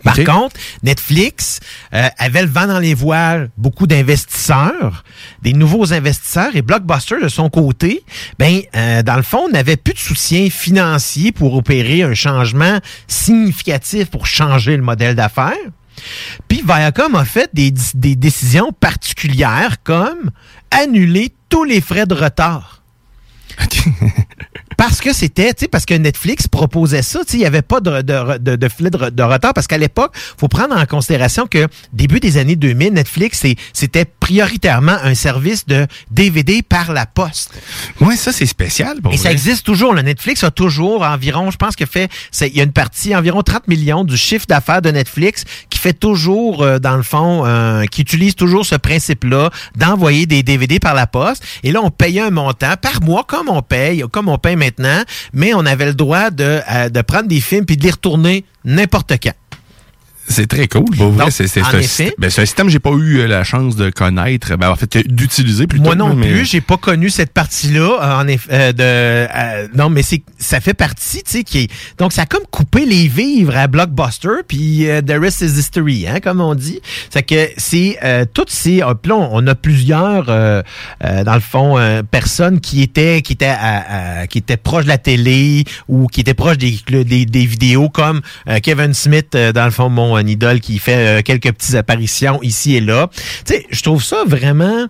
Par contre, Netflix euh, avait le vent dans les voiles, beaucoup d'investisseurs, des nouveaux investisseurs, et Blockbuster, de son côté, ben, euh, dans le fond, n'avait plus de soutien financier pour opérer un changement significatif pour changer le modèle d'affaires. Puis Viacom a fait des, des décisions particulières comme annuler tous les frais de retard. (laughs) Parce que c'était, tu sais, parce que Netflix proposait ça, tu sais, il n'y avait pas de, de, de, de filet de, re- de retard, parce qu'à l'époque, faut prendre en considération que début des années 2000, Netflix, c'est- c'était prioritairement un service de DVD par la poste. Ouais, ça, c'est spécial. pour Et ça existe toujours. Le Netflix a toujours environ, je pense que fait, il y a une partie, environ 30 millions du chiffre d'affaires de Netflix qui fait toujours, euh, dans le fond, euh, qui utilise toujours ce principe-là d'envoyer des DVD par la poste. Et là, on payait un montant par mois, comme on paye, comme on paye maintenant, mais on avait le droit de, euh, de prendre des films puis de les retourner n'importe quand. C'est très cool. Pour vrai, c'est un, ben, un système que j'ai pas eu euh, la chance de connaître, ben, en fait, d'utiliser plutôt. Moi non mais- plus, j'ai pas connu cette partie-là. euh, En effet, euh, de euh, non, mais c'est ça fait partie, tu sais, qui est donc ça a comme coupé les vivres à Blockbuster, puis euh, the rest is history, hein, comme on dit. C'est que c'est euh, toutes ces, euh, là, on, on a plusieurs, dans le fond, euh, personnes qui étaient qui étaient à- à- qui étaient proches de la télé ou qui étaient proches des des, des vidéos comme euh, Kevin Smith, euh, dans le fond, mon euh, idole, qui fait euh, quelques petites apparitions ici et là. Tu sais, je trouve ça vraiment.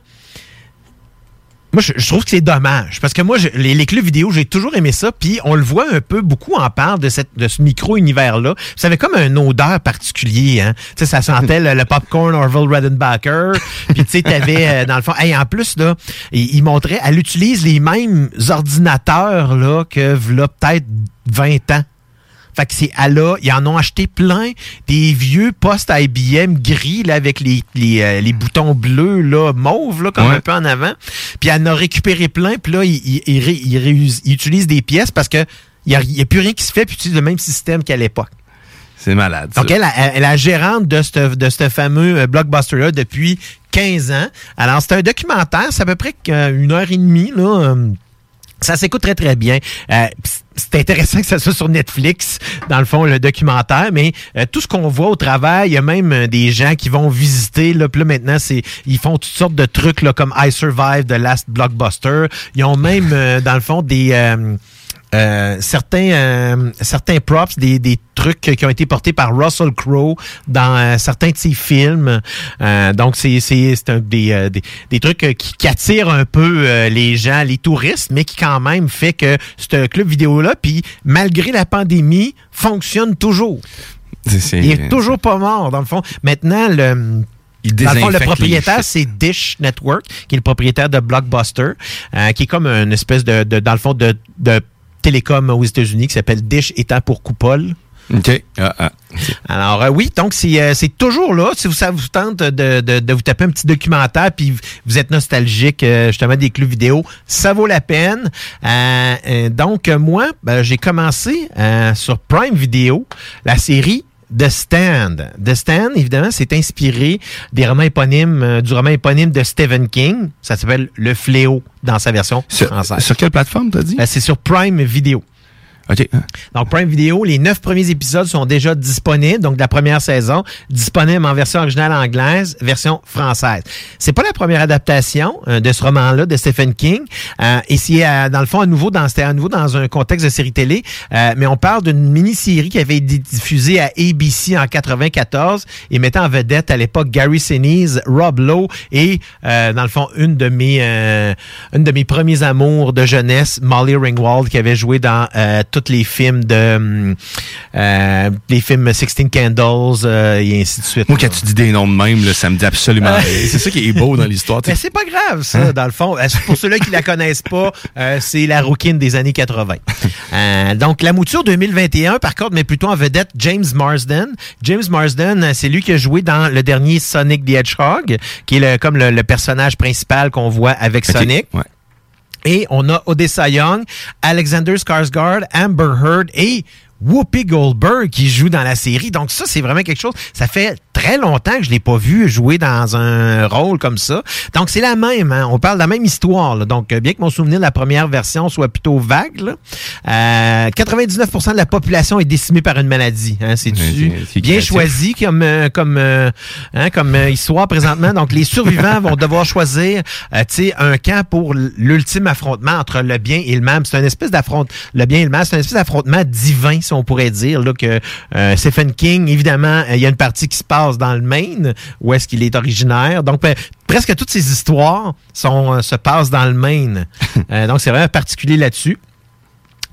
Moi, je, je trouve que c'est dommage. Parce que moi, je- les, les clubs vidéo, j'ai toujours aimé ça. Puis on le voit un peu, beaucoup en parle de, cette, de ce micro-univers-là. Ça avait comme un odeur particulier. Hein? Tu sais, ça sentait le, le popcorn Orville Redenbacher. (laughs) Puis tu sais, t'avais, euh, dans le fond... Hey, en plus, là, il, il montrait... Elle utilise les mêmes ordinateurs là, que là, peut-être 20 ans. Fait que c'est à là, ils en ont acheté plein, des vieux postes IBM gris là, avec les, les, euh, les boutons bleus là, mauves là, comme Ouais. un peu en avant. Puis elle en a récupéré plein, puis là, ils il, il ré- il réus- il utilisent des pièces parce que il n'y a, plus rien qui se fait, puis ils utilisent le même système qu'à l'époque. C'est malade. Donc, elle, est la gérante de ce de ce fameux euh, blockbuster-là depuis 15 ans. Alors, c'est un documentaire, c'est à peu près qu'une heure et demie, là. Ça s'écoute très, très bien. Euh, c'est intéressant que ça soit sur Netflix, dans le fond, le documentaire, mais euh, tout ce qu'on voit au travail, il y a même euh, des gens qui vont visiter, là, puis là, maintenant, c'est ils font toutes sortes de trucs, là, comme I Survive, The Last Blockbuster. Ils ont même, dans le fond, des... euh, certains euh, certains props, des, des trucs qui ont été portés par Russell Crowe dans euh, certains de ses films. Euh, donc c'est c'est c'est un des, euh, des des trucs qui, qui attirent un peu euh, les gens, les touristes, mais qui quand même fait que ce club vidéo là, puis malgré la pandémie, fonctionne toujours. Il est toujours pas mort dans le fond. Maintenant le dans le fond, le propriétaire, c'est Dish Network, qui est le propriétaire de Blockbuster, euh, qui est comme une espèce de, de- dans le fond, de, de télécom aux États-Unis qui s'appelle Dish étant pour coupole. OK. Ah, ah. Alors euh, oui, donc c'est euh, c'est toujours là. Si vous, ça vous tente de, de, de vous taper un petit documentaire puis vous êtes nostalgique euh, justement des clubs vidéo, ça vaut la peine. Euh, euh, donc moi, ben, j'ai commencé euh, sur Prime Video la série The Stand. The Stand, évidemment, c'est inspiré des romans éponymes, euh, du roman éponyme de Stephen King. Ça s'appelle Le Fléau dans sa version française. Sur quelle plateforme, t'as dit? Euh, c'est sur Prime Video. OK. Donc, Prime Video, les neuf premiers épisodes sont déjà disponibles, donc la première saison, disponible en version originale anglaise, version française. C'est pas la première adaptation euh, de ce roman-là de Stephen King, euh, et euh, dans le fond à nouveau dans c'était à nouveau dans un contexte de série télé, euh, mais on parle d'une mini-série qui avait été diffusée à ABC en 94 et mettant en vedette à l'époque Gary Sinise, Rob Lowe et euh, dans le fond une de mes euh, une de mes premiers amours de jeunesse, Molly Ringwald qui avait joué dans tous les films de hum, euh, les films Sixteen Candles euh, et ainsi de suite. Moi, quand tu dis des noms de même, là, ça me dit absolument rien. C'est ça qui est beau dans l'histoire. Mais c'est pas grave, ça, dans le fond. Euh, Pour ceux-là qui la connaissent pas, euh, c'est la rouquine des années 80. (laughs) Euh, donc, la mouture 2021, par contre, mais plutôt en vedette James Marsden. James Marsden, euh, c'est lui qui a joué dans le dernier Sonic the Hedgehog, qui est le- comme le, le personnage principal qu'on voit avec. Sonic. Ouais. Et on a Odessa Young, Alexander Skarsgård, Amber Heard et Whoopi Goldberg qui joue dans la série. Donc ça, c'est vraiment quelque chose. Ça fait très longtemps que je l'ai pas vu jouer dans un rôle comme ça. Donc c'est la même. hein. On parle de la même histoire. là. Donc euh, bien que mon souvenir de la première version soit plutôt vague, là, euh, 99% de la population est décimée par une maladie. Hein. C'est bien choisi comme euh, comme euh, hein, comme euh, histoire présentement? Donc les survivants vont devoir choisir, tu sais, un camp pour l'ultime affrontement entre le bien et le mal. C'est une espèce d'affrontement. Le bien et le mal, c'est une espèce d'affrontement divin, si on pourrait dire. Là que euh, Stephen King, évidemment, euh, il y a une partie qui se passe dans le Maine, où est-ce qu'il est originaire. Donc ben, presque toutes ces histoires sont euh, se passent dans le Maine. (laughs) Euh, donc c'est vraiment particulier là-dessus.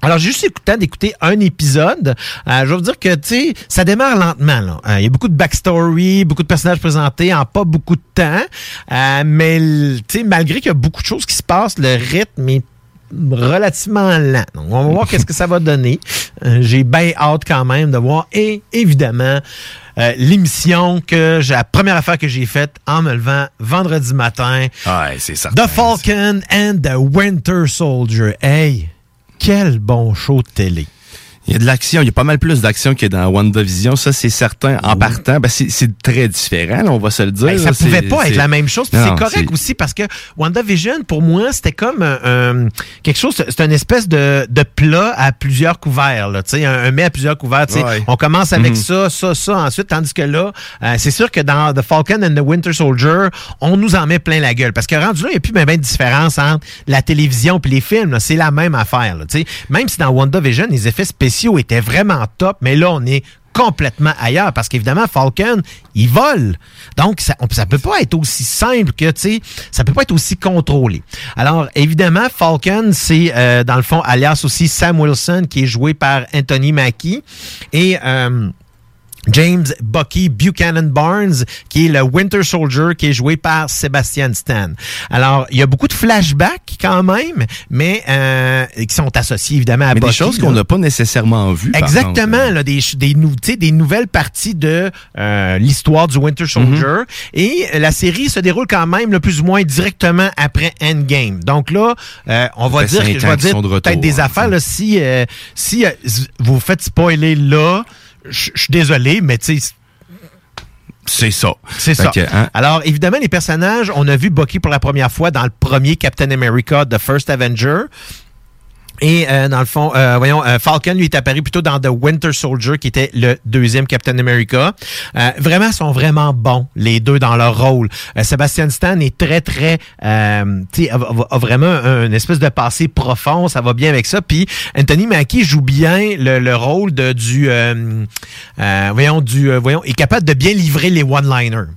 Alors, j'ai juste écouté d'écouter un épisode. Euh, je vais vous dire que, tu sais, ça démarre lentement. là. Euh, Il y a beaucoup de backstory, beaucoup de personnages présentés en pas beaucoup de temps. Euh, mais, tu sais, malgré qu'il y a beaucoup de choses qui se passent, le rythme est relativement lent. Donc, on va voir qu'est-ce que ça va donner. Euh, j'ai bien hâte quand même de voir. Et, évidemment, euh, l'émission que j'ai, la première affaire que j'ai faite en me levant vendredi matin. Ouais, c'est certain. The Falcon and the Winter Soldier. Hey, quel bon show de télé. Il y a de l'action, il y a pas mal plus d'action que dans WandaVision, ça c'est certain. En partant, ben, c'est c'est très différent, là, on va se le dire. Ben, ça là, pouvait pas être la même chose. puis C'est correct aussi parce que WandaVision, pour moi, c'était comme un, un- quelque chose, c'est une espèce de, de plat à plusieurs couverts. Là, tu sais, un, un mets à plusieurs couverts. tu sais. Ouais. On commence avec Mhm. ça, ça, ça, ensuite, tandis que là, euh, c'est sûr que dans The Falcon and the Winter Soldier, on nous en met plein la gueule. Parce que rendu là, il n'y a plus même de différence entre la télévision et les films. C'est la même affaire. Là, tu sais. même si dans WandaVision, les effets spéciaux étaient vraiment top, mais là, on est complètement ailleurs parce qu'évidemment Falcon il vole. Donc ça, ça peut pas être aussi simple que tu sais ça peut pas être aussi contrôlé. Alors évidemment Falcon c'est euh, dans le fond alias aussi Sam Wilson qui est joué par Anthony Mackie. Et euh, James Bucky Buchanan Barnes, qui est le Winter Soldier, qui est joué par Sebastian Stan. Alors, il y a beaucoup de flashbacks quand même, mais euh, qui sont associés évidemment à Mais des choses qu'on n'a pas nécessairement vues. Exactement, là, des, des, nou- des nouvelles parties de euh, l'histoire du Winter Soldier. Mhm. Et euh, la série se déroule quand même le plus ou moins directement après Endgame. Donc là, euh, on va dire, cinq je vais dire peut-être des hein, affaires. Là, si euh, si euh, vous faites spoiler là, je suis désolé, mais tu sais, C'est ça. c'est ça. que, hein, Alors, évidemment, les personnages, on a vu Bucky pour la première fois dans le premier Captain America, The First Avenger. Et euh, dans le fond, euh, voyons, euh, Falcon lui est apparu plutôt dans The Winter Soldier, qui était le deuxième Captain America. Euh, vraiment, sont vraiment bons les deux dans leur rôle. Euh, Sébastien Stan est très très, euh, tu sais, a, vraiment un- une espèce de passé profond. Ça va bien avec ça. Puis Anthony Mackie joue bien le, le rôle de du, euh, voyons, du, voyons, est capable de bien livrer les one-liners.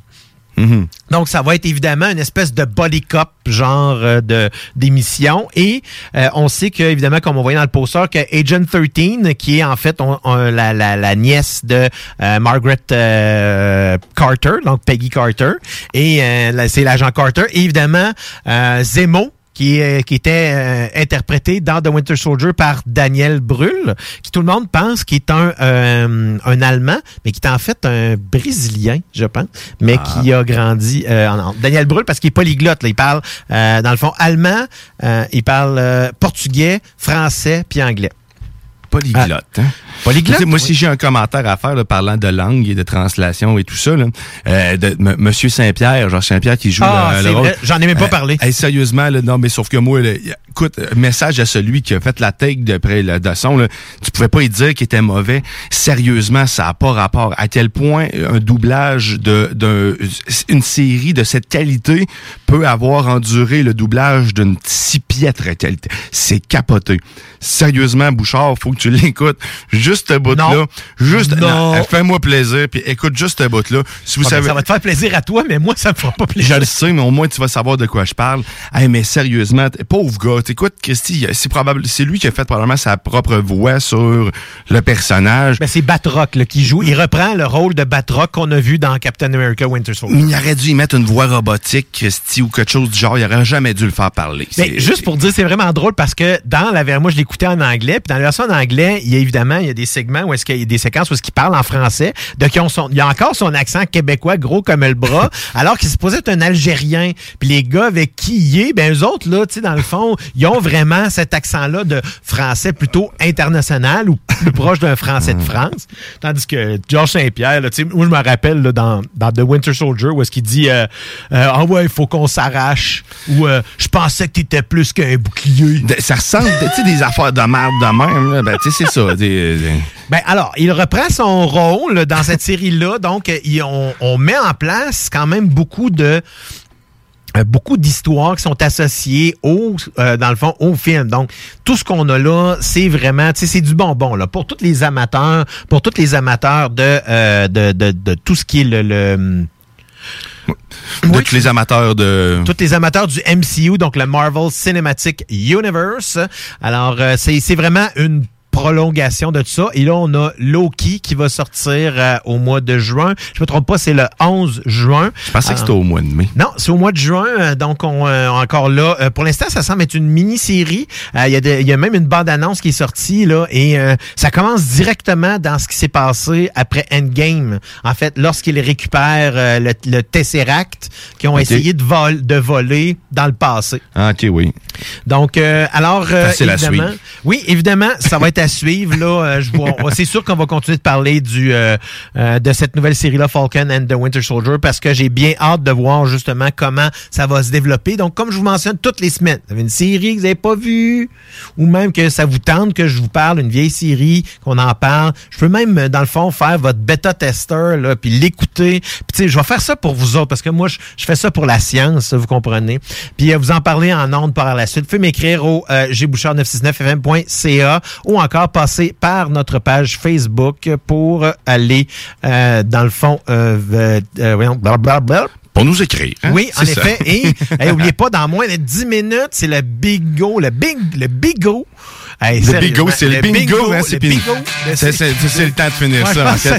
Mhm. Donc, ça va être évidemment une espèce de body cop genre euh, de d'émission. Et euh, on sait que, évidemment, comme on voyait dans le poster, que Agent 13, qui est en fait la, nièce de euh, Margaret Carter, donc Peggy Carter, et c'est l'agent Carter. Et évidemment, Zemo, qui, est- qui était euh, interprété dans The Winter Soldier par Daniel Brühl, qui tout le monde pense qu'il est un, euh, un Allemand, mais qui est en fait un Brésilien, je pense, mais qui a grandi euh, en, Daniel Brühl parce qu'il est polyglotte. Là, il parle, euh, dans le fond, allemand, euh, il parle euh, portugais, français, puis anglais. Polyglotte. hein? Polyglotte, Moi, oui. si j'ai un commentaire à faire là, parlant de langue et de translation et tout ça, là, euh, de M- Monsieur Saint-Pierre, Georges Saint-Pierre qui joue Ah, le, le j'en ai même pas Euh, parlé. hey, sérieusement, là, non, mais sauf que moi, là, écoute, euh, message à celui qui a fait la take d'après le de son, là, tu pouvais pas y dire qu'il était mauvais. Sérieusement, ça a pas rapport. À quel point un doublage de d'un une série de cette qualité peut avoir enduré le doublage d'une si piètre qualité? C'est capoté. Sérieusement, Bouchard, faut que tu (laughs) l'écoutes. Juste ce bout-là. Juste, Non. non, fais-moi plaisir, puis écoute juste ce bout-là. Si vous Ah, ben, savez, Ça va te faire plaisir à toi, mais moi, ça me fera pas plaisir. je le sais, mais au moins tu vas savoir de quoi je parle. Hey, mais sérieusement, pauvre gars, t'écoutes Christy, c'est probable, c'est lui qui a fait probablement sa propre voix sur le personnage. Ben, c'est Batroc là, qui joue. Il reprend le rôle de Batroc qu'on a vu dans Captain America Winter Soldier. Mais il aurait dû y mettre une voix robotique, Christy, ou quelque chose du genre. Il aurait jamais dû le faire parler. Mais juste pour dire, c'est vraiment drôle parce que dans la ver- moi je l'écoutais en anglais, puis dans la version en anglais, il y a évidemment il y a des segments où est-ce qu'il y a des séquences où est-ce qu'il parle en français, de qui ont son, il y a encore son accent québécois gros comme le bras, (laughs) alors qu'il se posait être un Algérien. Puis les gars avec qui il est, ben eux autres là, tu sais dans le fond, ils ont vraiment cet accent-là de français plutôt international ou plus proche d'un français de France, tandis que Georges Saint-Pierre, tu sais, moi je me rappelle là, dans, dans The Winter Soldier où est-ce qu'il dit euh, euh, ah ouais, il faut qu'on s'arrache ou euh, je pensais que t'étais plus qu'un bouclier. Ça ressemble, tu sais, des affaires de merde de même. là. Ben, tu sais, c'est ça. des- Ben alors, il reprend son rôle dans cette série-là, donc il- on, on met en place quand même beaucoup de euh, beaucoup d'histoires qui sont associées au euh, dans le fond au film. Donc tout ce qu'on a là, c'est vraiment tu sais c'est du bonbon là pour tous les amateurs, pour tous les amateurs de euh, de, de, de tout ce qui est le, le de tous les amateurs de. tous les amateurs du MCU, donc le Marvel Cinematic Universe. Alors, c'est c'est vraiment une prolongation de tout ça. Et là, on a Loki qui va sortir euh, au mois de juin. Je me trompe pas, c'est le 11 juin. Je pensais que c'était au mois de mai. non, c'est au mois de juin, euh, donc on euh, encore là. Pour l'instant, ça semble être une mini-série. Il y, y a même une bande-annonce qui est sortie là, et ça commence directement dans ce qui s'est passé après Endgame. En fait, lorsqu'ils récupèrent le, le Tesseract, qui ont essayé de, vol, de voler dans le passé. Ah, ok, oui. Donc, alors, évidemment, oui, évidemment, ça va être suivre. Là, Euh, je vois- c'est sûr qu'on va continuer de parler du euh, euh, de cette nouvelle série-là, Falcon and the Winter Soldier, parce que j'ai bien hâte de voir justement comment ça va se développer. Donc, comme je vous mentionne toutes les semaines, vous avez une série que vous n'avez pas vue, ou même que ça vous tente que je vous parle, une vieille série, qu'on en parle. Je peux même, dans le fond, faire votre bêta-testeur, là, puis l'écouter. Puis, tu sais, je vais faire ça pour vous autres, parce que moi, je, fais ça pour la science, vous comprenez. Puis, euh, vous en parler en ondes par la suite. Vous pouvez m'écrire au euh, gbouchard969fm.ca ou encore passer par notre page Facebook pour euh, aller, euh, dans le fond, euh, blablabla. Pour nous écrire. hein? Oui, en ça. effet. Et, hey, (laughs) oubliez pas, dans moins de 10 minutes, c'est le bingo, le bing, le bigo. Hey, Le bingo, c'est le bingo, hein, c'est le bingo. C'est le temps de finir Ouais, ça. ça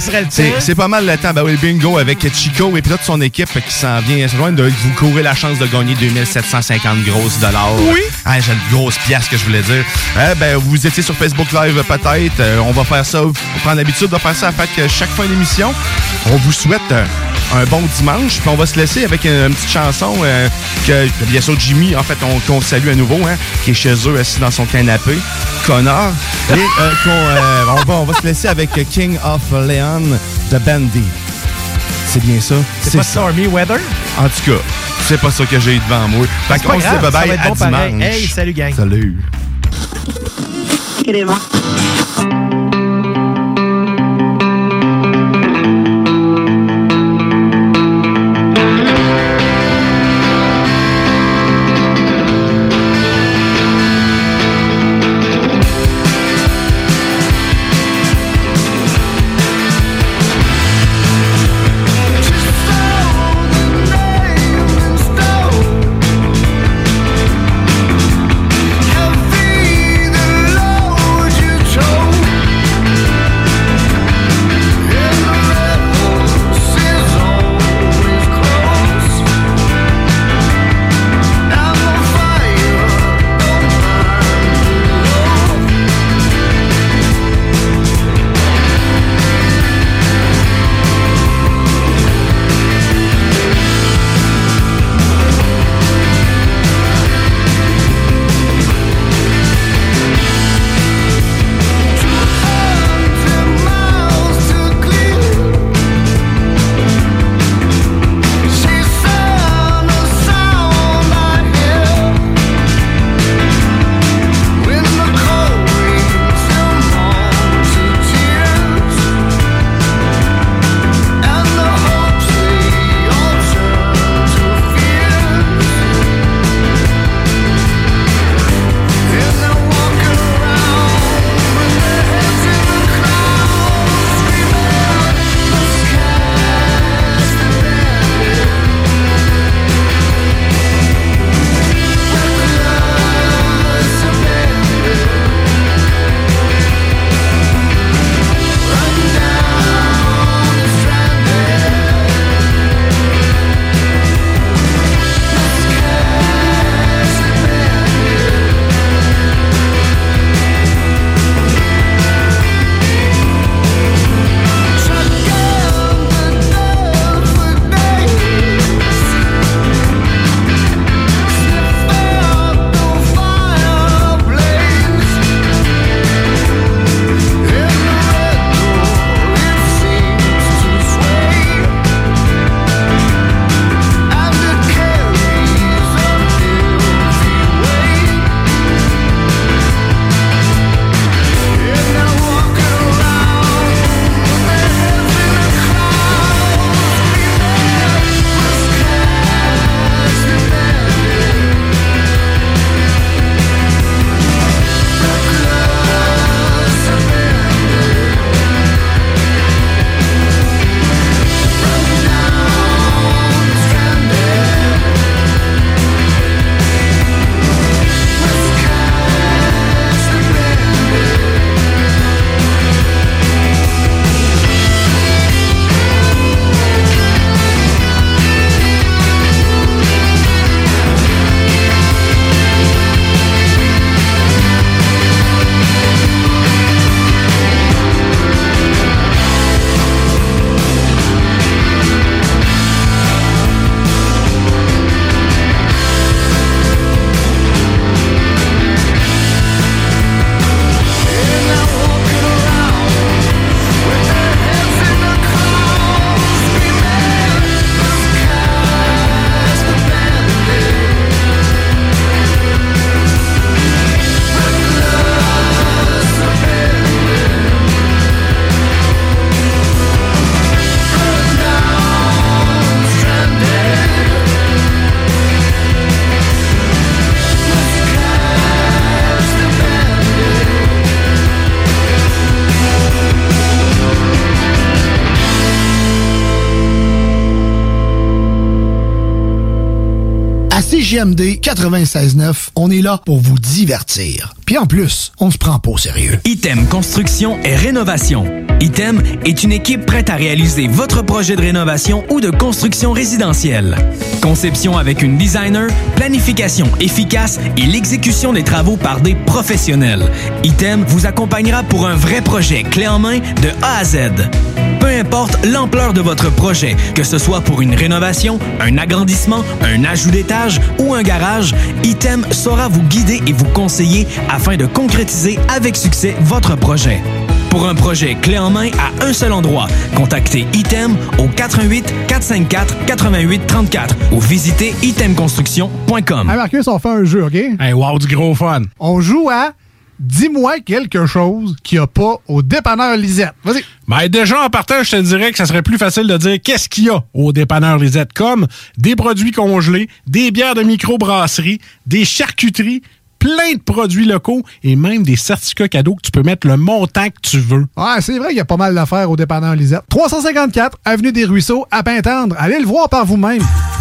C'est- pas mal le temps. Ben oui, le bingo avec Chico et puis toute son équipe qui s'en vient. C'est loin de vous courir la chance de gagner 2750 grosses dollars. Oui. Ah, j'ai une grosse pièce que je voulais dire. Eh ben, vous étiez sur Facebook Live peut-être. Euh, on va faire ça. On prend l'habitude de faire ça à chaque fin d'émission. On vous souhaite euh, un bon dimanche. Puis on va se laisser avec une, une petite chanson euh, que, que bien sûr, Jimmy, en fait, on, qu'on salue à nouveau, hein, qui est chez eux, assis dans son canapé. Connard. Et euh, qu'on, euh, on, va, on va se laisser avec King of Leon de Bandy. C'est bien ça? C'est pas Stormy Weather? En tout cas, c'est pas ça que j'ai devant moi. Fait qu'on se dit grave, bye ça bye va être à bon pareil. dimanche. Hey, salut, gang. Salut. 96.9, on est là pour vous divertir. Puis en plus, on se prend pas au sérieux. Item Construction et Rénovation. Item est une équipe prête à réaliser votre projet de rénovation ou de construction résidentielle. Conception avec une designer, planification efficace et l'exécution des travaux par des professionnels. Item vous accompagnera pour un vrai projet clé en main de A à Z. Peu importe l'ampleur de votre projet, que ce soit pour une rénovation, un agrandissement, un ajout d'étage ou un garage, Item saura vous guider et vous conseiller afin de concrétiser avec succès votre projet. Pour un projet clé en main à un seul endroit, contactez Item au 88 454 88 34 ou visitez itemconstruction.com. Hey Marcus, on fait un jeu, OK? Hey, wow, du gros fun. On joue à Dis-moi quelque chose qu'il n'y a pas au dépanneur Lisette. Vas-y. Ben déjà, en partant, je te dirais que ça serait plus facile de dire qu'est-ce qu'il y a au dépanneur Lisette, comme des produits congelés, des bières de microbrasserie, des charcuteries, plein de produits locaux et même des certificats cadeaux que tu peux mettre le montant que tu veux. Ouais, c'est vrai qu'il y a pas mal d'affaires au dépanneur Lisette. 354 Avenue des Ruisseaux, à Pintendre. Allez le voir par vous-même.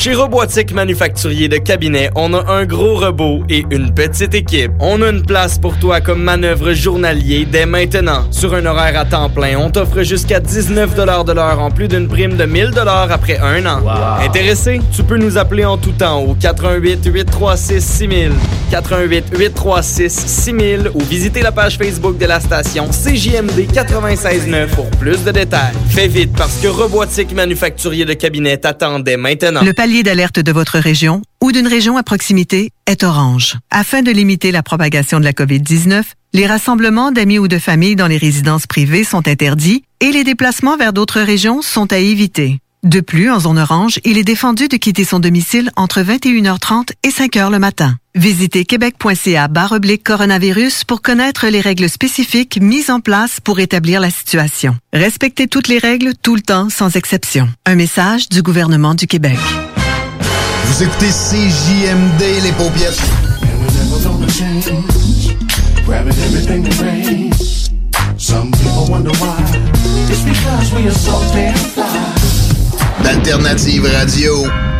Chez Robotique Manufacturier de Cabinet, on a un gros robot et une petite équipe. On a une place pour toi comme manœuvre journalier dès maintenant. Sur un horaire à temps plein, on t'offre jusqu'à 19 de l'heure en plus d'une prime de 1000 après un an. Intéressé? Tu peux nous appeler en tout temps au 88 836 6000, 88 836 6000 ou visiter la page Facebook de la station CJMD 969 pour plus de détails. Fais vite parce que Robotique Manufacturier de Cabinet t'attendait maintenant. Le palier d'alerte de votre région ou d'une région à proximité est orange. Afin de limiter la propagation de la COVID-19, les rassemblements d'amis ou de familles dans les résidences privées sont interdits et les déplacements vers d'autres régions sont à éviter. De plus, en zone orange, il est défendu de quitter son domicile entre 21h30 et 5h le matin. Visitez québec.ca oblique coronavirus pour connaître les règles spécifiques mises en place pour établir la situation. Respectez toutes les règles tout le temps sans exception. Un message du gouvernement du Québec. Vous écoutez CJMD, les paupiètes. Grabbing everything to rain. Some people wonder why. It's because we are so damn fly. D'Alternative Radio.